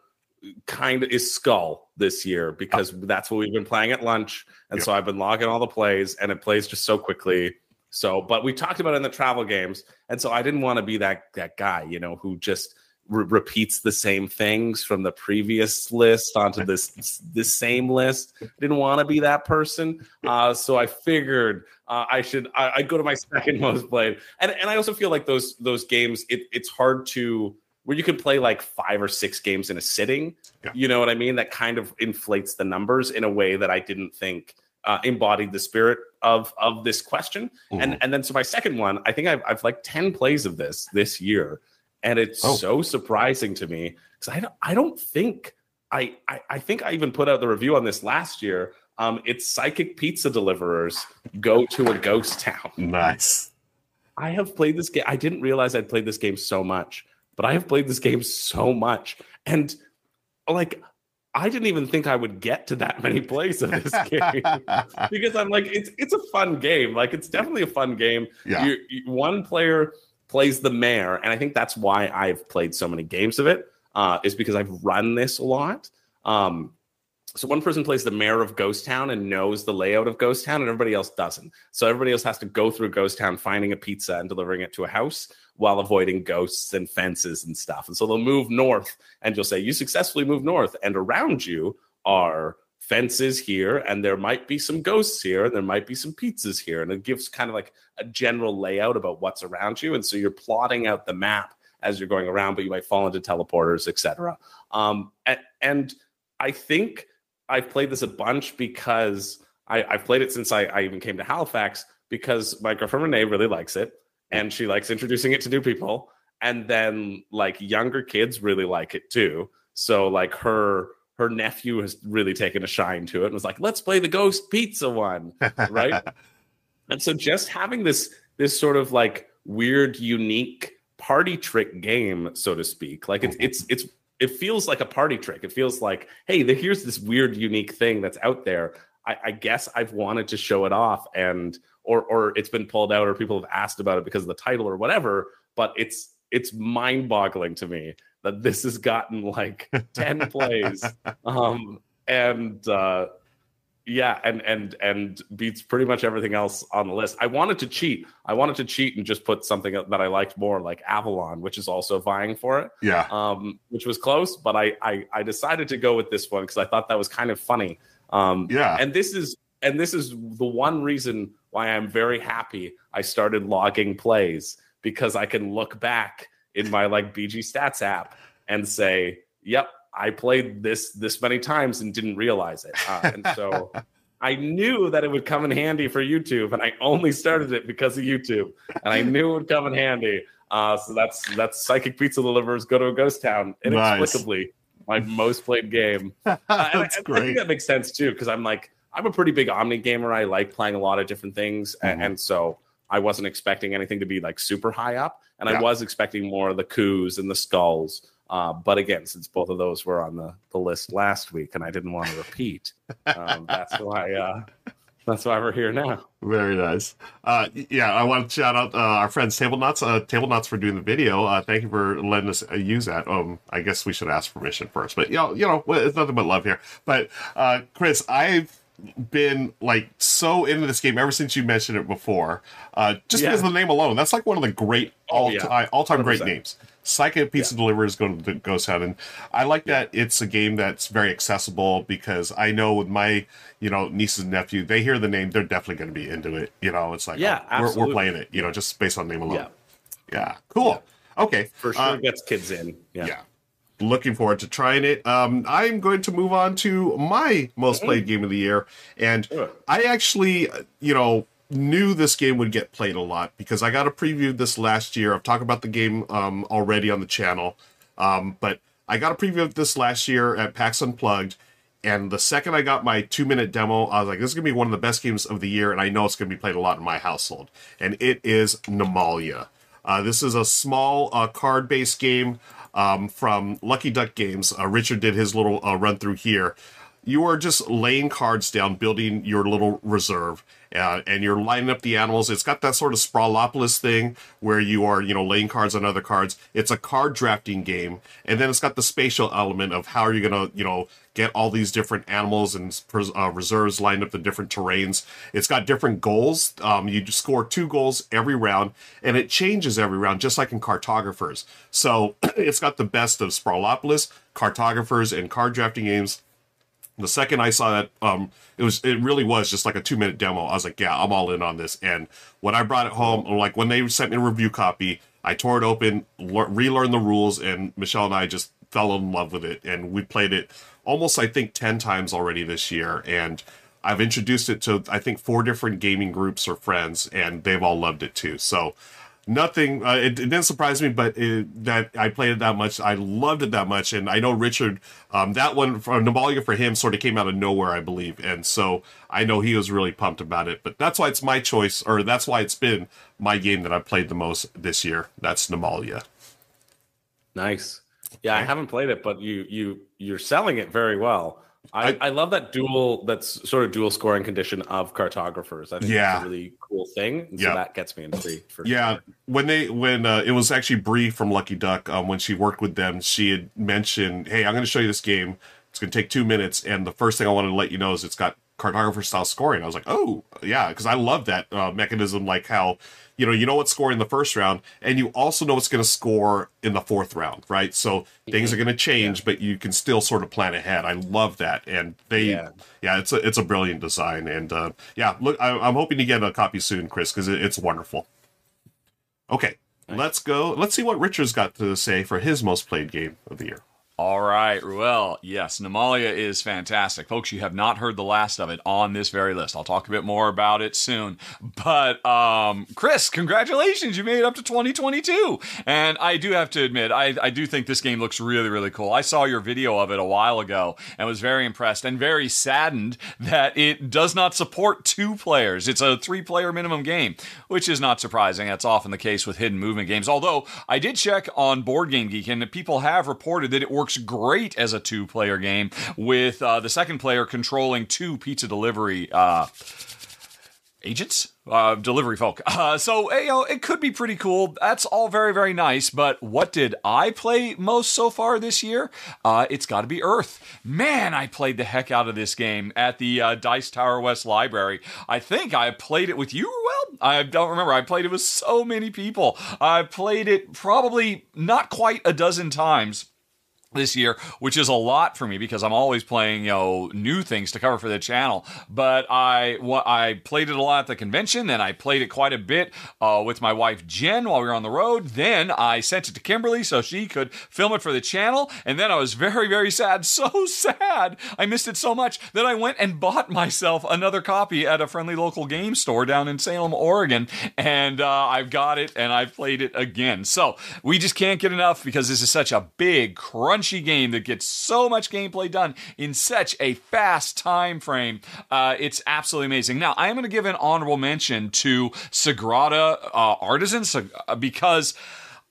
kind of is Skull this year because that's what we've been playing at lunch, and Yeah. so I've been logging all the plays, and it plays just so quickly. So, but we talked about it in the travel games, and so I didn't want to be that that guy, you know, who just re- repeats the same things from the previous list onto this this same list. Didn't want to be that person, uh, so I figured uh, I should I, I'd go to my second most played, and and I also feel like those those games it, it's hard to where you can play like five or six games in a sitting. Yeah. You know what I mean? That kind of inflates the numbers in a way that I didn't think uh, embodied the spirit of of this question. And and then so my second one, I think I've I've like ten plays of this this year, and it's Oh. so surprising to me because I don't I don't think I, I I think I even put out the review on this last year. Um, it's psychic pizza deliverers go to a ghost town. Nice. I have played this game. I didn't realize I'd played this game so much, but I have played this game so much. And like, I didn't even think I would get to that many plays of this game because I'm like, it's it's a fun game. Like, it's definitely a fun game. Yeah. You, you- one player plays the mayor, and I think that's why I've played so many games of it. Uh, is because I've run this a lot. Um, so one person plays the mayor of Ghost Town and knows the layout of Ghost Town, and everybody else doesn't. So everybody else has to go through Ghost Town, finding a pizza and delivering it to a house while avoiding ghosts and fences and stuff. And so they'll move north, and you'll say you successfully moved north, and around you are fences here, and there might be some ghosts here, and there might be some pizzas here, and it gives kind of like a general layout about what's around you. And so you're plotting out the map as you're going around, but you might fall into teleporters, etc. Um, and, and I think I've played this a bunch because I, I've played it since I, I even came to Halifax because my girlfriend Renee really likes it and she likes introducing it to new people. And then like younger kids really like it too. So like her her nephew has really taken a shine to it and was like, let's play the ghost pizza one. Right. and so just having this this sort of like weird, unique party trick game, so to speak. Like it's it's it's it feels like a party trick. It feels like, hey, here's this weird, unique thing that's out there. I, I guess I've wanted to show it off, and or or it's been pulled out, or people have asked about it because of the title or whatever. But it's it's mind boggling to me that this has gotten like ten plays, um, and uh, yeah, and and and beats pretty much everything else on the list. I wanted to cheat. I wanted to cheat and just put something that I liked more, like Avalon, which is also vying for it yeah. um, which was close, but I, I I decided to go with this one because I thought that was kind of funny. Um, Yeah. and this is and this is the one reason why I'm very happy I started logging plays because I can look back in my like BG Stats app and say, "Yep, I played this this many times and didn't realize it." Uh, and so. I knew that it would come in handy for YouTube, and I only started it because of YouTube, and I knew it would come in handy. Uh, so that's that's Psychic Pizza Delivers Go to a Ghost Town inexplicably my most played game. Uh, and I- That's I, think that makes sense too because I'm like I'm a pretty big Omni gamer. I like playing a lot of different things, a- Mhm. and, so I wasn't expecting anything to be like super high up, and Yeah. I was expecting more of the coups and the skulls. Uh, but again, since both of those were on the, the list last week, and I didn't want to repeat, um, that's why uh, that's why we're here now. Very nice. Uh, yeah, I want to shout out uh, our friends Table Knots. Uh, Table Nuts for doing the video. Uh, thank you for letting us uh, use that. Um, I guess we should ask permission first, but you know, you know, it's nothing but love here. But uh, Chris, I've been like so into this game ever since you mentioned it before. Uh, just Yeah. because of the name alone, that's like one of the great Oh, all yeah. time all time great 100%. names. Psychic Pizza Deliverers going to Ghost and I like that it's a game that's very accessible because I know with my you know nieces and nephew, they hear the name, they're definitely going to be into it. You know, it's like Yeah, oh, we're, we're playing it. You know, just based on name alone. Yeah. Yeah, cool. Okay, For sure, Uh, gets kids in. Yeah. Looking forward to trying it. Um, I'm going to move on to my most played game of the year, and I actually, you know, knew this game would get played a lot because I got a preview of this last year. I've talked about the game um, already on the channel, um, but I got a preview of this last year at PAX Unplugged. And the second I got my two minute demo, I was like, this is going to be one of the best games of the year. And I know it's going to be played a lot in my household. And it is Namalia. Uh, this is a small uh, card based game um, from Lucky Duck Games. Uh, Richard did his little uh, run through here. You are just laying cards down, building your little reserve. Uh, and you're lining up the animals. It's got that sort of Sprawlopolis thing where you are, you know, laying cards on other cards. It's a card drafting game, and then it's got the spatial element of how are you to, you know, get all these different animals and uh, reserves lined up in different terrains. It's got different goals. Um, you score two goals every round, and it changes every round, just like in cartographers. So it's got the best of Sprawlopolis, cartographers, and card drafting games the second I saw that, um, it was it really was just like a two minute demo. I was like, yeah, I'm all in on this. And when I brought it home, like when they sent me a review copy, I tore it open, le- relearned the rules, and Michelle and I just fell in love with it. And we played it almost, I think, ten times already this year. And I've introduced it to I think four different gaming groups or friends, and they've all loved it too. So nothing. Uh, it, it, didn't surprise me, but it, that I played it that much, I loved it that much, and I know Richard. Um, that one from Namalia for him sort of came out of nowhere, I believe, and so I know he was really pumped about it. But that's why it's my choice, or that's why it's been my game that I've played the most this year. That's Namalia. Nice. Yeah, I haven't played it, but you you you're selling it very well. I, I, love that dual that's sort of dual scoring condition of cartographers. I think yeah. it's a really cool thing. So yeah. that gets me intrigued for Yeah. Sure. When they when uh, it was actually Bree from Lucky Duck, um, when she worked with them, she had mentioned, Hey, I'm gonna show you this game. It's gonna take two minutes, and the first thing I wanted to let you know is it's got cartographer style scoring. I was like, oh yeah, because I love that uh, mechanism, like how you know you know what's scoring in the first round, and you also know what's going to score in the fourth round, right? So things are going to change, yeah. but you can still sort of plan ahead. I love that, and they yeah, yeah it's a it's a brilliant design, and uh, yeah, look, I, am hoping to get a copy soon, Chris, because it, it's wonderful. Okay, nice. let's go. Let's see what Richard's got to say for his most played game of the year. All right, Ruel. Yes, Namalia is fantastic. Folks, you have not heard the last of it on this very list. I'll talk a bit more about it soon. But, um, Chris, congratulations. You made it up to 2022. And I do have to admit, I, I do think this game looks really, really cool. I saw your video of it a while ago and was very impressed and very saddened that it does not support two players. It's a three player minimum game, which is not surprising. That's often the case with hidden movement games. Although I did check on Board Game Geek and people have reported that it works works great as a two player game with uh, the second player controlling two pizza delivery uh, agents? Uh, delivery folk. Uh, so you know it could be pretty cool. That's all very very nice but what did i play most so far this year? Uh, it's got to be earth. Man i played the heck out of this game at the uh, dice tower west library. I think i played it with you well i don't remember. I played it with so many people. I played it probably not quite a dozen times this year, which is a lot for me because I'm always playing, you know, new things to cover for the channel. But I I played it a lot at the convention, and I played it quite a bit uh, with my wife Jen while we were on the road. Then I sent it to Kimberly so she could film it for the channel, and then I was very very sad, so sad. I missed it so much that I went and bought myself another copy at a friendly local game store down in Salem, Oregon, and uh, I've got it and I've played it again. So we just can't get enough because this is such a big crunch crunchy game that gets so much gameplay done in such a fast time frame. Uh, it's absolutely amazing. Now, I am going to give an honorable mention to Sagrada uh, Artisans uh, because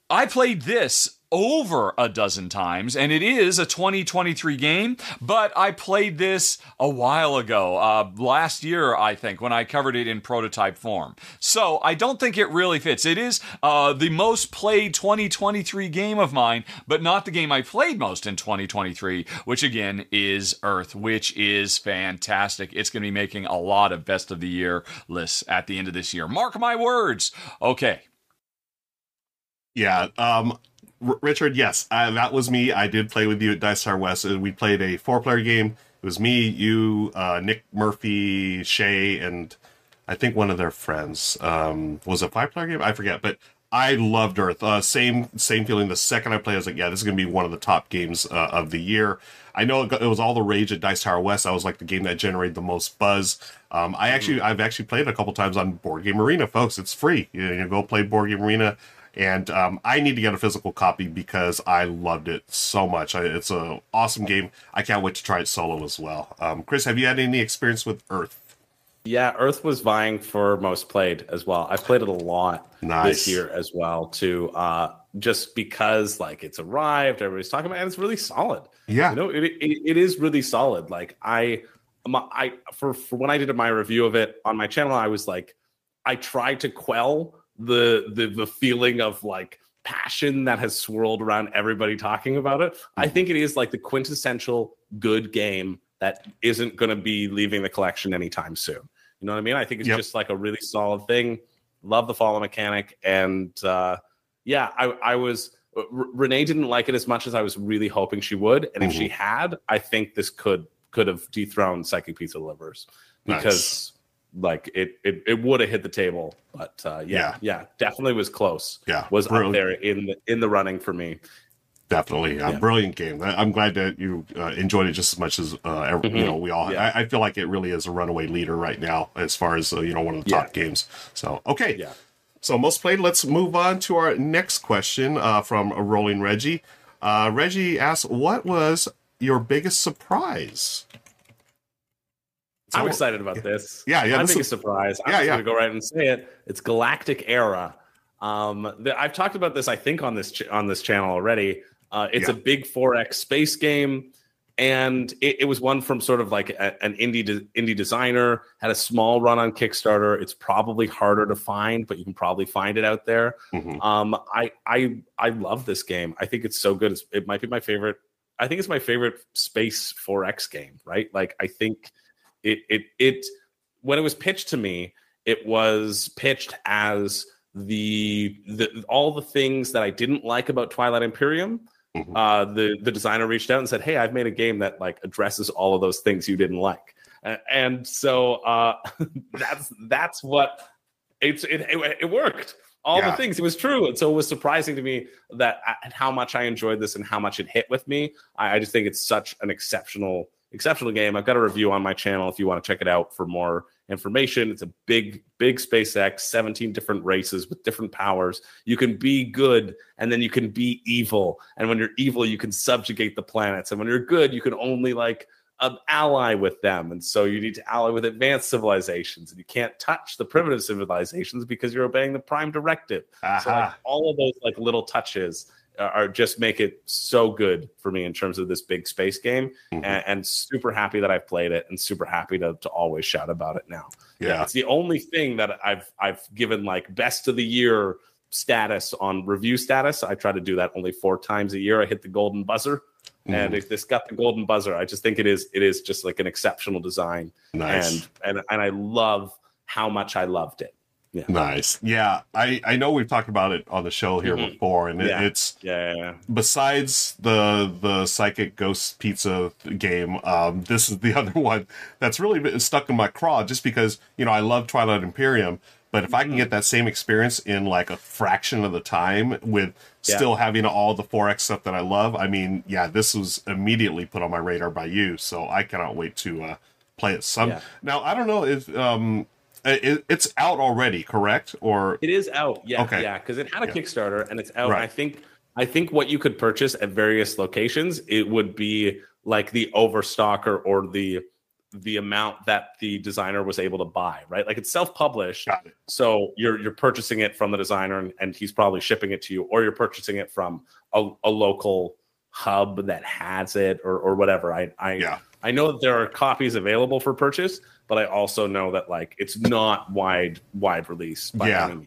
I played this over a dozen times, and it is a 2023 game. But I played this a while ago, uh, last year, I think, when I covered it in prototype form. So I don't think it really fits. It is uh, the most played 2023 game of mine, but not the game I played most in 2023, which again is Earth, which is fantastic. It's going to be making a lot of best of the year lists at the end of this year. Mark my words. Okay. Yeah, um, Richard, yes, uh, that was me. I did play with you at Dice Tower West. We played a four player game. It was me, you, uh, Nick Murphy, Shay, and I think one of their friends. Um, was a five player game? I forget, but I loved Earth. Uh, same same feeling. The second I played, I was like, yeah, this is going to be one of the top games uh, of the year. I know it, was all the rage at Dice Tower West. I was like the game that generated the most buzz. Um, I actually. I've actually played it a couple times on Board Game Arena, folks. It's free. You, you go play Board Game Arena and um, I need to get a physical copy because I loved it so much. I, it's an awesome game. I can't wait to try it solo as well. Um, Chris, have you had any experience with Earth? Yeah, Earth was vying for most played as well. I've played it a lot nice. this year as well too. Uh, just because like it's arrived, everybody's talking about, it, and it's really solid. Yeah, you know, it, it, it is really solid. Like I my, I for for when I did my review of it on my channel, I was like, I tried to quell the the the feeling of like passion that has swirled around everybody talking about it. I mm-hmm. think it is like the quintessential good game that isn't going to be leaving the collection anytime soon. You know what I mean? I think it's Yep. just like a really solid thing. Love the follow mechanic, and uh, yeah, I, I was. Uh, R- Renee didn't like it as much as I was really hoping she would, and if she mm-hmm. had, I think this could could have dethroned Psychic Pizza Delivers because like it it, it would have hit the table. But uh, yeah, yeah, definitely was close. Yeah, was up there in the in the running for me. Definitely, a Yeah. brilliant game. I'm glad that you uh, enjoyed it just as much as uh, ever, you Mhm. know we all. Yeah. I, I feel like it really is a runaway leader right now as far as uh, you know one of the Yeah. top games. So okay, Yeah. so most played. Let's move on to our next question uh, from rolling Reggie. Uh, Reggie asks, "What was your biggest surprise?" I'm excited about this. Yeah, yeah, My this biggest surprise. I'm Yeah, yeah. gonna go right and say it. It's Galactic Era. Um, the, I've talked about this, I think, on this ch- on this channel already. Uh, it's Yeah. a big 4X space game, and it, it was one from sort of like a- an indie de- indie designer. Had a small run on Kickstarter. It's probably harder to find, but you can probably find it out there. Mhm. Um, I I I love this game. I think it's so good. It's, it might be my favorite. I think it's my favorite space 4X game. Right? Like I think it it it when it was pitched to me, it was pitched as the the all the things that I didn't like about Twilight Imperium. Mhm. Uh, the the designer reached out and said, "Hey, I've made a game that like addresses all of those things you didn't like," and so uh, that's that's what it's it, it, it worked all Yeah. the things it was true and so it was surprising to me that I, how much i enjoyed this and how much it hit with me I, I just think it's such an exceptional exceptional game. I've got a review on my channel if you want to check it out for more information. It's a big big spacex 17 different races with different powers. You can be good and then you can be evil. And when you're evil you can subjugate the planets. And when you're good you can only like um, ally with them. And so you need to ally with advanced civilizations. And you can't touch the primitive civilizations because you're obeying the prime directive. So like, all of those like little touches are, are just make it so good for me in terms of this big space game Mhm. and, and super happy that I've played it and super happy to, to always shout about it now. Yeah. It's the only thing that I've I've given like best of the year status on review status. I try to do that only four times a year. I hit the golden buzzer. Mm-hmm. And if this got the golden buzzer, I just think it is it is just like an exceptional design. Nice. And and and I love how much I loved it. Nice. Yeah, I I know we've talked about it on the show here Mhm. before, and it, Yeah. it's Yeah, yeah, yeah. besides the the psychic ghost pizza game. Um, this is the other one that's really been stuck in my craw, just because you know I love Twilight Imperium, but if I Mm-hmm. can get that same experience in like a fraction of the time with Yeah. still having all the 4x stuff that I love, I mean, yeah, this was immediately put on my radar by you, so I cannot wait to uh, play it. Some Yeah. now I don't know if um, Uh, it, it's out already, correct? Or It is out. Yeah, Okay. yeah, because it had a Yeah. Kickstarter and it's out. Right. I think I think what you could purchase at various locations, it would be like the overstocker or the the amount that the designer was able to buy, right? Like it's self-published. it. So you're you're purchasing it from the designer and, and he's probably shipping it to you, or you're purchasing it from a, a local hub that has it or or whatever. I I Yeah. I know that there are copies available for purchase, but I also know that like it's not wide wide release by Yeah. any means.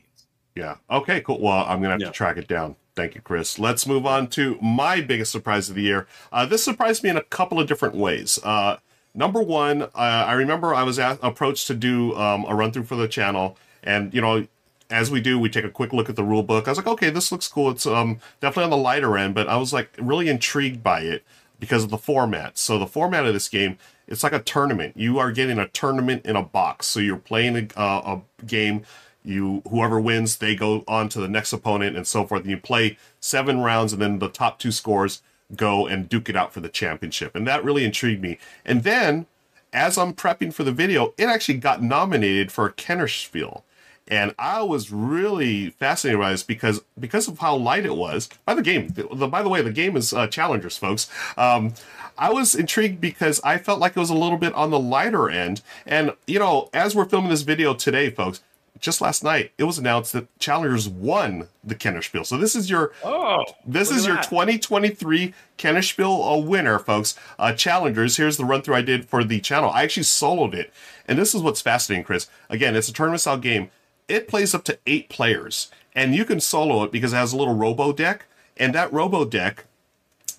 Yeah. Okay, cool. Well, I'm going to have Yeah. to track it down. Thank you, Chris. Let's move on to my biggest surprise of the year. Uh, this surprised me in a couple of different ways. Uh, number one, uh, I remember I was a- approached to do um, a run through for the channel, and you know, as we do, we take a quick look at the rule book. I was like, okay, this looks cool. It's um, definitely on the lighter end, but I was like really intrigued by it because of the format. So the format of this game, it's like a tournament. You are getting a tournament in a box. So you're playing a, a game. You whoever wins, they go on to the next opponent and so forth. And you play seven rounds, and then the top two scores go and duke it out for the championship. And that really intrigued me. And then, as I'm prepping for the video, it actually got nominated for a Kennerspiel and I was really fascinated by this because because of how light it was. By the game, the, by the way, the game is uh, challengers, folks. Um, I was intrigued because I felt like it was a little bit on the lighter end, and you know, as we're filming this video today, folks, just last night, it was announced that Challengers won the Kennerspiel. So this is your Oh, this is your that. 2023 Kennerspiel uh, winner, folks. Uh, Challengers. Here's the run through I did for the channel. I actually soloed it, and this is what's fascinating, Chris. Again, it's a tournament style game. It plays up to eight players, and you can solo it because it has a little robo deck, and that robo deck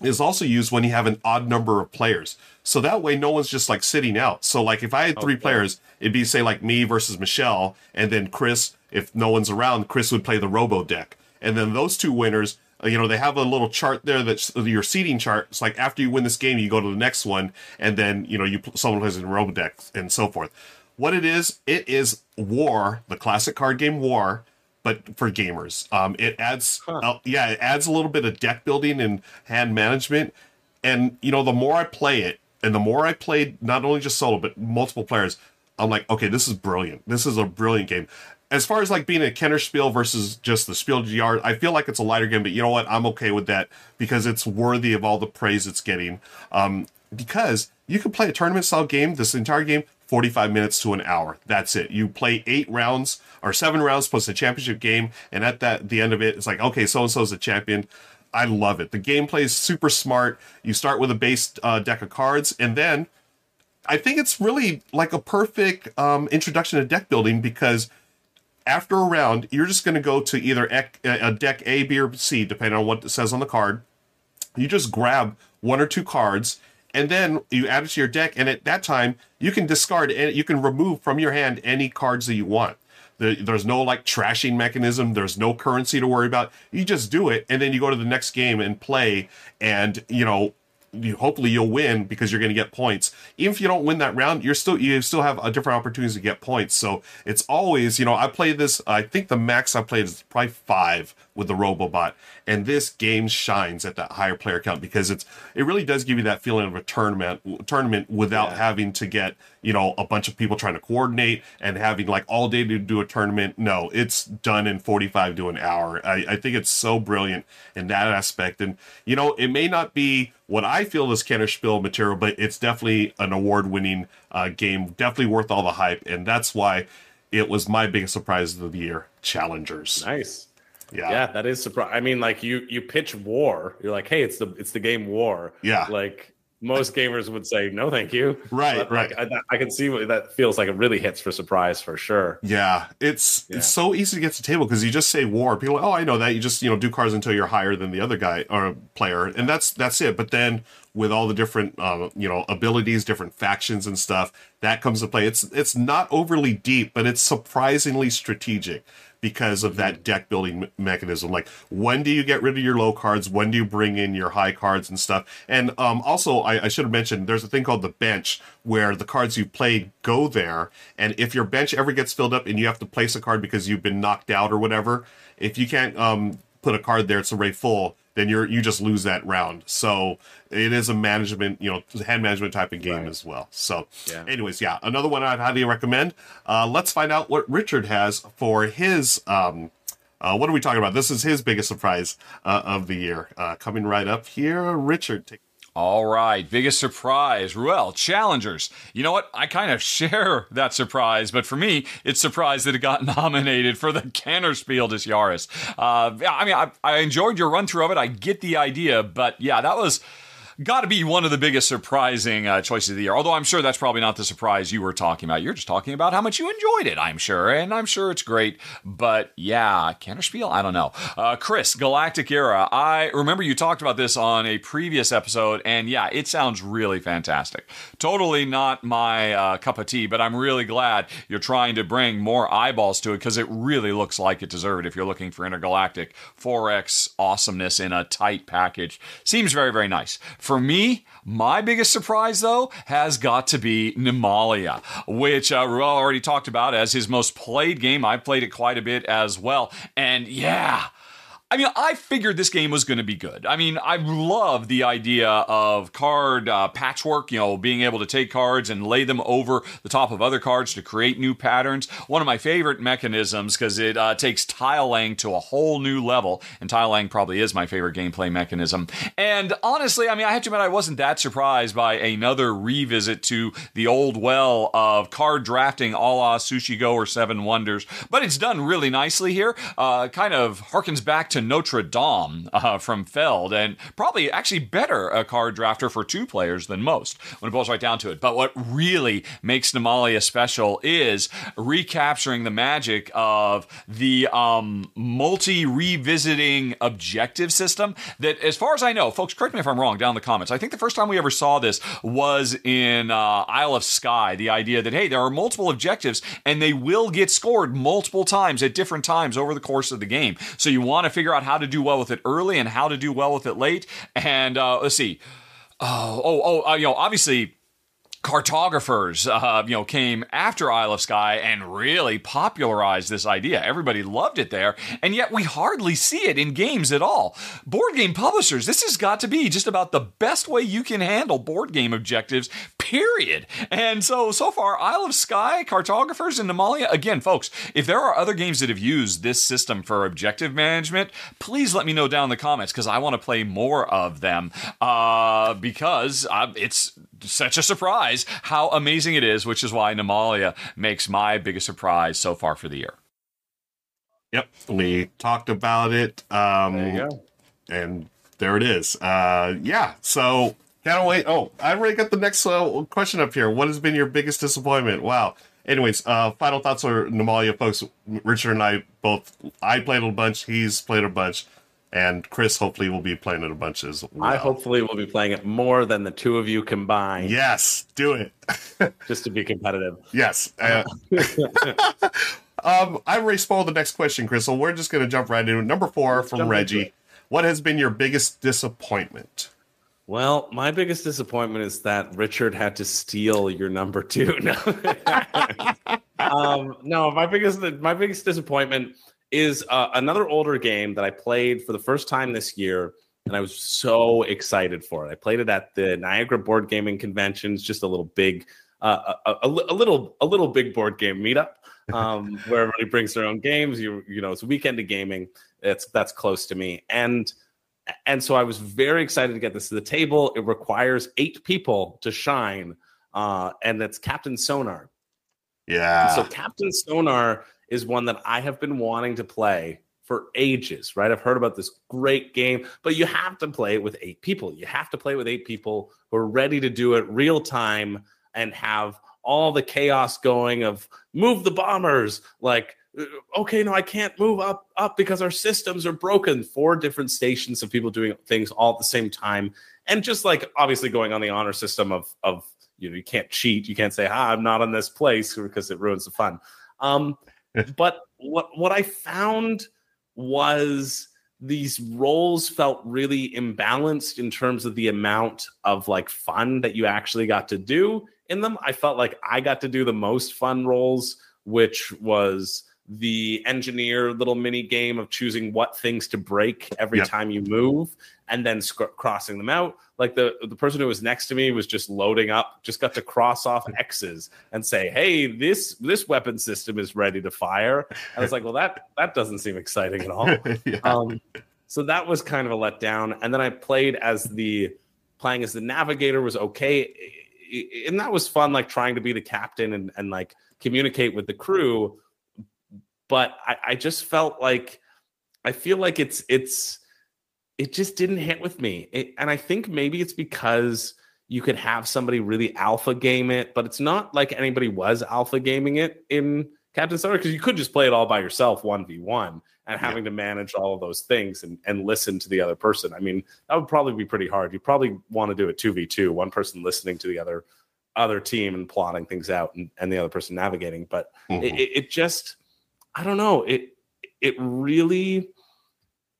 is also used when you have an odd number of players. So that way, no one's just like sitting out. So, like, if I had three players, it'd be say like me versus Michelle, and then Chris. If no one's around, Chris would play the Robo deck, and then those two winners. uh, You know, they have a little chart there that's your seating chart. It's like after you win this game, you go to the next one, and then you know you someone plays in Robo deck and so forth. What it is, it is War, the classic card game War, but for gamers. Um, it adds, uh, yeah, it adds a little bit of deck building and hand management. And you know, the more I play it, and the more I played, not only just solo but multiple players, I'm like, okay, this is brilliant. This is a brilliant game. As far as like being a Kenner Spiel versus just the Spiel GR, I feel like it's a lighter game, but you know what? I'm okay with that because it's worthy of all the praise it's getting. Um, because you can play a tournament style game, this entire game, 45 minutes to an hour. That's it. You play eight rounds or seven rounds plus a championship game, and at that the end of it, it's like, okay, so and so's a champion. I love it. The gameplay is super smart. You start with a base uh, deck of cards, and then I think it's really like a perfect um, introduction to deck building because after a round, you're just going to go to either a deck A, B, or C, depending on what it says on the card. You just grab one or two cards, and then you add it to your deck. And at that time, you can discard and you can remove from your hand any cards that you want. There- There's no like trashing mechanism. There's no currency to worry about. You just do it, and then you go to the next game and play. And you know, you, hopefully you'll win because you're going to get points. Even if you don't win that round, you're still you still have a different opportunities to get points. So it's always you know I play this. I think the max I played is probably five with the Robobot, and this game shines at that higher player count because it's it really does give you that feeling of a tournament tournament without Yeah. having to get you know a bunch of people trying to coordinate and having like all day to do a tournament. No, it's done in 45 to an hour. I, I think it's so brilliant in that aspect, and you know it may not be what I feel is Kenner Spiel material, but it's definitely an award winning uh, game, definitely worth all the hype, and that's why it was my biggest surprise of the year. Challengers, Nice. Yeah, Yeah, that is surprise. I mean, like you you pitch war. You're like, hey, it's the it's the game war. Yeah. Like most gamers would say, no, thank you. Right, But, like, right. I, I can see what that feels like. It really hits for surprise for sure. Yeah, it's Yeah. it's so easy to get to the table because you just say war. People, are like, oh, I know that. You just you know do cards until you're higher than the other guy or player, and that's that's it. But then with all the different uh, you know abilities, different factions and stuff, that comes to play. It's it's not overly deep, but it's surprisingly strategic because of that deck building mechanism. Like when do you get rid of your low cards? When do you bring in your high cards and stuff? And um, also, I, I should have mentioned there's a thing called the bench where the cards you played go there, and if your bench ever gets filled up and you have to place a card because you've been knocked out or whatever, if you can't um, put a card there, it's already full. Then you're you just lose that round. So it is a management, you know, hand management type of game Right. as well. So, Yeah. anyways, yeah, another one I'd highly recommend. Uh, let's find out what Richard has for his. Um, uh, what are we talking about? This is his biggest surprise uh, of the year. Uh, coming right up here, Richard. Take- All right, biggest surprise. Ruel, challengers. You know what? I kind of share that surprise, but for me, it's surprise that it got nominated for the Kennerspiel des Jahres. Uh, I mean, I, I enjoyed your run through of it. I get the idea, but yeah, that was got to be one of the biggest surprising uh, choices of the year. Although I'm sure that's probably not the surprise you were talking about. You're just talking about how much you enjoyed it, I'm sure. And I'm sure it's great. But yeah, Kennerspiel, I don't know. Uh, Chris, Galactic Era. I remember you talked about this on a previous episode. And yeah, it sounds really fantastic. Totally not my uh, cup of tea, but I'm really glad you're trying to bring more eyeballs to it because it really looks like it deserved if you're looking for intergalactic 4X awesomeness in a tight package. Seems very, very nice. For me, my biggest surprise, though, has got to be Nemalia, which uh, Ruel already talked about as his most played game. I played it quite a bit as well. And yeah, I mean, I figured this game was going to be good. I mean, I love the idea of card uh, patchwork, you know, being able to take cards and lay them over the top of other cards to create new patterns. One of my favorite mechanisms because it uh, takes tile laying to a whole new level, and tile laying probably is my favorite gameplay mechanism. And honestly, I mean, I have to admit, I wasn't that surprised by another revisit to the old well of card drafting a la Sushi Go or Seven Wonders, but it's done really nicely here. Uh, kind of harkens back to Notre Dame uh, from Feld, and probably actually better a card drafter for two players than most when it boils right down to it. But what really makes Nemalia special is recapturing the magic of the um, multi revisiting objective system that, as far as I know, folks, correct me if I'm wrong down in the comments. I think the first time we ever saw this was in uh, Isle of Skye The idea that, hey, there are multiple objectives and they will get scored multiple times at different times over the course of the game. So you want to figure out how to do well with it early and how to do well with it late. And uh, let's see. Oh, oh, oh, uh, you know, obviously cartographers, uh, you know, came after Isle of Skye and really popularized this idea. Everybody loved it there, and yet we hardly see it in games at all. Board game publishers, this has got to be just about the best way you can handle board game objectives, period. And so, so far, Isle of Skye, cartographers, and Nemalia, again, folks, if there are other games that have used this system for objective management, please let me know down in the comments because I want to play more of them uh, because uh, it's such a surprise how amazing it is, which is why Namalia makes my biggest surprise so far for the year. Yep, we talked about it. Um, There you go. and there it is. Uh, yeah, so can't wait. Oh, I already got the next uh, question up here. What has been your biggest disappointment? Wow. Anyways, uh, final thoughts are Namalia, folks. Richard and I both. I played a bunch. He's played a bunch, and Chris hopefully will be playing it a bunch as well. I hopefully will be playing it more than the two of you combined, Yes, do it. just to be competitive. Yes. Uh, um, I already spoiled the next question, Chris. So we're just going to jump right into. Number four from jump into Reggie. What has been your biggest disappointment? Well, my biggest disappointment is that Richard had to steal your number two. No, um, no my biggest my biggest disappointment is uh, another older game that I played for the first time this year, and I was so excited for it. I played it at the Niagara Board Gaming Conventions, just a little big, uh, a, a, a little a little big board game meetup um, where everybody brings their own games. You you know, it's a weekend of gaming. It's that's close to me, and and so I was very excited to get this to the table. It requires eight people to shine, uh, and that's Captain Sonar. Yeah. So Captain Sonar is one that I have been wanting to play for ages, right? I've heard about this great game, but you have to play it with eight people. You have to play with eight people who are ready to do it real time and have all the chaos going of move the bombers, like uh, okay, no, I can't move up up because our systems are broken. Four different stations of people doing things all at the same time, and just like obviously going on the honor system of of you know you can't cheat, you can't say ah I'm not on this place because it ruins the fun. Um, but what what I found was these roles felt really imbalanced in terms of the amount of like fun that you actually got to do in them. I felt like I got to do the most fun roles, which was the engineer little mini game of choosing what things to break every Yep. time you move and then sc- crossing them out like the the person who was next to me was just loading up just got to cross off x's and say hey this this weapon system is ready to fire i was like well that that doesn't seem exciting at all yeah. um, so that was kind of a letdown. And then I played as the playing as the navigator was okay, and that was fun, like trying to be the captain and, and like communicate with the crew. But I, I just felt like I feel like it's it's it just didn't hit with me, it, and I think maybe it's because you could have somebody really alpha game it, but it's not like anybody was alpha gaming it in Captain Sonar because you could just play it all by yourself, one v one, and having to manage all of those things and, and listen to the other person. I mean, that would probably be pretty hard. You probably want to do it two v two, one person listening to the other other team and plotting things out, and, and the other person navigating. But Mhm. it, it, it just, I don't know, it it really.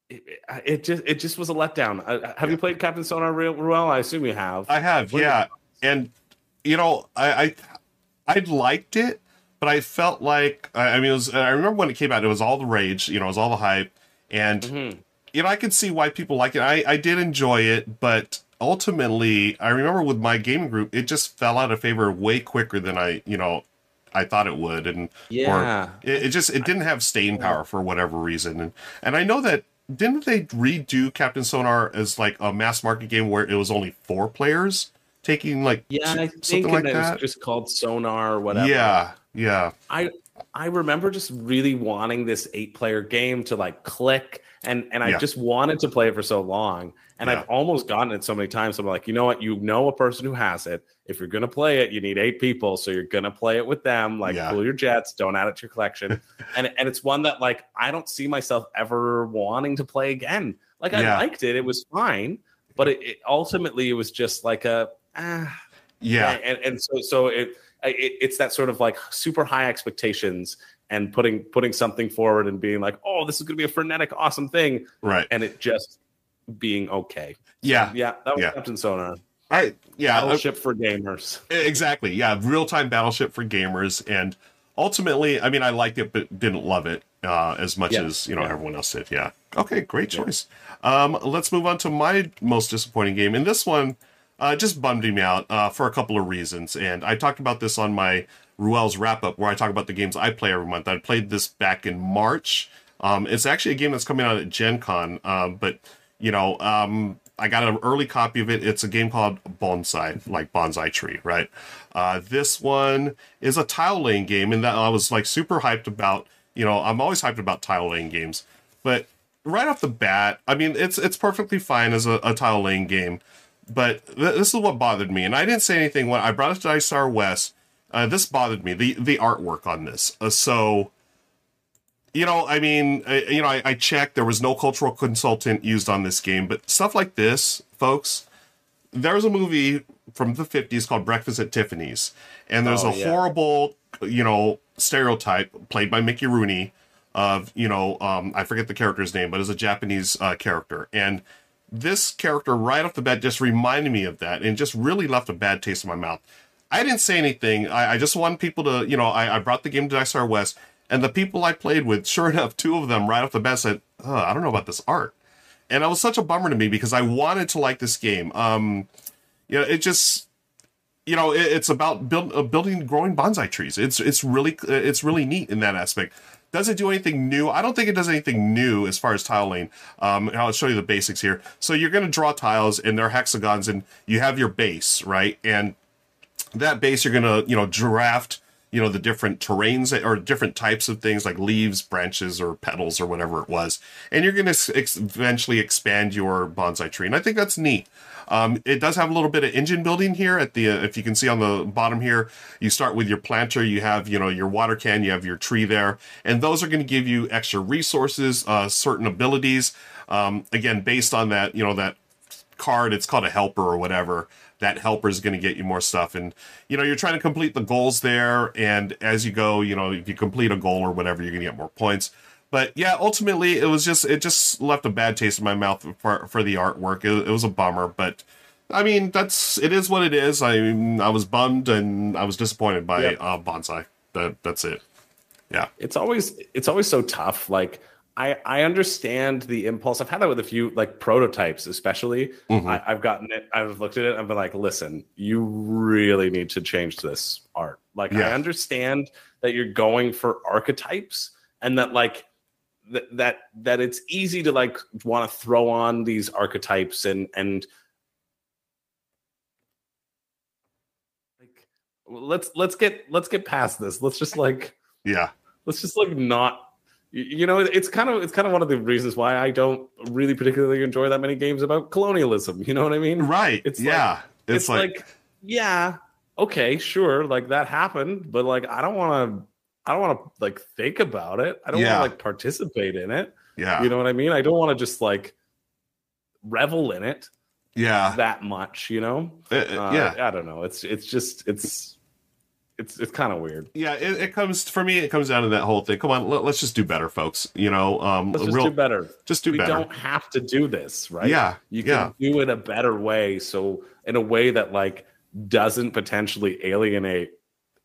It, it just it just was a letdown. Uh, have you played Captain Sonar real well? I assume you have. I have, What yeah. And you know, I, I I liked it, but I felt like I I mean, it was. I remember when it came out, it was all the rage. You know, it was all the hype, and Mhm. you know, I could see why people like it. I, I did enjoy it, but ultimately, I remember with my gaming group, it just fell out of favor way quicker than I, you know, I thought it would, and Yeah. it, it just it didn't have staying power for whatever reason, and and I know that didn't they redo Captain Sonar as like a mass market game where it was only four players taking like Yeah, I think something like it that. was just called Sonar or whatever. Yeah, yeah, I I remember just really wanting this eight player game to like click and and I Yeah. just wanted to play it for so long and Yeah. I've almost gotten it so many times. I'm like you know what? You know a person who has it. If you're going to play it you need eight people so you're going to play it with them. Like Yeah. pull your jets. Don't add it to your collection. And and it's one that like I don't see myself ever wanting to play again. Like I Yeah. liked it. It was fine but it, it ultimately it was just like a ah. Yeah, and, and so so it, it it's that sort of like super high expectations and putting putting something forward and being like oh this is going to be a frenetic awesome thing. Right, and it just being okay yeah. yeah that was Yeah. captain sonar All right, yeah, battleship for gamers exactly. Yeah, real time battleship for gamers, and ultimately, I mean, I liked it, but didn't love it uh, as much Yeah, as you know yeah. everyone else did. Yeah. Okay, great choice. Um, let's move on to my most disappointing game, and this one uh, just bummed me out uh, for a couple of reasons. And I talked about this on my Ruel's wrap up, where I talk about the games I play every month. I played this back in March. Um, it's actually a game that's coming out at Gen Con, um, but you know, um, I got an early copy of it. It's a game called Bonsai, like Bonsai Tree, right? Uh, this one is a tile laying game, and that I was like super hyped about. You know, I'm always hyped about tile laying games, but right off the bat, I mean, it's it's perfectly fine as a, a tile laying game, but th- this is what bothered me, and I didn't say anything when I brought it to Star West. Uh, this bothered me the the artwork on this. Uh, so you know, I mean, I, you know, I, I checked. There was no cultural consultant used on this game, but stuff like this, folks. There's a movie from the 50s called Breakfast at Tiffany's, and there's Oh, a yeah. horrible, you know, stereotype played by Mickey Rooney of, you know, um, I forget the character's name, but it's a Japanese uh, character, and this character right off the bat just reminded me of that, and just really left a bad taste in my mouth. I didn't say anything. I, I just want people to, you know, I, I brought the game to Dice West, and the people I played with, sure enough, two of them right off the bat said, I don't know about this art. And it was such a bummer to me because I wanted to like this game. Um, you know, it just, you know, it, it's about build, uh, building, growing bonsai trees. It's it's really it's really neat in that aspect. Does it do anything new? I don't think it does anything new as far as tiling. Um, I'll show you the basics here. So you're going to draw tiles, and they're hexagons, and you have your base, right? And that base you're gonna you know draft you know the different terrains or different types of things like leaves branches or petals or whatever it was. And you're gonna ex- eventually expand your bonsai tree and i think that's neat. Um, it does have a little bit of engine building here at the uh, if you can see on the bottom here you start with your planter you have you know your water can you have your tree there and those are going to give you extra resources uh, certain abilities um, again based on that you know that card it's called a helper or whatever that helper is going to get you more stuff. And you know you're trying to complete the goals there and as you go you know if you complete a goal or whatever you're going to get more points. But yeah ultimately it was just it just left a bad taste in my mouth for for the artwork. It, it was a bummer but i mean that's it is what it is. I i was bummed and i was disappointed by Yep. uh bonsai. That that's it. Yeah. It's always it's always so tough. Like I, I understand the impulse. I've had that with a few like prototypes, especially. Mhm. I, I've gotten it. I've looked at it. I've been like, listen, you really need to change this art. Like, I understand that you're going for archetypes, and that like that that that it's easy to like want to throw on these archetypes and and like let's let's get let's get past this. Let's just like yeah let's just like not you know it's kind of it's kind of one of the reasons why i don't really particularly enjoy that many games about colonialism you know what i mean? Right It's like- yeah. It's, like, yeah okay sure like that happened but like i don't want to i don't want to like think about it. I don't Yeah. want to like participate in it. Yeah. You know what i mean? I don't want to just like revel in it yeah. that much you know? Uh, uh, yeah. I don't know. It's it's just it's it's it's kind of weird yeah it, it comes for me it comes down to that whole thing come on let, us just do better folks you know um let's just real, do better just do we better We don't have to do this, right? Yeah, You can yeah. do it a better way. So in a way that like doesn't potentially alienate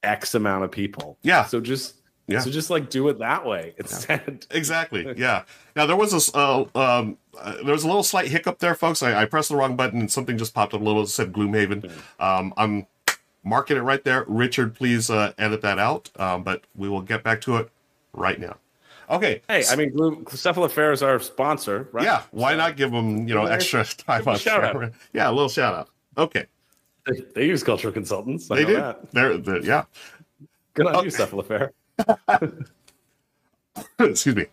X amount of people. Yeah. So just Yeah. so just like do it that way instead. exactly yeah now there was this uh, um uh, there was a little slight hiccup there, folks. I, I, pressed the wrong button and something just popped up a little. It said Gloomhaven. Um, I'm marking it right there. Richard, please uh, edit that out. Um, but we will get back to it right now. Okay. Hey, I mean, Cephalofair is our sponsor, right? Yeah. Why not give them, you know, extra time on shout out. Yeah, a little shout out. Okay. They, they use cultural consultants. I they do. That. They're, they're, yeah. Good on okay. you, Cephalofair. Excuse me.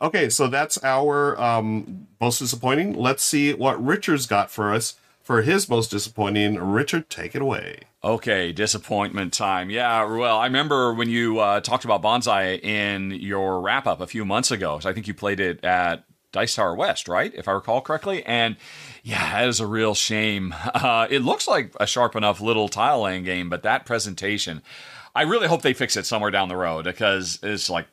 Okay, so that's our um, most disappointing. Let's see what Richard's got for us for his most disappointing. Richard, take it away. Okay, disappointment time. Yeah, well, I remember when you uh, talked about Bonsai in your wrap up a few months ago. So I think you played it at Dice Tower West, right? If I recall correctly. And yeah, that is a real shame. Uh, it looks like a sharp enough little tile laying game, but that presentation, I really hope they fix it somewhere down the road because it's like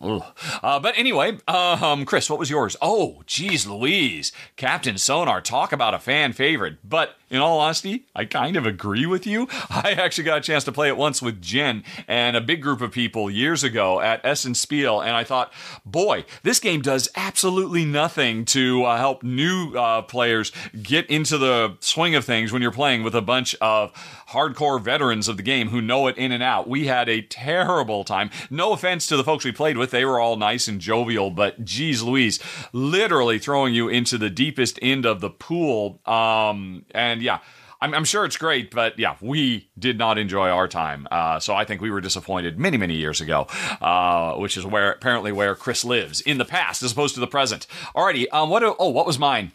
uh, but anyway, um, Chris, what was yours? Oh, geez, Louise, Captain Sonar, talk about a fan favorite. But in all honesty, I kind of agree with you. I actually got a chance to play it once with Jen and a big group of people years ago at Essen Spiel, and I thought, boy, this game does absolutely nothing to uh, help new uh, players get into the swing of things when you're playing with a bunch of hardcore veterans of the game who know it in and out. We had a terrible time. No offense to the folks we played with, they were all nice and jovial, but geez Louise, literally throwing you into the deepest end of the pool. Um, and yeah. I'm, sure it's great, but yeah, we did not enjoy our time. Uh, so I think we were disappointed many, many years ago, uh, which is where apparently where Chris lives in the past as opposed to the present. Alrighty, um, what? Oh, what was mine?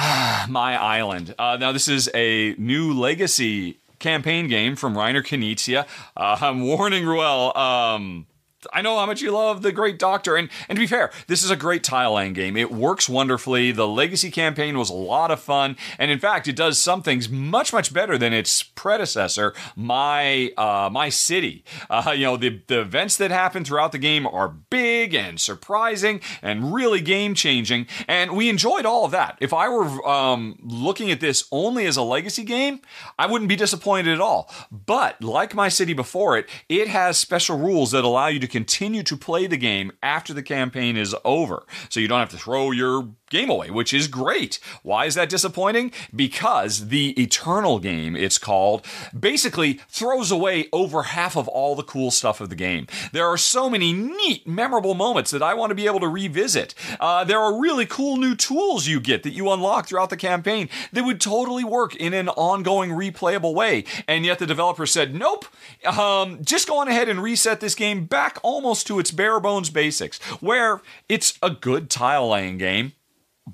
My Island. Uh, now, this is a new legacy campaign game from Reiner Knizia. Uh, I'm warning Ruel. Um, I know how much you love the Great Doctor, and and to be fair, this is a great tile laying game. It works wonderfully. The Legacy campaign was a lot of fun, and in fact, it does some things much much better than its predecessor, My uh, My City. Uh, you know, the the events that happen throughout the game are big and surprising and really game changing, and we enjoyed all of that. If I were um, looking at this only as a Legacy game, I wouldn't be disappointed at all. But like My City before it, it has special rules that allow you to continue to play the game after the campaign is over. So you don't have to throw your game away, which is great. Why is that disappointing? Because the Eternal game, it's called, basically throws away over half of all the cool stuff of the game. There are so many neat, memorable moments that I want to be able to revisit. Uh, there are really cool new tools you get that you unlock throughout the campaign that would totally work in an ongoing replayable way. And yet the developer said, nope, um, just go on ahead and reset this game back almost to its bare bones basics, where it's a good tile laying game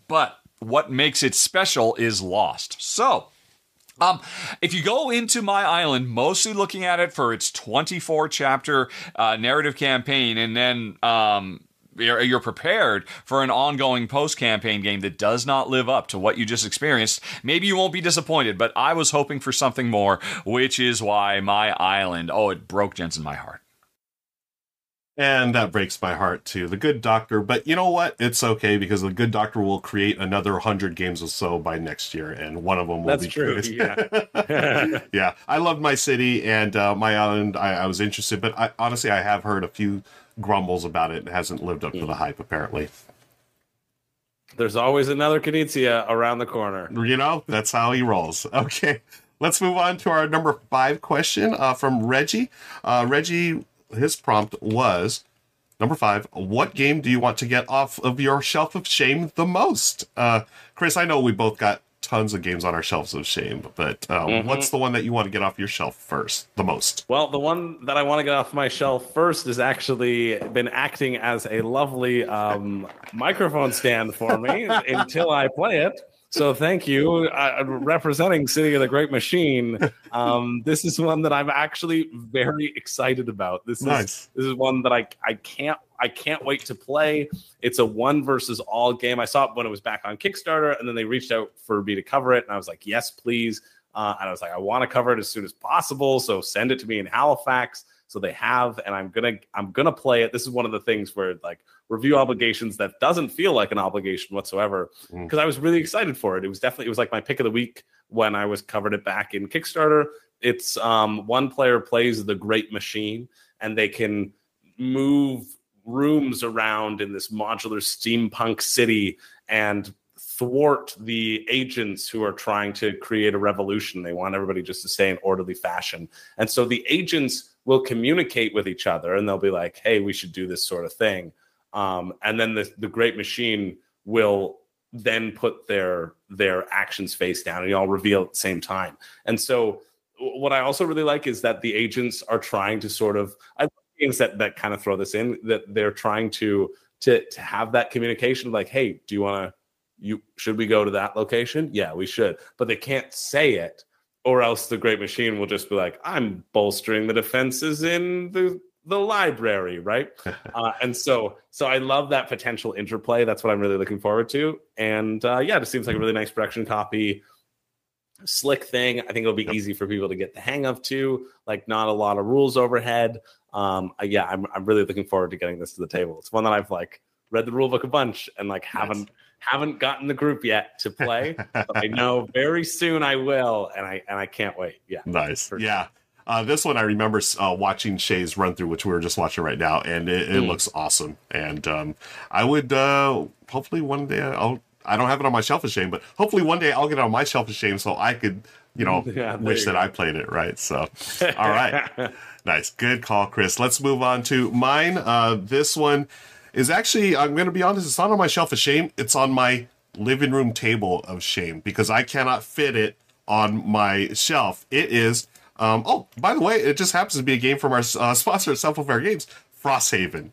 but what makes it special is lost. So, um, if you go into My Island, mostly looking at it for its 24 chapter uh, narrative campaign, and then um, you're, you're, prepared for an ongoing post campaign game that does not live up to what you just experienced, maybe you won't be disappointed. But I was hoping for something more, which is why My Island, oh, it broke Jensen my heart. And that breaks my heart too. The Good Doctor, but you know what? It's okay because the Good Doctor will create another hundred games or so by next year, and one of them will That's be true. Yeah, yeah. I loved my city and uh, my island. I, I, was interested, but I, honestly, I have heard a few grumbles about it. It hasn't lived up mm. to the hmm. hype, apparently. There's always another Knizia around the corner. You know, that's how he rolls. Okay. Let's move on to our number five question uh, from Reggie. Uh, Reggie his prompt was number five. What game do you want to get off of your shelf of shame the most? Uh, Chris, I know we both got tons of games on our shelves of shame, but uh, mm-hmm. what's the one that you want to get off your shelf first, the most? Well, the one that I want to get off my shelf first has actually been acting as a lovely um, microphone stand for me until I play it. So thank you, uh, representing City of the Great Machine. Um, this is one that I'm actually very excited about. This nice. is this is one that I I can't I can't wait to play. It's a one versus all game. I saw it when it was back on Kickstarter, and then they reached out for me to cover it, and I was like, yes, please. Uh, and I was like, I want to cover it as soon as possible. So send it to me in Halifax. So they have, and I'm gonna I'm gonna play it. This is one of the things where like review obligations that doesn't feel like an obligation whatsoever because mm. I was really excited for it. It was definitely it was like my pick of the week when I was covered it back in Kickstarter. It's um, one player plays the Great Machine and they can move rooms around in this modular steampunk city and thwart the agents who are trying to create a revolution. They want everybody just to stay in orderly fashion. And so the agents will communicate with each other and they'll be like, hey, we should do this sort of thing. Um, and then the, the great machine will then put their their actions face down and you all reveal at the same time. And so what I also really like is that the agents are trying to sort of I games that that kind of throw this in that they're trying to to to have that communication like, hey, do you want to you should we go to that location? Yeah, we should. But they can't say it or else the great machine will just be like, I'm bolstering the defenses in the the library, right? uh, and so, so I love that potential interplay. That's what I'm really looking forward to. And uh, yeah, it seems like a really nice production copy, slick thing. I think it'll be yep. easy for people to get the hang of too. Like not a lot of rules overhead. Um, yeah, I'm I'm really looking forward to getting this to the table. It's one that I've like read the rule book a bunch and like haven't nice. Haven't gotten the group yet to play. but I know very soon I will, and I and I can't wait. Yeah, nice. Yeah. Sure. Uh, this one I remember uh, watching Shay's run through, which we were just watching right now, and it, it mm. looks awesome. And um, I would uh, hopefully one day I'll. I don't have it on my shelf of shame, but hopefully one day I'll get it on my shelf of shame so I could, you know, yeah, wish that go. I played it right. So, all right, nice, good call, Chris. Let's move on to mine. Uh, this one is actually, I'm going to be honest, it's not on my shelf of shame. It's on my living room table of shame because I cannot fit it on my shelf. It is um, oh, by the way, it just happens to be a game from our uh, sponsor at Fair Games, Frosthaven.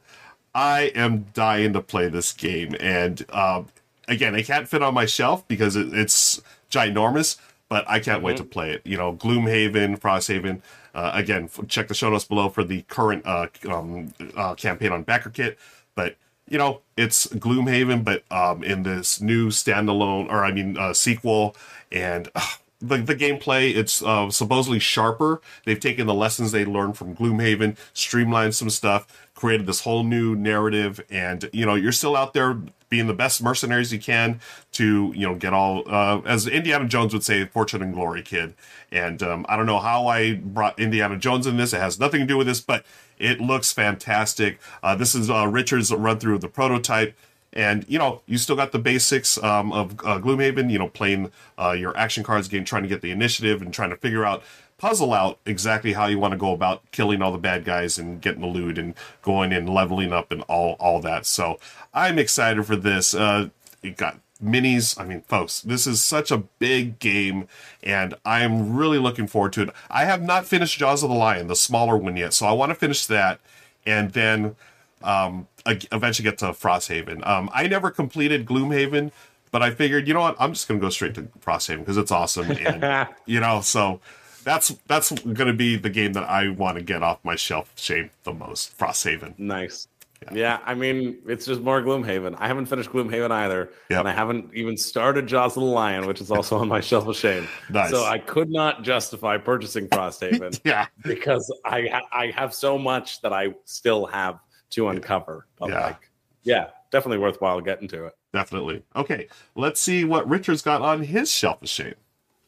I am dying to play this game, and uh, again, it can't fit on my shelf because it, it's ginormous. But I can't mm-hmm. wait to play it. You know, Gloomhaven, Frosthaven. Uh, again, check the show notes below for the current uh, um, uh, campaign on BackerKit. But you know, it's Gloomhaven, but um, in this new standalone, or I mean, uh, sequel, and uh, the, the gameplay it's uh, supposedly sharper. They've taken the lessons they learned from gloomhaven streamlined some stuff created this whole new narrative and you know you're still out there being the best mercenaries you can to you know get all uh, as indiana jones would say fortune and glory kid. And um, i don't know how i brought indiana jones in this. It has nothing to do with this but it looks fantastic uh, this is uh, richard's run through of the prototype and you know, you still got the basics um, of uh, Gloomhaven. You know, playing uh, your action cards game, trying to get the initiative, and trying to figure out, puzzle out exactly how you want to go about killing all the bad guys and getting the loot and going and leveling up and all all that. So I'm excited for this. Uh, it got minis. I mean, folks, this is such a big game, and I'm really looking forward to it. I have not finished Jaws of the Lion, the smaller one yet, so I want to finish that, and then um, eventually get to Frosthaven. Um, I never completed Gloomhaven, but I figured, you know what, I'm just going to go straight to Frosthaven because it's awesome, and you know, so that's that's going to be the game that I want to get off my shelf shame the most. Frosthaven. Nice. Yeah. yeah. I mean, it's just more Gloomhaven. I haven't finished Gloomhaven either, yep. and I haven't even started Jaws of the Lion, which is also on my shelf of shame. Nice. So I could not justify purchasing Frosthaven, yeah, because I ha- I have so much that I still have to uncover. But yeah. like, yeah, definitely worthwhile getting to it. Definitely. Okay, let's see what Richard's got on his shelf of shame.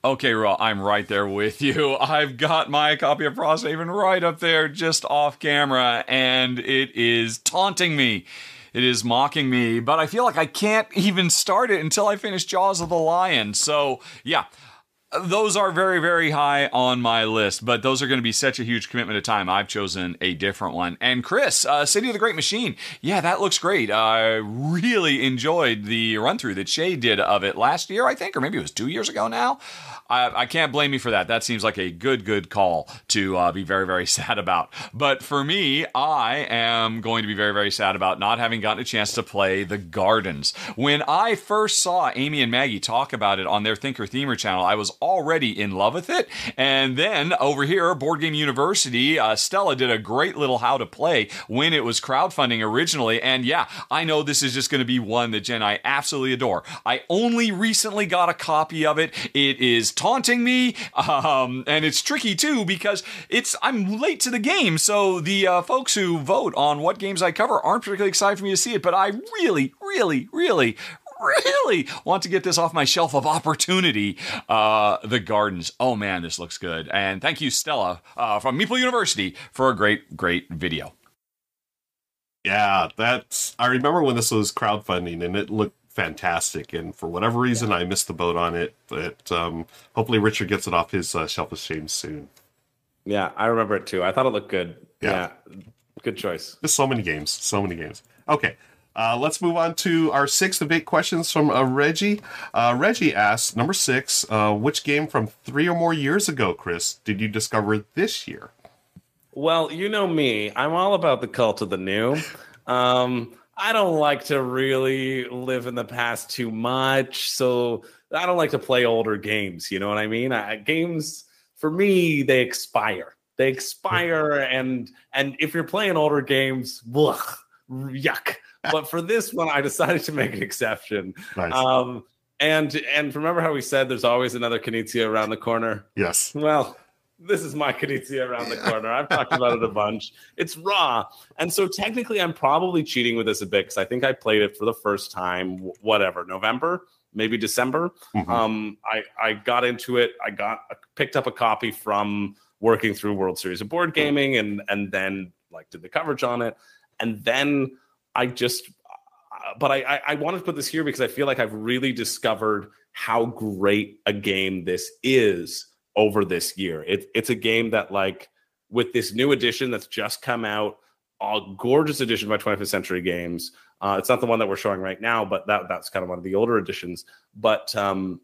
Okay, Raw, I'm right there with you. I've got my copy of Frosthaven right up there, just off camera, and it is taunting me. It is mocking me, but I feel like I can't even start it until I finish Jaws of the Lion. So, yeah, those are very, very high on my list, but those are going to be such a huge commitment of time. I've chosen a different one. And Chris, uh, City of the Great Machine, yeah, that looks great. I really enjoyed the run through that Shay did of it last year, I think, or maybe it was two years ago now. I, I can't blame you for that. That seems like a good, good call to uh, be very, very sad about. But for me, I am going to be very, very sad about not having gotten a chance to play The Gardens. When I first saw Amy and Maggie talk about it on their Thinker Themer channel, I was already in love with it. And then over here, Board Game University, uh, Stella did a great little how to play when it was crowdfunding originally. And yeah, I know this is just going to be one that Jen I absolutely adore. I only recently got a copy of it. It is taunting me, um, and it's tricky too because it's I'm late to the game, so the uh, folks who vote on what games I cover aren't particularly excited for me to see it. But I really, really, really, really want to get this off my shelf of opportunity. Uh, the Gardens. Oh man, this looks good. And thank you, Stella uh, from Meeple University, for a great, great video. Yeah, that's. I remember when this was crowdfunding, and it looked fantastic. And for whatever reason, I missed the boat on it. But um, hopefully, Richard gets it off his uh, shelf of shame soon. Yeah, I remember it too. I thought it looked good. Yeah. Yeah, good choice. Just so many games, so many games. Okay, uh, let's move on to our sixth of eight questions from uh, Reggie. Uh, Reggie asks, number six, uh, which game from three or more years ago, Chris, did you discover this year? Well, you know me. I'm all about the cult of the new. Um, I don't like to really live in the past too much, so I don't like to play older games. You know what I mean? I, games for me they expire. They expire, and and if you're playing older games, yuck. But for this one, I decided to make an exception. Nice. Um, and and remember how we said there's always another Knizia around the corner. yes. Well, this is my Knizia around the corner. I've talked about it a bunch. It's Ra. And so technically, I'm probably cheating with this a bit because I think I played it for the first time, whatever, November, maybe December. Mhm. Um, I, I got into it. I got picked up a copy from working through World Series of Board Gaming and, and then like did the coverage on it. And then I just, uh, but I, I, I wanted to put this here because I feel like I've really discovered how great a game this is over this year. It, it's a game that, like, with this new edition that's just come out, a gorgeous edition by 25th Century Games. Uh, it's not the one that we're showing right now, but that that's kind of one of the older editions. But um,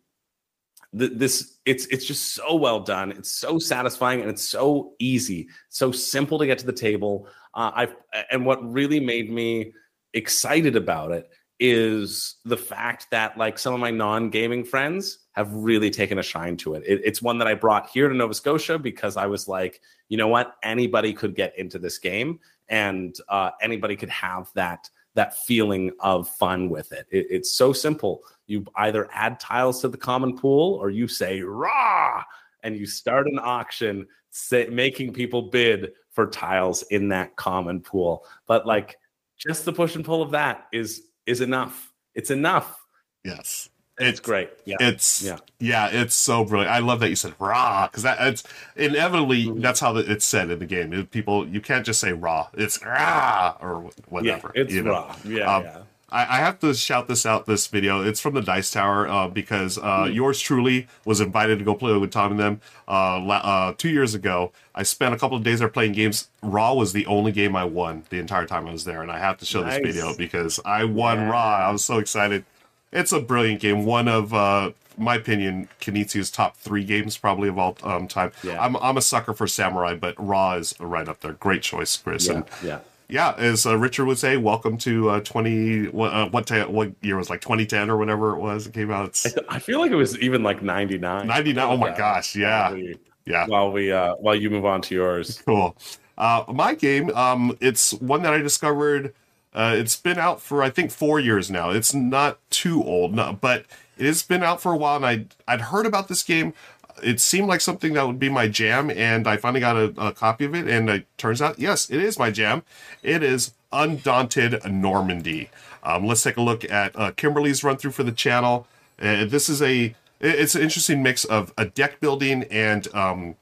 th- this it's it's just so well done. It's so satisfying and it's so easy, so simple to get to the table. Uh, I've and what really made me excited about it is the fact that like some of my non-gaming friends have really taken a shine to it. it. It's one that I brought here to Nova Scotia because I was like, you know what, anybody could get into this game, and uh, anybody could have that that feeling of fun with it. it. It's so simple. You either add tiles to the common pool, or you say "Ra," and you start an auction, say, making people bid for tiles in that common pool. But like, just the push and pull of that is is enough. It's enough. Yes. It's great. Yeah. It's yeah. Yeah. it's so brilliant. I love that you said Ra because that it's inevitably Mhm. that's how it's said in the game. People you can't just say Ra. It's Ra or whatever. Yeah, it's you know? Ra. Yeah, Um, yeah. I, I have to shout this out. This video, it's from the Dice Tower uh, because uh, Hmm. yours truly was invited to go play with Tom and them uh, la- uh, two years ago. I spent a couple of days there playing games. Ra was the only game I won the entire time I was there, and I have to show Nice. this video because I won Yeah. Ra. I was so excited. It's a brilliant game. One of, uh, my opinion, Knizia's top three games probably of all um, time. Yeah. I'm, I'm a sucker for Samurai, but Ra is right up there. Great choice, Chris. Yeah, And yeah. Yeah, as uh, Richard would say, welcome to uh, 20, what, uh, what, ta- what year was like 2010 or whenever it was it came out. It's I, feel like it was even like 99. 99. Oh my gosh. Yeah. While we, Yeah. while we uh while you move on to yours. Cool. Uh, my game, um, it's one that I discovered. Uh, it's been out for I think four years now. It's not too old, no, but it has been out for a while, and I I'd heard about this game. It seemed like something that would be my jam, and I finally got a, a copy of it, and it turns out yes, it is my jam. It is Undaunted Normandy. Um, let's take a look at uh, Kimberly's run through for the channel. Uh, this is a it's an interesting mix of a deck building and um,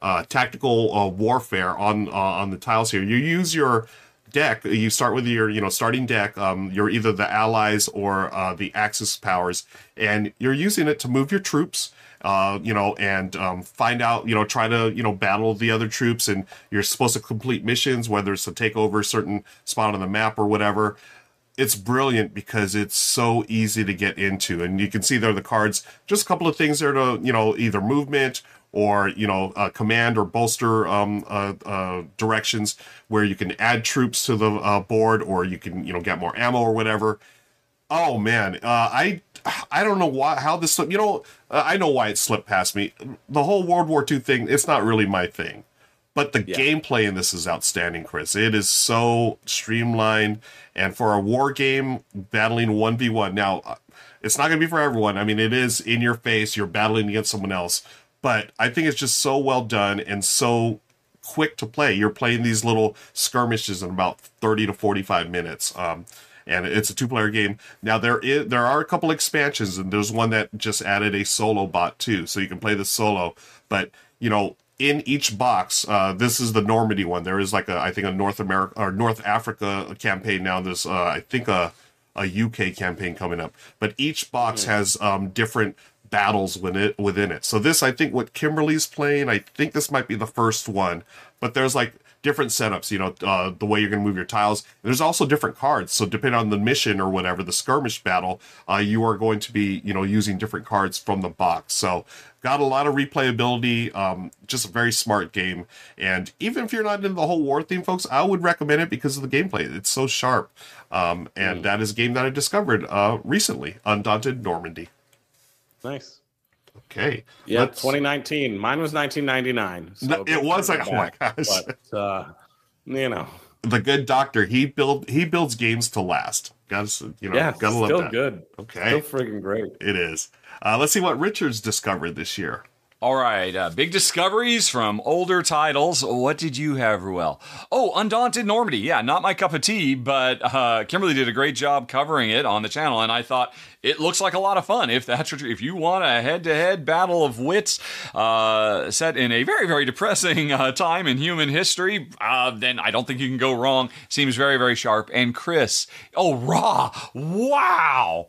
uh, tactical uh, warfare on uh, on the tiles here. You use your deck. You start with your you know starting deck. Um, you're either the allies or uh, the Axis powers, and you're using it to move your troops. Uh, you know, and um, find out, you know, try to, you know, battle the other troops, and you're supposed to complete missions, whether it's to take over a certain spot on the map or whatever. It's brilliant because it's so easy to get into and you can see there the cards. Just a couple of things there to you know either movement or you know uh, command or bolster um, uh, uh, directions where you can add troops to the uh, board or you can you know get more ammo or whatever. Oh man uh, i i don't know why how this slipped you know uh, i know why it slipped past me the whole world war ii thing it's not really my thing but the Yeah. gameplay in this is outstanding, Chris. It is so streamlined, and for a war game, battling one v one. Now, uh, it's not going to be for everyone. I mean, it is in your face. You're battling against someone else, but I think it's just so well done and so quick to play. You're playing these little skirmishes in about thirty to forty-five minutes. Um, and it's a two-player game. Now there is there are a couple expansions, and there's one that just added a solo bot too, so you can play this solo. But you know, in each box, uh, this is the Normandy one. There is like a, I think a North America or North Africa campaign now. There's, uh, I think a, a UK campaign coming up, but each box has um, different battles within it, within it. So this, I think, what Kimberly's playing, I think this might be the first one, but there's like different setups. You know, uh, the way you're going to move your tiles. There's also different cards. So depending on the mission or whatever, the skirmish battle, uh, you are going to be, you know, using different cards from the box. So got a lot of replayability. Um, just a very smart game. And even if you're not into the whole war theme, folks, I would recommend it because of the gameplay. It's so sharp. Um, and that is a game that I discovered uh, recently, Undaunted Normandy. Nice. Okay. Yeah, let's- 2019. Mine was 1999. So it was like, oh my gosh. But, uh, you know, the good doctor he build he builds games to last gotta you know yeah, gotta love still that good. okay Still freaking great. it is uh, let's see what richard's discovered this year All right, uh, big discoveries from older titles. What did you have, Ruel? Oh, Undaunted Normandy. Yeah, not my cup of tea, but uh, Kimberly did a great job covering it on the channel, and I thought it looks like a lot of fun. If that's if you want a head-to-head battle of wits uh, set in a very very depressing uh, time in human history, uh, then I don't think you can go wrong. Seems very very sharp. And Chris, oh Ra, wow.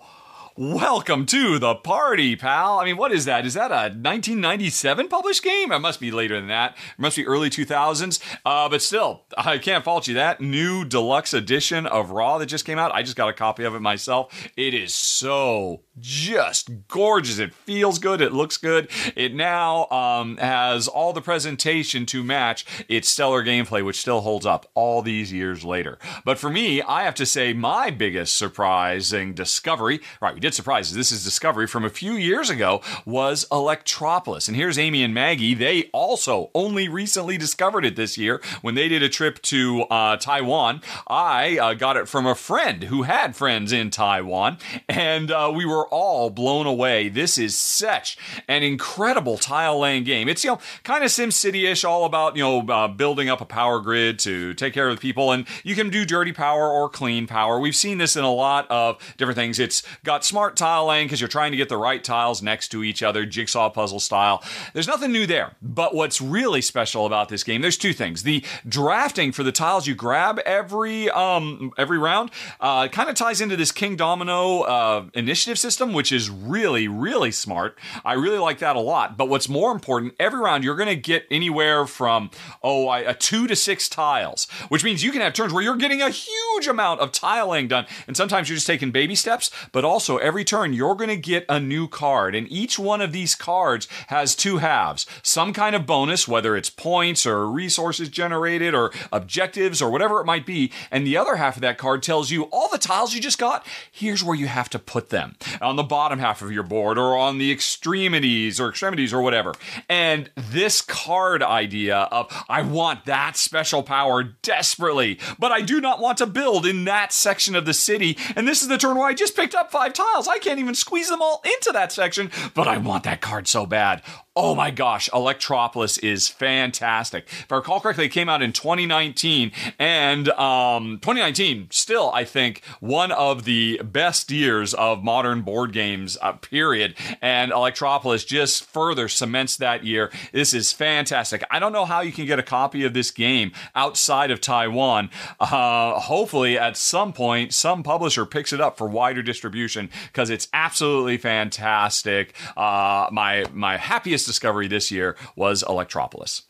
Welcome to the party, pal. I mean, what is that? Is that a 1997 published game? It must be later than that. It must be early 2000s. Uh, but still, I can't fault you. That new deluxe edition of Ra that just came out, I just got a copy of it myself. It is so just gorgeous. It feels good. It looks good. It now um, has all the presentation to match its stellar gameplay, which still holds up all these years later. But for me, I have to say my biggest surprising discovery, right, we did surprises. This is discovery from a few years ago, was Electropolis. And here's Amy and Maggie. They also only recently discovered it this year when they did a trip to uh, Taiwan. I uh, got it from a friend who had friends in Taiwan, and uh, we were all blown away. This is such an incredible tile laying game. It's you know kind of SimCity-ish, all about you know uh, building up a power grid to take care of the people, and you can do dirty power or clean power. We've seen this in a lot of different things. It's got smart tile laying because you're trying to get the right tiles next to each other, jigsaw puzzle style. There's nothing new there, but what's really special about this game, there's two things: the drafting for the tiles you grab every um every round uh, kind of ties into this Kingdomino uh, initiative system, which is really really smart. I really like that a lot. But what's more important, every round you're going to get anywhere from oh a two to six tiles, which means you can have turns where you're getting a huge amount of tiling done, and sometimes you're just taking baby steps. But also every turn you're going to get a new card, and each one of these cards has two halves, some kind of bonus, whether it's points or resources generated or objectives or whatever it might be, and the other half of that card tells you all the tiles you just got. Here's where you have to put them on the bottom half of your board or on the extremities or extremities or whatever. And this card idea of I want that special power desperately, but I do not want to build in that section of the city. And this is the turn where I just picked up five tiles. I can't even squeeze them all into that section, but I want that card so bad. Oh my gosh, Electropolis is fantastic. If I recall correctly, it came out in 2019, and um, 2019 still, I think, one of the best years of modern board games. Uh, period. And Electropolis just further cements that year. This is fantastic. I don't know how you can get a copy of this game outside of Taiwan. Uh, hopefully, at some point, some publisher picks it up for wider distribution because it's absolutely fantastic. Uh, my my happiest discovery this year was Electropolis.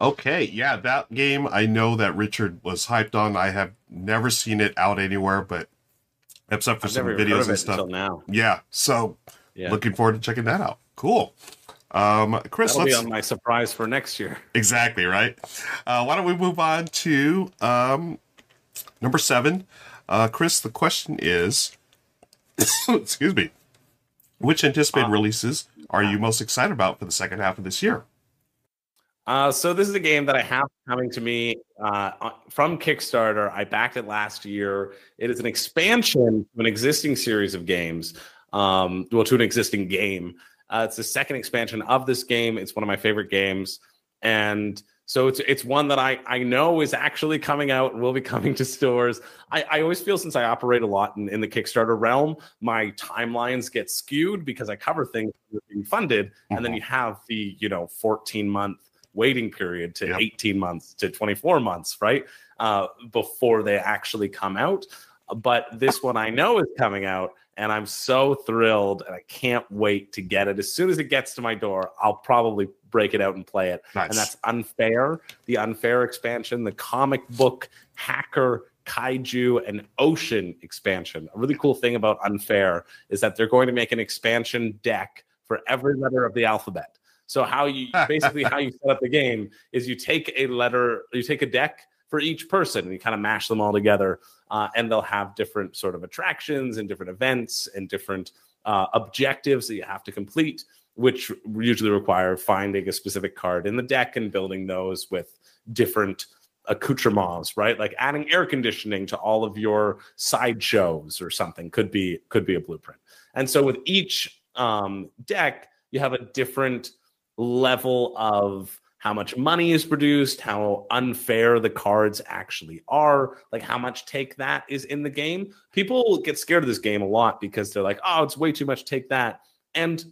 okay yeah that game i know that richard was hyped on i have never seen it out anywhere but except for I've some never even heard videos and stuff now. yeah so Yeah. looking forward to checking that out cool um chris That'll be let's on my surprise for next year. Exactly right. Uh, why don't we move on to um, number seven? Uh, Chris, the question is, excuse me, which anticipated Uh, releases are you most excited about for the second half of this year? Uh, so this is a game that I have coming to me uh, from Kickstarter. I backed it last year. It is an expansion to an existing series of games. Um, well, to an existing game. Uh, it's the second expansion of this game. It's one of my favorite games, and So it's it's one that I I know is actually coming out and will be coming to stores. I, I always feel since I operate a lot in, in the Kickstarter realm, my timelines get skewed because I cover things that are being funded, mm-hmm. and then mm-hmm. you have the you know 14 month waiting period to yep. 18 months to 24 months, right? Uh, before they actually come out. But this one I know is coming out, and I'm so thrilled, and I can't wait to get it. As soon as it gets to my door, I'll probably break it out and play it. Nice. And that's Unfair, the Unfair expansion, the comic book hacker kaiju and ocean expansion. A really cool thing about Unfair is that they're going to make an expansion deck for every letter of the alphabet. So how you basically how you set up the game is you take a letter, you take a deck for each person and you kind of mash them all together uh, and they'll have different sort of attractions and different events and different uh, objectives that you have to complete which usually require finding a specific card in the deck and building those with different accoutrements right? Like adding air conditioning to all of your sideshows or something could be could be a blueprint. And so with each um, deck you have a different level of how much money is produced, how unfair the cards actually are, like how much take that is in the game. People get scared of this game a lot because they're like, oh, it's way too much take that. And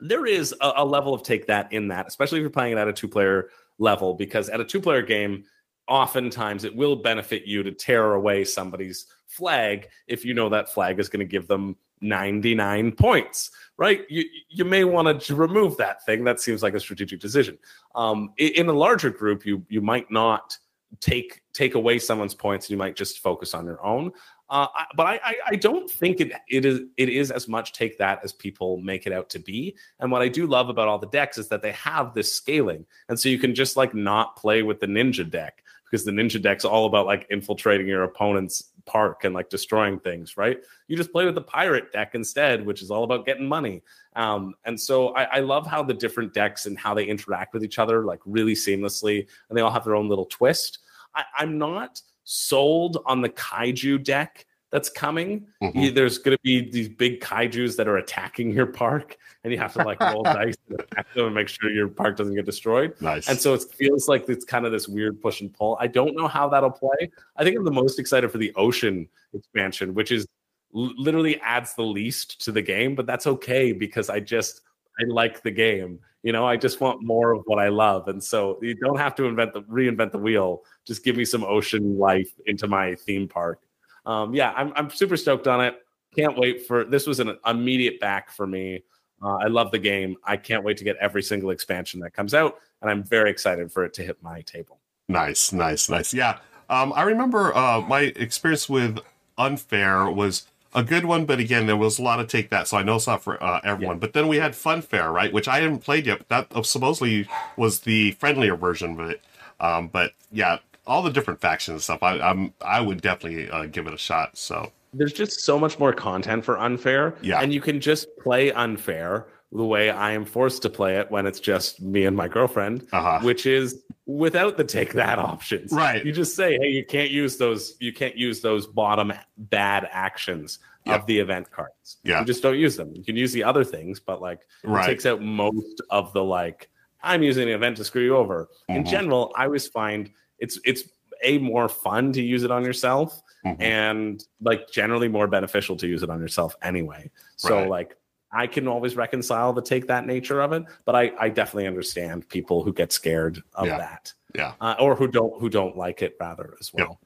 there is a, a level of take that in that, especially if you're playing it at a two player level, because at a two player game, oftentimes it will benefit you to tear away somebody's flag if you know that flag is going to give them 99 points right? You you may want to remove that thing. That seems like a strategic decision. Um, in a larger group you you might not take take away someone's points and you might just focus on your own. Uh, but I, I, I don't think it it is it is as much take that as people make it out to be. And what I do love about all the decks is that they have this scaling, and so you can just like not play with the ninja deck because the ninja deck's all about like infiltrating your opponent's park and like destroying things, right? You just play with the pirate deck instead, which is all about getting money. Um, and so I, I, love how the different decks and how they interact with each other like really seamlessly, and they all have their own little twist. I, I'm not sold on the kaiju deck that's coming. Mm-hmm. There's going to be these big kaiju's that are attacking your park, and you have to like roll dice and attack them and make sure your park doesn't get destroyed. Nice. And so it feels like it's kind of this weird push and pull. I don't know how that'll play. I think I'm the most excited for the ocean expansion, which is literally adds the least to the game, but that's okay because I just I like the game. You know, I just want more of what I love, and so you don't have to invent the reinvent the wheel. Just give me some ocean life into my theme park um, yeah, I'm, I'm super stoked on it. Can't wait for this was an immediate back for me. Uh, I love the game. I can't wait to get every single expansion that comes out, and I'm very excited for it to hit my table. Nice, nice, nice. Yeah, um, I remember uh, my experience with Unfair was a good one, but again, there was a lot of take that, so I know it's not for uh, everyone. Yeah. But then we had Funfair, right, which I haven't played yet. But that supposedly was the friendlier version of it. Um, but yeah, all the different factions and stuff. I, I'm I would definitely uh, give it a shot. So there's just so much more content for unfair. Yeah, and you can just play unfair the way I am forced to play it when it's just me and my girlfriend, uh-huh. which is without the take that options. Right. You just say, hey, you can't use those. You can't use those bottom bad actions of the event cards. Yeah. You just don't use them. You can use the other things, but like right. it takes out most of the like. I'm using an event to screw you over. Mm-hmm. In general, I always find it's it's a more fun to use it on yourself mm-hmm. and like generally more beneficial to use it on yourself anyway. So right. like I can always reconcile the take that nature of it, but I, I definitely understand people who get scared of yeah. that. Yeah. Uh, or who don't who don't like it rather as well. Yep.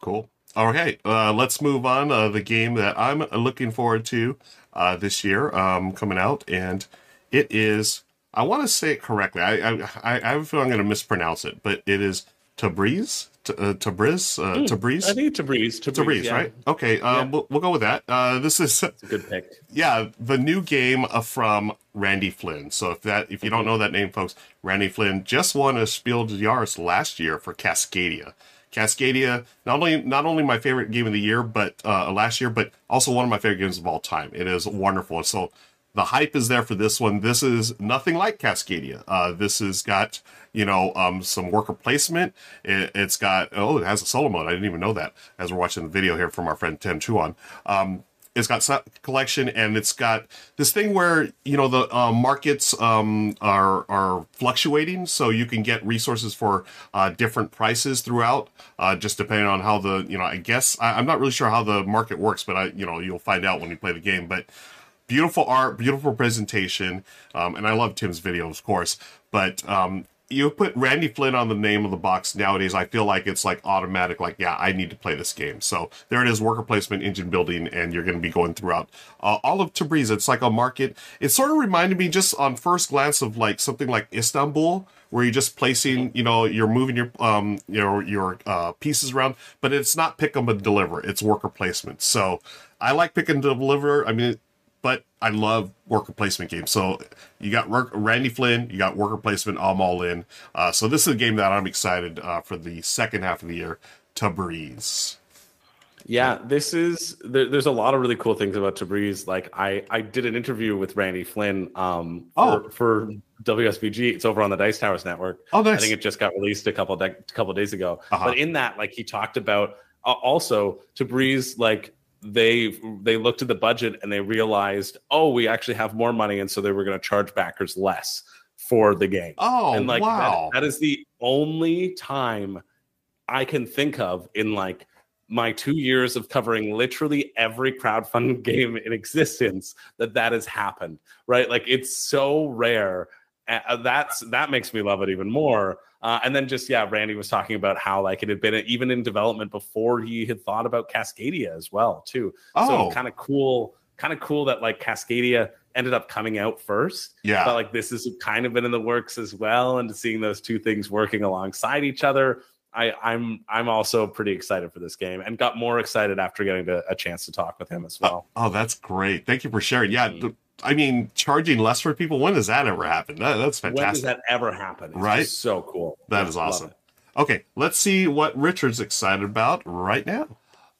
Cool. All right, uh, let's move on. Uh, the game that I'm looking forward to uh, this year um, coming out, and it is. I want to say it correctly. I I, I, I have a feeling I'm going to mispronounce it, but it is Tabriz? T- uh, Tabriz? Uh, mm, Tabriz? I think Tabriz. Tabriz, Tabriz yeah. right? Okay, uh, yeah. we'll, we'll, go with that. Uh, this is a good pick. Yeah, the new game from Randy Flynn. So if that if you don't know that name, folks, Randy Flynn just won a Spiel des Jahres last year for Cascadia. Cascadia, not only not only my favorite game of the year, but uh, last year, but also one of my favorite games of all time. It is wonderful. So the hype is there for this one. This is nothing like Cascadia. Uh, this has got you know um, some worker placement. It, has got oh, it has a solo mode. I didn't even know that as we're watching the video here from our friend Tim Chuang. Um, It's got collection, and it's got this thing where you know the uh, markets um, are are fluctuating, so you can get resources for uh, different prices throughout, uh, just depending on how the you know. I guess I, I'm not really sure how the market works, but I you know you'll find out when you play the game. But beautiful art, beautiful presentation, um, and I love Tim's video, of course. But um, you put Randy Flynn on the name of the box nowadays, I feel like it's like automatic, like, yeah, I need to play this game. So there it is, worker placement, engine building, and you're going to be going throughout uh, all of Tabriz. It's like a market. It sort of reminded me just on first glance of like something like Istanbul, where you're just placing, you know, you're moving your um your your uh, pieces around, but it's not pick them and deliver. It's worker placement. So I like pick and deliver. I mean, but I love worker placement games. So you got Randy Flynn, you got worker placement. I'm all in. Uh, so this is a game that I'm excited uh, for the second half of the year. Tabriz. Yeah, this is there, there's a lot of really cool things about Tabriz. Like I I did an interview with Randy Flynn um for, oh. for WSBG. It's over on the Dice Towers network. Oh, nice. I think it just got released a couple de- couple days ago. Uh-huh. But in that, like he talked about uh, also Tabriz like they they looked at the budget and they realized, oh, we actually have more money, and so they were going to charge backers less for the game. Oh, and like wow. that, that is the only time I can think of in like my two years of covering literally every crowdfunding game in existence that that has happened. Right, like it's so rare. Uh, that's that makes me love it even more. Uh, and then just yeah, Randy was talking about how like it had been even in development before he had thought about Cascadia as well too. Oh. So kind of cool, kind of cool that like Cascadia ended up coming out first. Yeah, but like this has kind of been in the works as well, and seeing those two things working alongside each other. I, I'm I'm also pretty excited for this game and got more excited after getting to, a chance to talk with him as well. Oh, oh that's great! Thank you for sharing. Yeah, mm-hmm. I mean, charging less for people. When does that ever happen? That, that's fantastic. When does that ever happen? It's right? So cool. That yeah, is awesome. Okay, let's see what Richard's excited about right now.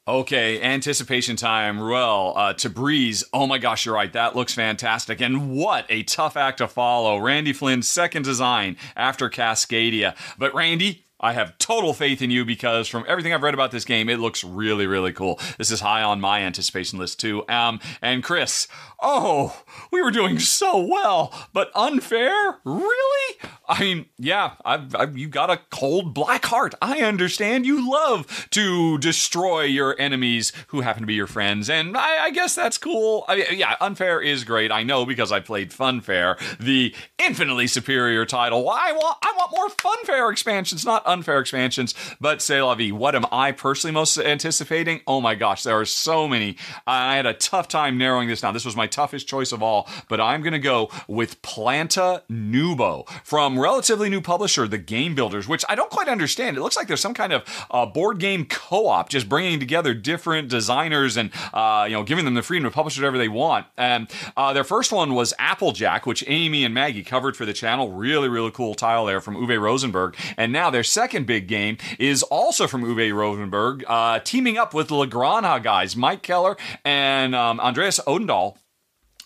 Okay, anticipation time. Ruel, uh, Tabriz. Oh my gosh, you're right. That looks fantastic. And what a tough act to follow. Randy Flynn's second design after Cascadia. But Randy, I have total faith in you because from everything I've read about this game, it looks really, really cool. This is high on my anticipation list too. Um, and Chris, oh, we were doing so well, but unfair? Really? I mean, yeah, I've, I've, you got a cold black heart. I understand you love to destroy your enemies who happen to be your friends, and I, I guess that's cool. I mean, yeah, unfair is great. I know because I played Funfair, the infinitely superior title. I want, I want more Funfair expansions, not unfair expansions. But say la vie, what am I personally most anticipating? Oh my gosh, there are so many. I had a tough time narrowing this down. This was my toughest choice of all, but I'm to go with Planta Nubo from relatively new publisher, The Game Builders, which I don't quite understand. It looks like there's some kind of uh, board game co-op, just bringing together different designers and uh, you know giving them the freedom to publish whatever they want. And uh, their first one was Applejack, which Amy and Maggie covered for the channel. Really, really cool tile there from Uwe Rosenberg. And now their second big game is also from Uwe Rosenberg, uh, teaming up with Granja guys, Mike Keller and um, Andreas Odendahl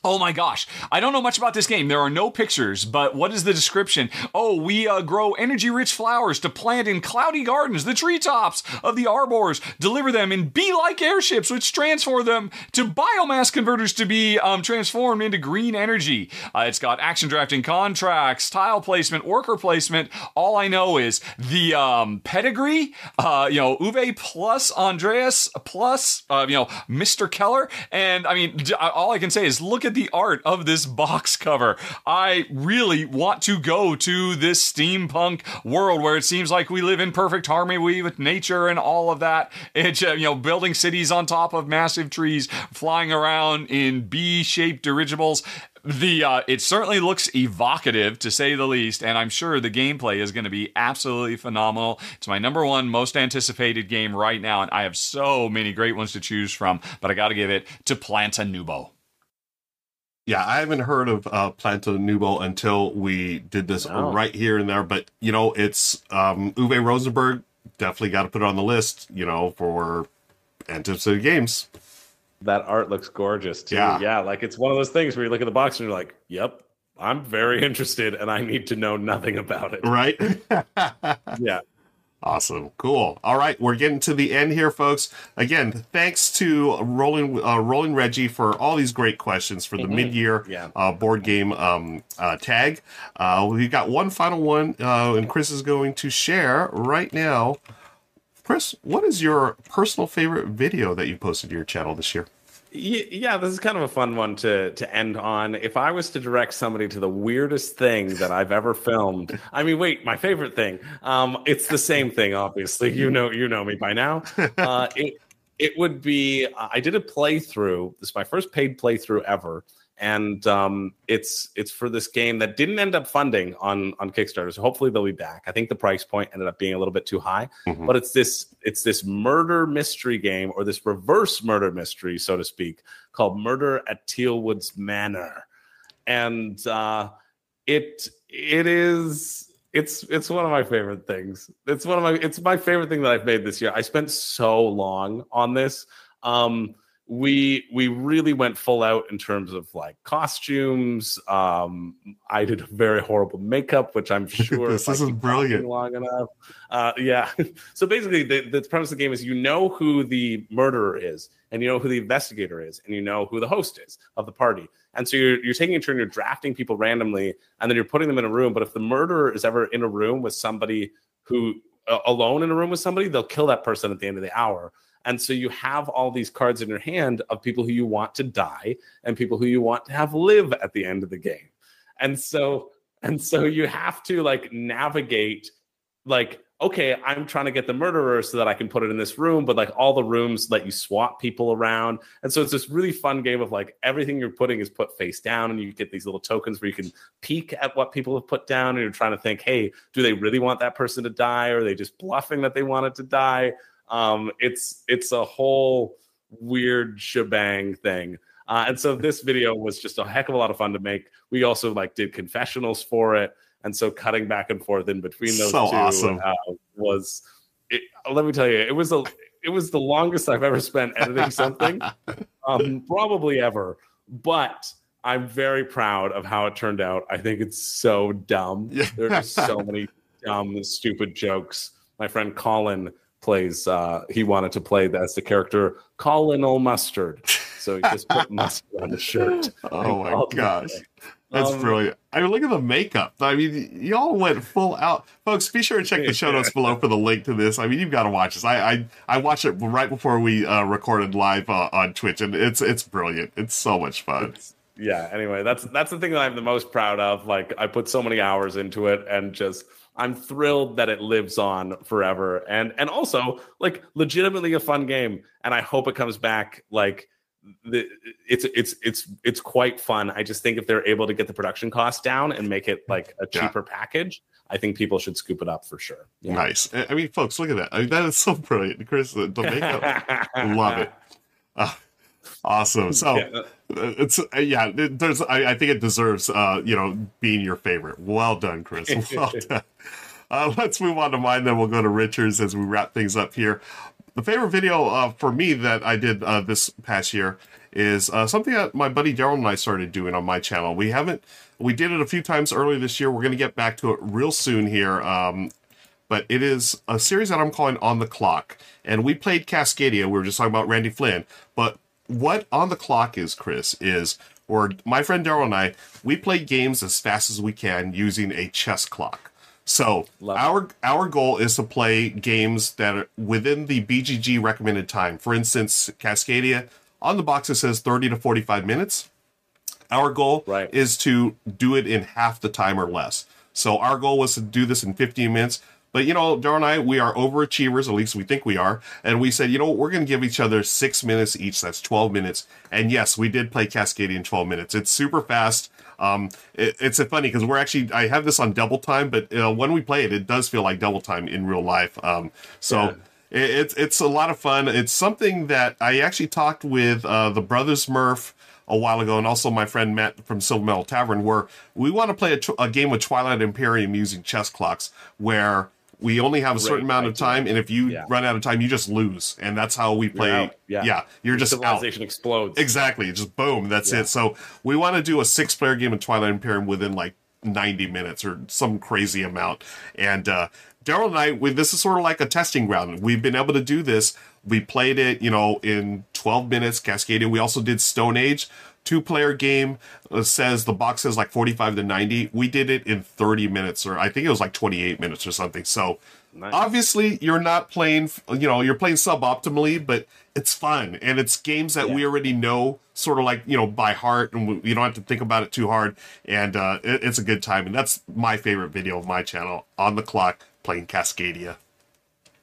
Oh my gosh. I don't know much about this game. There are no pictures, but what is the description? Oh, we uh, grow energy rich flowers to plant in cloudy gardens, the treetops of the arbors, deliver them in bee like airships, which transform them to biomass converters to be um, transformed into green energy. Uh, it's got action drafting contracts, tile placement, worker placement. All I know is the um, pedigree, uh, you know, Uwe plus Andreas plus, uh, you know, Mr. Keller. And I mean, all I can say is look at the art of this box cover. I really want to go to this steampunk world where it seems like we live in perfect harmony with nature and all of that. It's uh, you know building cities on top of massive trees, flying around in bee-shaped dirigibles the uh, it certainly looks evocative to say the least, and I'm sure the gameplay is going to be absolutely phenomenal. It's my number one most anticipated game right now, and I have so many great ones to choose from. But I got to give it to Planta Nubo. Yeah, I haven't heard of uh, Planta Nubo until we did this no. right here and there. But you know, it's um, Uwe Rosenberg. Definitely got to put it on the list. You know, for anticipated games. That art looks gorgeous too. Yeah. yeah, like it's one of those things where you look at the box and you're like, "Yep, I'm very interested, and I need to know nothing about it." Right? yeah. Awesome. Cool. All right. We're getting to the end here, folks. Again, thanks to Rolling, uh, Rolling Reggie for all these great questions for the Mhm. mid year Yeah. uh, board game um, uh, tag. Uh, we got one final one, uh, and Chris is going to share right now. Chris, what is your personal favorite video that you posted to your channel this year? Yeah, this is kind of a fun one to to end on. If I was to direct somebody to the weirdest thing that I've ever filmed, I mean, wait, my favorite thing. Um, it's the same thing, obviously. You know, you know me by now. Uh, it it would be. I did a playthrough. This is my first paid playthrough ever, and um, it's it's for this game that didn't end up funding on on Kickstarter. So hopefully they'll be back. I think the price point ended up being a little bit too high, Mhm. but it's this it's this murder mystery game or this reverse murder mystery, so to speak, called Murder at Tealwood's Manor, and uh, it it is it's it's one of my favorite things. It's one of my it's my favorite thing that I've made this year. I spent so long on this. Um, we we really went full out in terms of like costumes. Um, I did a very horrible makeup, which I'm sure This if I is keep brilliant. Long enough, uh, yeah. so basically, the, the premise of the game is you know who the murderer is, and you know who the investigator is, and you know who the host is of the party. And so you're, you're taking a turn, you're drafting people randomly, and then you're putting them in a room. But if the murderer is ever in a room with somebody who uh, alone in a room with somebody, they'll kill that person at the end of the hour. And so you have all these cards in your hand of people who you want to die and people who you want to have live at the end of the game. And so and so you have to like navigate like okay, I'm trying to get the murderer so that I can put it in this room, but like all the rooms let you swap people around. And so it's this really fun game of like everything you're putting is put face down and you get these little tokens where you can peek at what people have put down and you're trying to think, hey, do they really want that person to die or are they just bluffing that they want it to die? Um, it's it's a whole weird shebang thing. Uh, and so this video was just a heck of a lot of fun to make. We also like did confessionals for it, and so cutting back and forth in between those So two awesome. uh, was. It, let me tell you, it was a it was the longest I've ever spent editing something, um, probably ever. But I'm very proud of how it turned out. I think it's so dumb. Yeah. There are just so many dumb, stupid jokes. My friend Colin plays. Uh, he wanted to play as the character Colonel Mustard, so he just put mustard on his shirt. Oh my gosh. That's Um, brilliant. I mean, look at the makeup. I mean, y'all went full out, folks. Be sure to check the show notes below for the link to this. I mean, you've got to watch this. I I, I watched it right before we uh, recorded live uh, on Twitch, and it's it's brilliant. It's so much fun. It's- yeah. Anyway, that's that's the thing that I'm the most proud of. Like I put so many hours into it, and just I'm thrilled that it lives on forever. And and also like legitimately a fun game. And I hope it comes back. Like the it's it's it's it's quite fun. I just think if they're able to get the production costs down and make it like a Yeah. cheaper package, I think people should scoop it up for sure. Yeah. Nice. I mean, folks, look at that. I mean, that is so brilliant, Chris. The, the makeup, love it. Uh, awesome. So. Yeah. It's uh, yeah. There's I, I think it deserves uh you know being your favorite. Well done, Chris. Well done. Uh, let's move on to mine. Then we'll go to Richards as we wrap things up here. The favorite video uh, for me that I did uh, this past year is uh, something that my buddy Daryl and I started doing on my channel. We haven't we did it a few times earlier this year. We're going to get back to it real soon here. Um, but it is a series that I'm calling On the Clock. And we played Cascadia. We were just talking about Randy Flynn. But what On the Clock is, Chris, is or my friend Daryl and I, we play games as fast as we can using a chess clock. So Love it. our our goal is to play games that are within the BGG recommended time. For instance, Cascadia on the box it says 30 to 45 minutes. Our goal Right. is to do it in half the time or less. So our goal was to do this in 15 minutes. But you know, Daryl and I, we are overachievers, at least we think we are. And we said, you know what, we're going to give each other six minutes each. That's 12 minutes. And yes, we did play Cascadia in 12 minutes. It's super fast. Um, it, it's funny because we're actually, I have this on double time, but uh, when we play it, it does feel like double time in real life. Um, so. Yeah. It- It's it's a lot of fun. It's something that I actually talked with uh, the brothers Murph a while ago, and also my friend Matt from Silver Metal Tavern, where we want to play a, tw- a game with Twilight Imperium using chess clocks, where we only have a certain amount of time, and if you Yeah. run out of time, you just lose, and that's how we play. out. Yeah. you're just out. Civilization explodes. Exactly. Just boom. That's Yeah. it. So we want to do a six player game of Twilight Imperium within like 90 minutes or some crazy amount. And uh, Daryl and I, we, this is sort of like a testing ground. We've been able to do this. We played it, you know, in 12 minutes, Cascadia. We also did Stone Age, two player game. Uh, says the box says like 45 to 90. We did it in 30 minutes, or I think it was like 28 minutes or something. So Nice. obviously, you're not playing, you know, you're playing suboptimally, but it's fun and it's games that we already know sort of like you know by heart and we, you don't have to think about it too hard and uh, it, it's a good time and that's my favorite video of my channel on the clock playing cascadia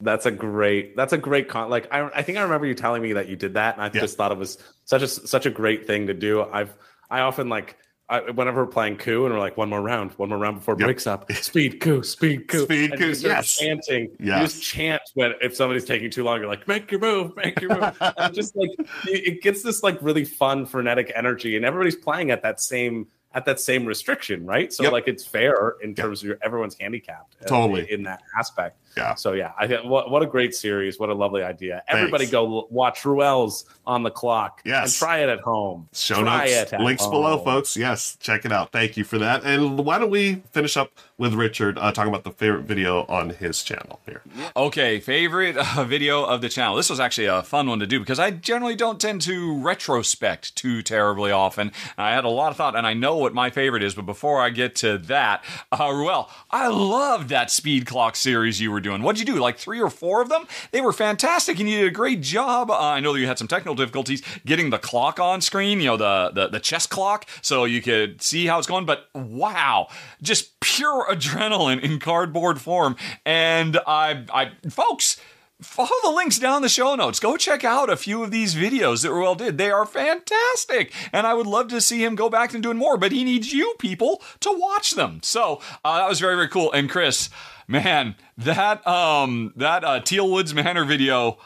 That's a great. That's a great con. Like I, I think I remember you telling me that you did that, and I Yeah. just thought it was such a such a great thing to do. I've I often like. I, whenever we're playing coup and we're like one more round, one more round before Yep. breaks up, speed coup, speed coup, Speed coup, you yes. chanting. You Yes. just chant when if somebody's taking too long, you're like, make your move, make your move. and just like it gets this like really fun, frenetic energy, and everybody's playing at that same at that same restriction, right? So Yep. like it's fair in terms of your everyone's handicapped uh, Totally. in that aspect. Yeah. So yeah, I what what a great series. What a lovely idea. Everybody go watch Ruel's on the clock. Yes. And try it at home. show Try notes it at links below folks yes check it out thank you for that and why don't we finish up with richard uh, talking about the favorite video on his channel here Okay, favorite uh, video of the channel. This was actually a fun one to do because I generally don't tend to retrospect too terribly often. I had a lot of thought, and I know what my favorite is. But before I get to that, uh, Ruel, I loved that speed clock series you were doing. What'd you do? Like three or four of them? They were fantastic, and you did a great job. Uh, I know that you had some technical difficulties getting the clock on screen. You know the the, the chess clock, so you could see how it's going. But wow, just pure adrenaline in cardboard form. And I, I, folks, follow the links down the show notes. Go check out a few of these videos that Ruel did. They are fantastic. And I would love to see him go back and doing more, but he needs you people to watch them. So uh, that was very, very cool. And Chris, man, that, um, that, uh, Teal Woods Manor video,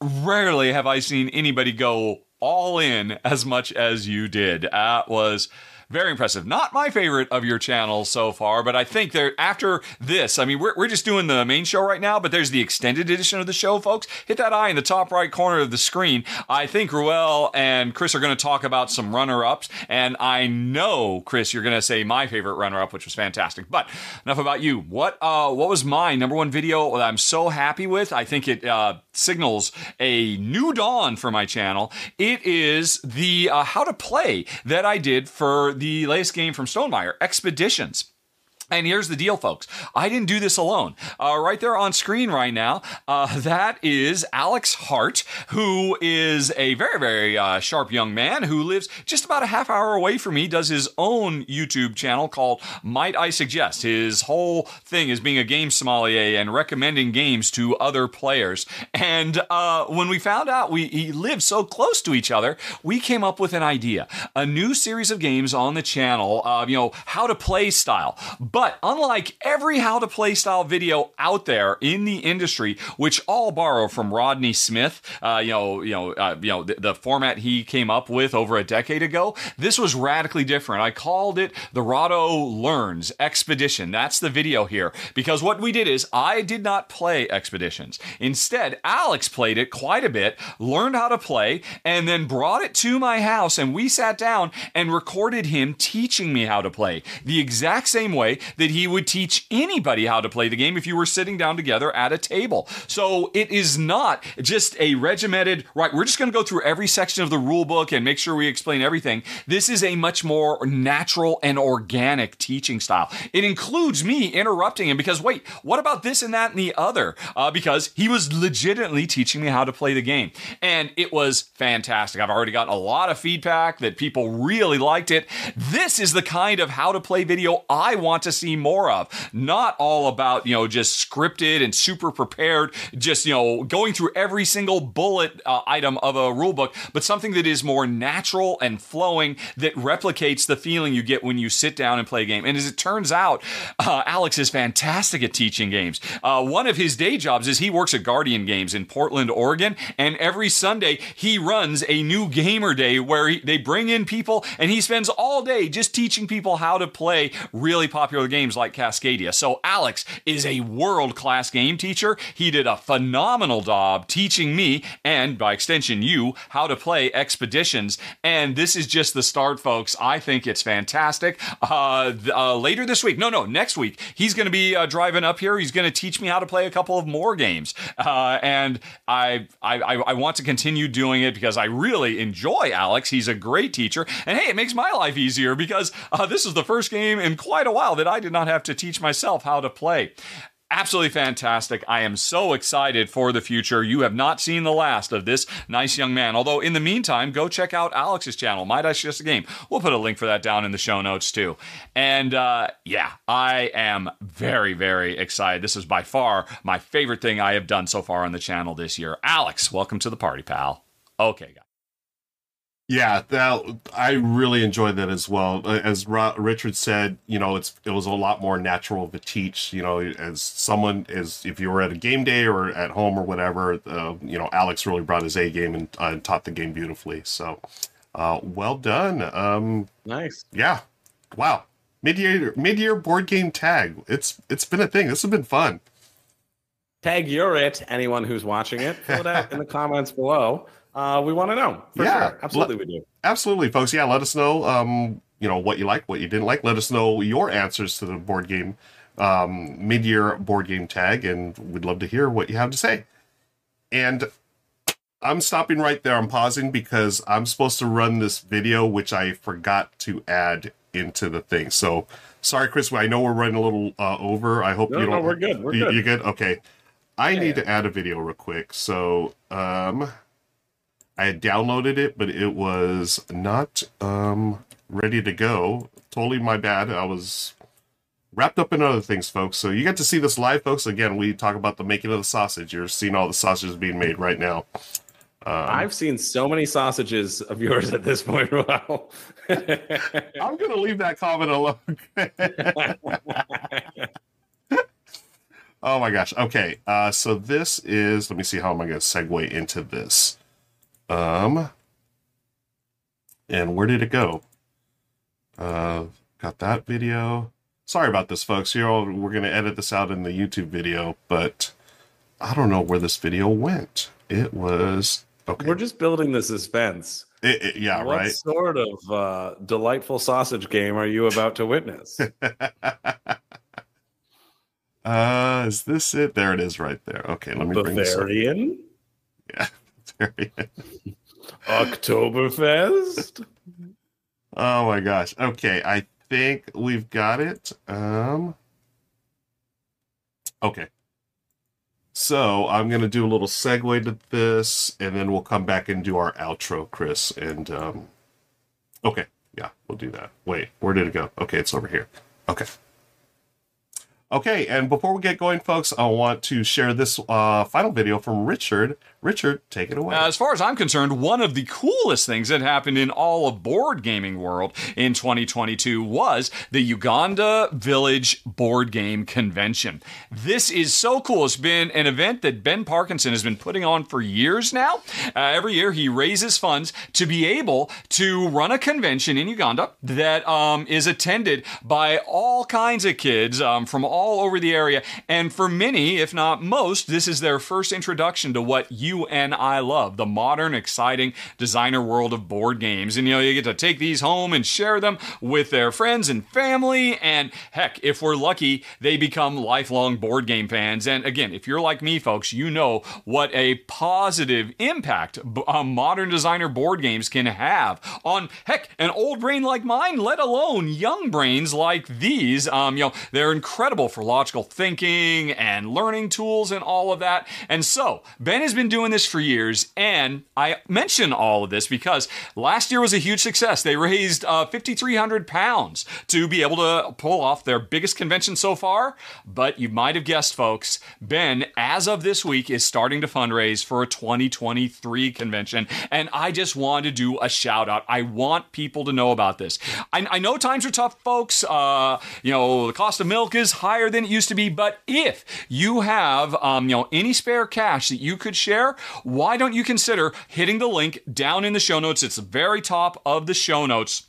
rarely have I seen anybody go all in as much as you did. That was very impressive. Not my favorite of your channels so far, but I think there after this, I mean, we're, we're just doing the main show right now, but there's the extended edition of the show, folks. Hit that eye in the top right corner of the screen. I think Ruel and Chris are going to talk about some runner ups, and I know, Chris, you're going to say my favorite runner up, which was fantastic. But enough about you. What uh, what was my number one video that I'm so happy with? I think it uh, signals a new dawn for my channel. It is the uh, how to play that I did for the latest game from Stonemaier, Expeditions. And here's the deal, folks. I didn't do this alone. Uh, right there on screen right now, uh, that is Alex Hart, who is a very, very uh, sharp young man who lives just about a half hour away from me, does his own YouTube channel called Might I Suggest. His whole thing is being a game sommelier and recommending games to other players. And uh, when we found out we he lived so close to each other, we came up with an idea. A new series of games on the channel, you know, how to play style. But unlike every how to play style video out there in the industry, which all borrow from Rodney Smith, uh, you know, you know, uh, you know, the, the format he came up with over a decade ago, this was radically different. I called it the Rahdo Learns Expedition. That's the video here because what we did is I did not play Expeditions. Instead, Alex played it quite a bit, learned how to play, and then brought it to my house, and we sat down and recorded him teaching me how to play the exact same way that he would teach anybody how to play the game if you were sitting down together at a table. So it is not just a regimented, right, we're just going to go through every section of the rule book and make sure we explain everything. This is a much more natural and organic teaching style. It includes me interrupting him because, wait, what about this and that and the other? Uh, because he was legitimately teaching me how to play the game. And it was fantastic. I've already gotten a lot of feedback that people really liked it. This is the kind of how to play video I want to see more of. Not all about, you know, just scripted and super prepared, just, you know, going through every single bullet uh, item of a rule book, but something that is more natural and flowing that replicates the feeling you get when you sit down and play a game. And as it turns out, uh, Alex is fantastic at teaching games. Uh, one of his day jobs is he works at Guardian Games in Portland, Oregon, and every Sunday he runs a new gamer day where he, they bring in people and he spends all day just teaching people how to play really popular popular games like Cascadia. So Alex is a world class game teacher. He did a phenomenal job teaching me and by extension you how to play expeditions. And this is just the start, folks. I think it's fantastic. Uh, uh, later this week, no, no, next week, he's going to be uh, driving up here. He's going to teach me how to play a couple of more games. Uh, and I, I, I want to continue doing it because I really enjoy Alex. He's a great teacher. And hey, it makes my life easier because uh, this is the first game in quite a while that I did not have to teach myself how to play absolutely fantastic. I am so excited for the future. You have not seen the last of this nice young man. Although, in the meantime, go check out Alex's channel, Might I Suggest a Game. We'll put a link for that down in the show notes, too. And uh, yeah, I am very, very excited. This is by far my favorite thing I have done so far on the channel this year. Alex, welcome to the party, pal. Okay, guys. Yeah, that I really enjoyed that as well. As Ro- Richard said, you know, it's it was a lot more natural to teach. You know, as someone is, if you were at a game day or at home or whatever, uh, you know, Alex really brought his A game and, uh, and taught the game beautifully. So, uh, well done. Um, Nice. yeah, wow. Mid year mid year board game tag. It's it's been a thing. This has been fun. Tag you're it. Anyone who's watching it, fill it out in the comments below. Uh, we want to know. For Yeah. sure. absolutely, we do. Absolutely, folks. Yeah, let us know. Um, you know what you like, what you didn't like. Let us know your answers to the board game um, mid-year board game tag, and we'd love to hear what you have to say. And I'm stopping right there. I'm pausing because I'm supposed to run this video, which I forgot to add into the thing. So sorry, Chris. I know we're running a little uh, over. I hope No, you don't. No, we're good. We're you, good. You good? Okay. I Yeah, need to add a video real quick. So um, I had downloaded it, but it was not um, ready to go. Totally my bad. I was wrapped up in other things, folks. So you get to see this live, folks. Again, we talk about the making of the sausage. You're seeing all the sausages being made right now. Um, I've seen so many sausages of yours at this point, Wow. I'm going to leave that comment alone. oh my gosh. Okay. Uh, so this is, let me see how am I going to segue into this. Um, and where did it go? Uh, got that video. Sorry about this, folks. You're all, we're going to edit this out in the YouTube video, but I don't know where this video went. It was okay. We're just building the suspense. It- it- yeah, what right. sort of uh, delightful sausage game are you about to witness? uh, is this it? There it is, right there. Okay, let me bring this up. Bavarian? There is. Oktoberfest? Oh my gosh. Okay, I think we've got it. Um Okay. So I'm gonna do a little segue to this, and then we'll come back and do our outro, Chris. And um Okay, yeah, we'll do that. Wait, where did it go? Okay, it's over here. Okay. Okay, and before we get going, folks, I want to share this uh, final video from Richard. Richard, take it away. Uh, As far as I'm concerned, one of the coolest things that happened in all of board gaming world in 2022 was the Uganda Village Board Game Convention. This is so cool. It's been an event that Ben Parkinson has been putting on for years now. Uh, every year he raises funds to be able to run a convention in Uganda that um, is attended by all kinds of kids um, from all over the area. And for many, if not most, this is their first introduction to what you and I love the modern, exciting designer world of board games. And you know, you get to take these home and share them with their friends and family. And heck, if we're lucky, they become lifelong board game fans. And again, if you're like me, folks, you know what a positive impact uh, modern designer board games can have on, heck, an old brain like mine, let alone young brains like these. Um, you know, they're incredible for logical thinking and learning tools and all of that. And so, Ben has been doing this for years, and I mention all of this because last year was a huge success. They raised uh, 5,300 pounds to be able to pull off their biggest convention so far. But you might have guessed, folks, Ben, as of this week, is starting to fundraise for a 2023 convention. And I just want to do a shout out. I want people to know about this. I, I know times are tough, folks. Uh, you know, the cost of milk is higher than it used to be. But if you have, um, you know, any spare cash that you could share, why don't you consider hitting the link down in the show notes? It's the very top of the show notes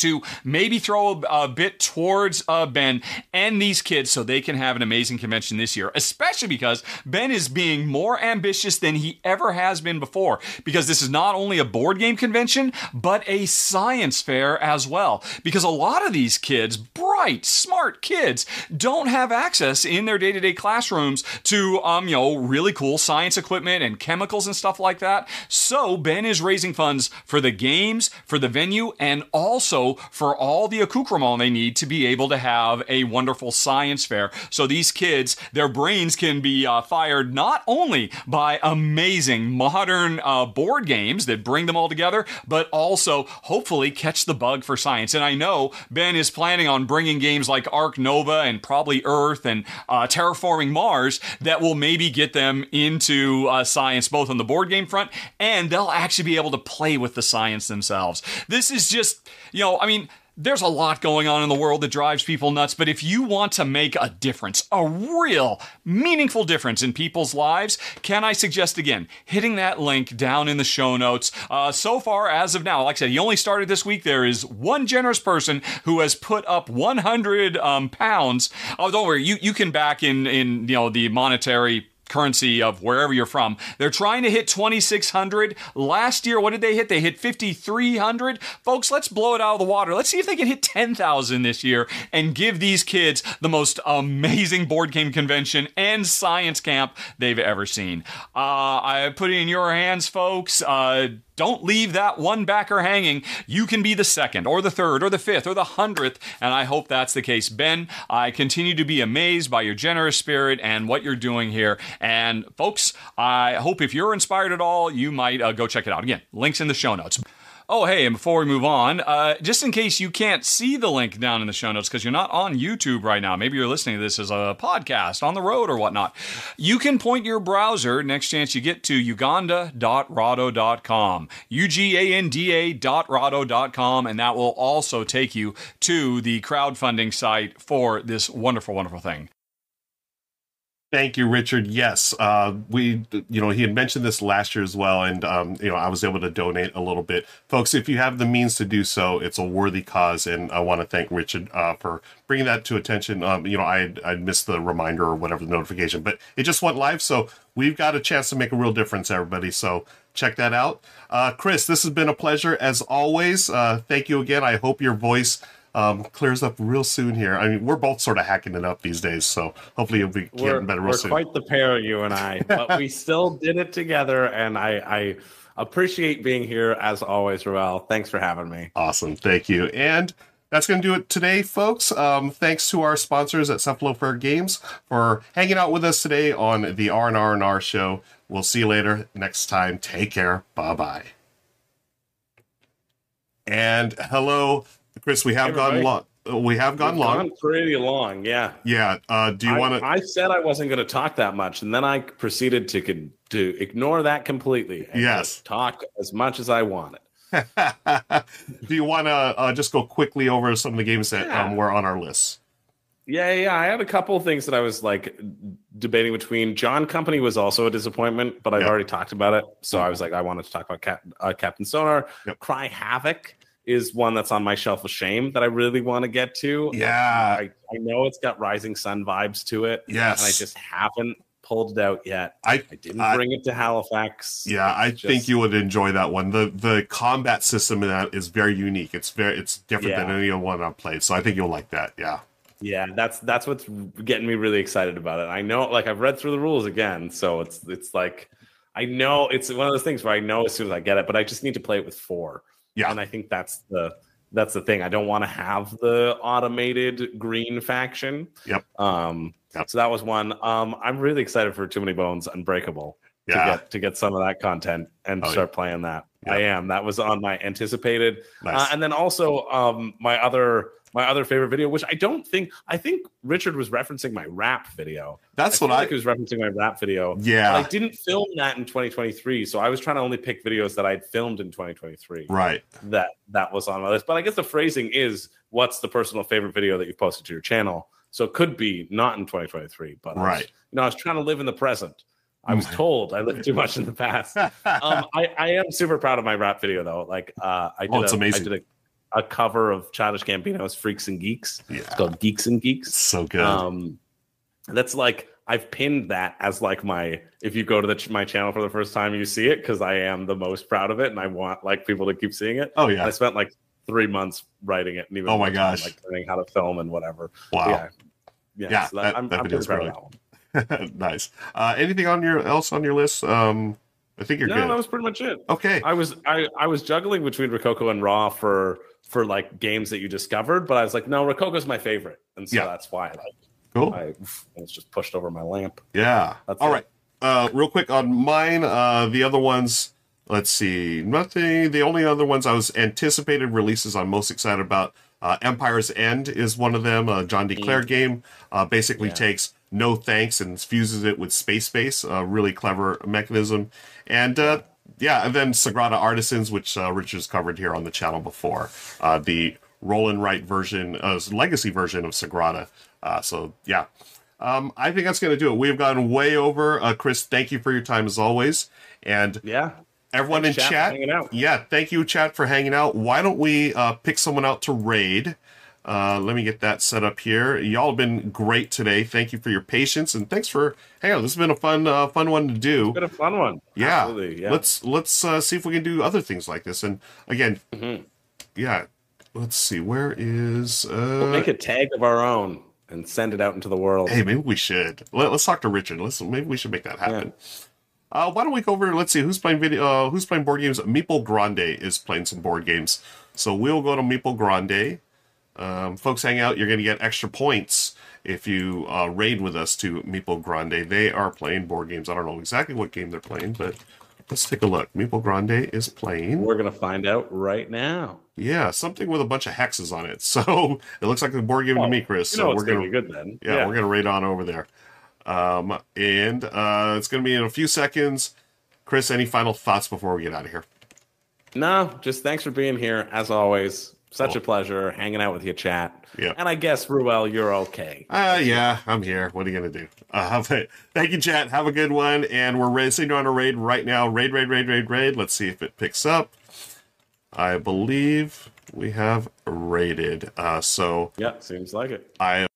to maybe throw a, a bit towards uh, Ben and these kids so they can have an amazing convention this year, especially because Ben is being more ambitious than he ever has been before. Because this is not only a board game convention, but a science fair as well. Because a lot of these kids, bright, smart kids, don't have access in their day to day classrooms to, um, you know, really cool science equipment and chemicals and stuff like that. So Ben is raising funds for the games, for the venue, and also for all the accoutrement they need to be able to have a wonderful science fair. So these kids, their brains can be uh, fired not only by amazing modern uh, board games that bring them all together, but also hopefully catch the bug for science. And I know Ben is planning on bringing games like Ark Nova and probably Earth and uh, Terraforming Mars that will maybe get them into uh, science both on the board game front and they'll actually be able to play with the science themselves. This is just, you know, I mean, there's a lot going on in the world that drives people nuts, but if you want to make a difference, a real meaningful difference in people's lives, can I suggest again hitting that link down in the show notes? Uh, so far, as of now, like I said, he only started this week. There is one generous person who has put up 100 um, pounds. Oh, don't worry, you you can back in in you know the monetary currency of wherever you're from. They're trying to hit 2,600. Last year, what did they hit? They hit 5,300. Folks, let's blow it out of the water. Let's see if they can hit 10,000 this year and give these kids the most amazing board game convention and science camp they've ever seen. Uh, I put it in your hands, folks. Uh, don't leave that one backer hanging. You can be the second, or the third, or the fifth, or the hundredth, and I hope that's the case. Ben, I continue to be amazed by your generous spirit and what you're doing here. And folks, I hope if you're inspired at all, you might uh, go check it out. Again, links in the show notes. Oh, hey, and before we move on, uh, just in case you can't see the link down in the show notes because you're not on YouTube right now, maybe you're listening to this as a podcast on the road or whatnot, you can point your browser next chance you get to uganda.rahdo.com, U G A N D A.rahdo.com, and that will also take you to the crowdfunding site for this wonderful, wonderful thing. Thank you, Richard. Yes, uh, we, you know, he had mentioned this last year as well, and um, you know, I was able to donate a little bit, folks. If you have the means to do so, it's a worthy cause, and I want to thank Richard uh, for bringing that to attention. Um, you know, I I missed the reminder or whatever the notification, but it just went live, so we've got a chance to make a real difference, everybody. So check that out. Uh, Chris, this has been a pleasure as always. Uh, thank you again. I hope your voice um, clears up real soon here. I mean, we're both sort of hacking it up these days, so hopefully you'll be getting we're, better real we're soon. quite the pair, you and I, but we still did it together, and I, I appreciate being here as always, Ravel. Thanks for having me. Awesome, thank you. And that's going to do it today, folks. Um, thanks to our sponsors at Cephalofair Games for hanging out with us today on the R&R and R show. We'll see you later next time. Take care. Bye bye. And hello, Chris. We have Hey, gone long. We have gone We've long. gone pretty long, yeah. Yeah. Uh, do you want to? I said I wasn't going to talk that much, and then I proceeded to to ignore that completely. and Yes. talk as much as I wanted. do you want to uh, just go quickly over some of the games that Yeah. um, were on our list? Yeah, yeah. I had a couple of things that I was like debating between. John Company was also a disappointment, but I've Yep. already talked about it. So I was like, I wanted to talk about Cap- uh, Captain Sonar. Yep. Cry Havoc is one that's on my shelf of shame that I really want to get to. Yeah. I, I know it's got Rising Sun vibes to it, Yes. and I just haven't pulled it out yet. I I didn't I- bring it to Halifax. Yeah, I Just- think you would enjoy that one. the The combat system in that is very unique. It's very it's different than any other one I've played. So I think you'll like that. Yeah. Yeah, that's that's what's getting me really excited about it. I know, like I've read through the rules again, so it's it's like I know it's one of those things where I know as soon as I get it, but I just need to play it with four. Yeah. and I think that's the that's the thing. I don't want to have the automated green faction. Yep. Um. Yep. So that was one. Um. I'm really excited for Too Many Bones Unbreakable yeah. to get to get some of that content and Oh, yeah. start playing that. Yeah. I am. That was on my anticipated. Nice. Uh, and then also um my other my other favorite video, which I don't think I think Richard was referencing my rap video. That's I what I. like he was referencing my rap video. But yeah. I didn't film that in 2023, so I was trying to only pick videos that I'd filmed in 2023 right. that that was on my list. But I guess the phrasing is, "What's the personal favorite video that you posted to your channel?" So it could be not in 2023, but I was- Right. you know, I was trying to live in the present. I was told I lived too much in the past. Um, I, I am super proud of my rap video though. Like, uh, I did Oh, it's a, amazing. I did a, a cover of Childish Gambino's "Freaks and Geeks." Yeah. It's called "Geeks and Geeks." So good. Um, that's like I've pinned that as like my. If you go to the ch- my channel for the first time, you see it because I am the most proud of it, and I want like people to keep seeing it. oh yeah. I spent like three months writing it, and even Oh my time, gosh. like learning how to film and whatever. Wow. Yeah, yeah. Yeah, so that, that- I'm, that I'm video's proud of that one. nice. Uh, anything on your else on your list? Um, I think you're No, good. that was pretty much it. okay. I was I, I was juggling between Rococo and Ra for for like games that you discovered, but I was like, no, Rococo's my favorite, and so Yeah. that's why I, like, Cool. I it's just pushed over my lamp. Yeah. That's All it. right. Uh, real quick on mine. Uh, the other ones. Let's see. Nothing. The only other ones I was anticipated releases I'm most excited about. Uh, Empire's End is one of them. A John D Clair game. Uh, basically Yeah. takes no thanks and fuses it with space base. A really clever mechanism. And uh, yeah, and then Sagrada Artisans, which uh, Richard's covered here on the channel before. Uh, the roll and write version, uh, legacy version of Sagrada. Uh, so yeah, um, I think that's going to do it. We've gone way over. Uh, Chris, thank you for your time as always. And Yeah, everyone Thanks, in chat, chat, hanging out. yeah, thank you, chat, for hanging out. Why don't we uh, pick someone out to raid? Uh, let me get that set up here. Y'all have been great today. Thank you for your patience and thanks for hang on. This has been a fun, uh, fun one to do. been a fun one. Yeah. Absolutely, yeah. Let's let's uh, see if we can do other things like this. And again, Mhm. yeah. Let's see. Where is? Uh, We'll make a tag of our own and send it out into the world. Hey, maybe we should. Let, us talk to Richard. Let's maybe we should make that happen. Uh, why don't we go over? Let's see who's playing video. Uh, who's playing board games? Meeple Grande is playing some board games. So we'll go to Meeple Grande. Um, folks, hang out. You're going to get extra points if you uh, raid with us to Meeple Grande. They are playing board games. I don't know exactly what game they're playing, but let's take a look. Meeple Grande is playing. We're gonna find out right now. Yeah, something with a bunch of hexes on it. So it looks like a board game to me, Chris. You So know we're gonna gonna be good then. yeah, we're gonna raid on over there. Um, and uh, it's gonna be in a few seconds. Chris, any final thoughts before we get out of here? No, just thanks for being here as always. Such Cool. a pleasure hanging out with you, chat. Yeah. And I guess Ruel, you're okay. Uh, yeah, I'm here. What are you gonna do? Uh, thank you, chat. Have a good one. And we're racing on a raid right now. Raid, raid, raid, raid, raid. Let's see if it picks up. I believe we have raided. Uh, so Yeah, seems like it. I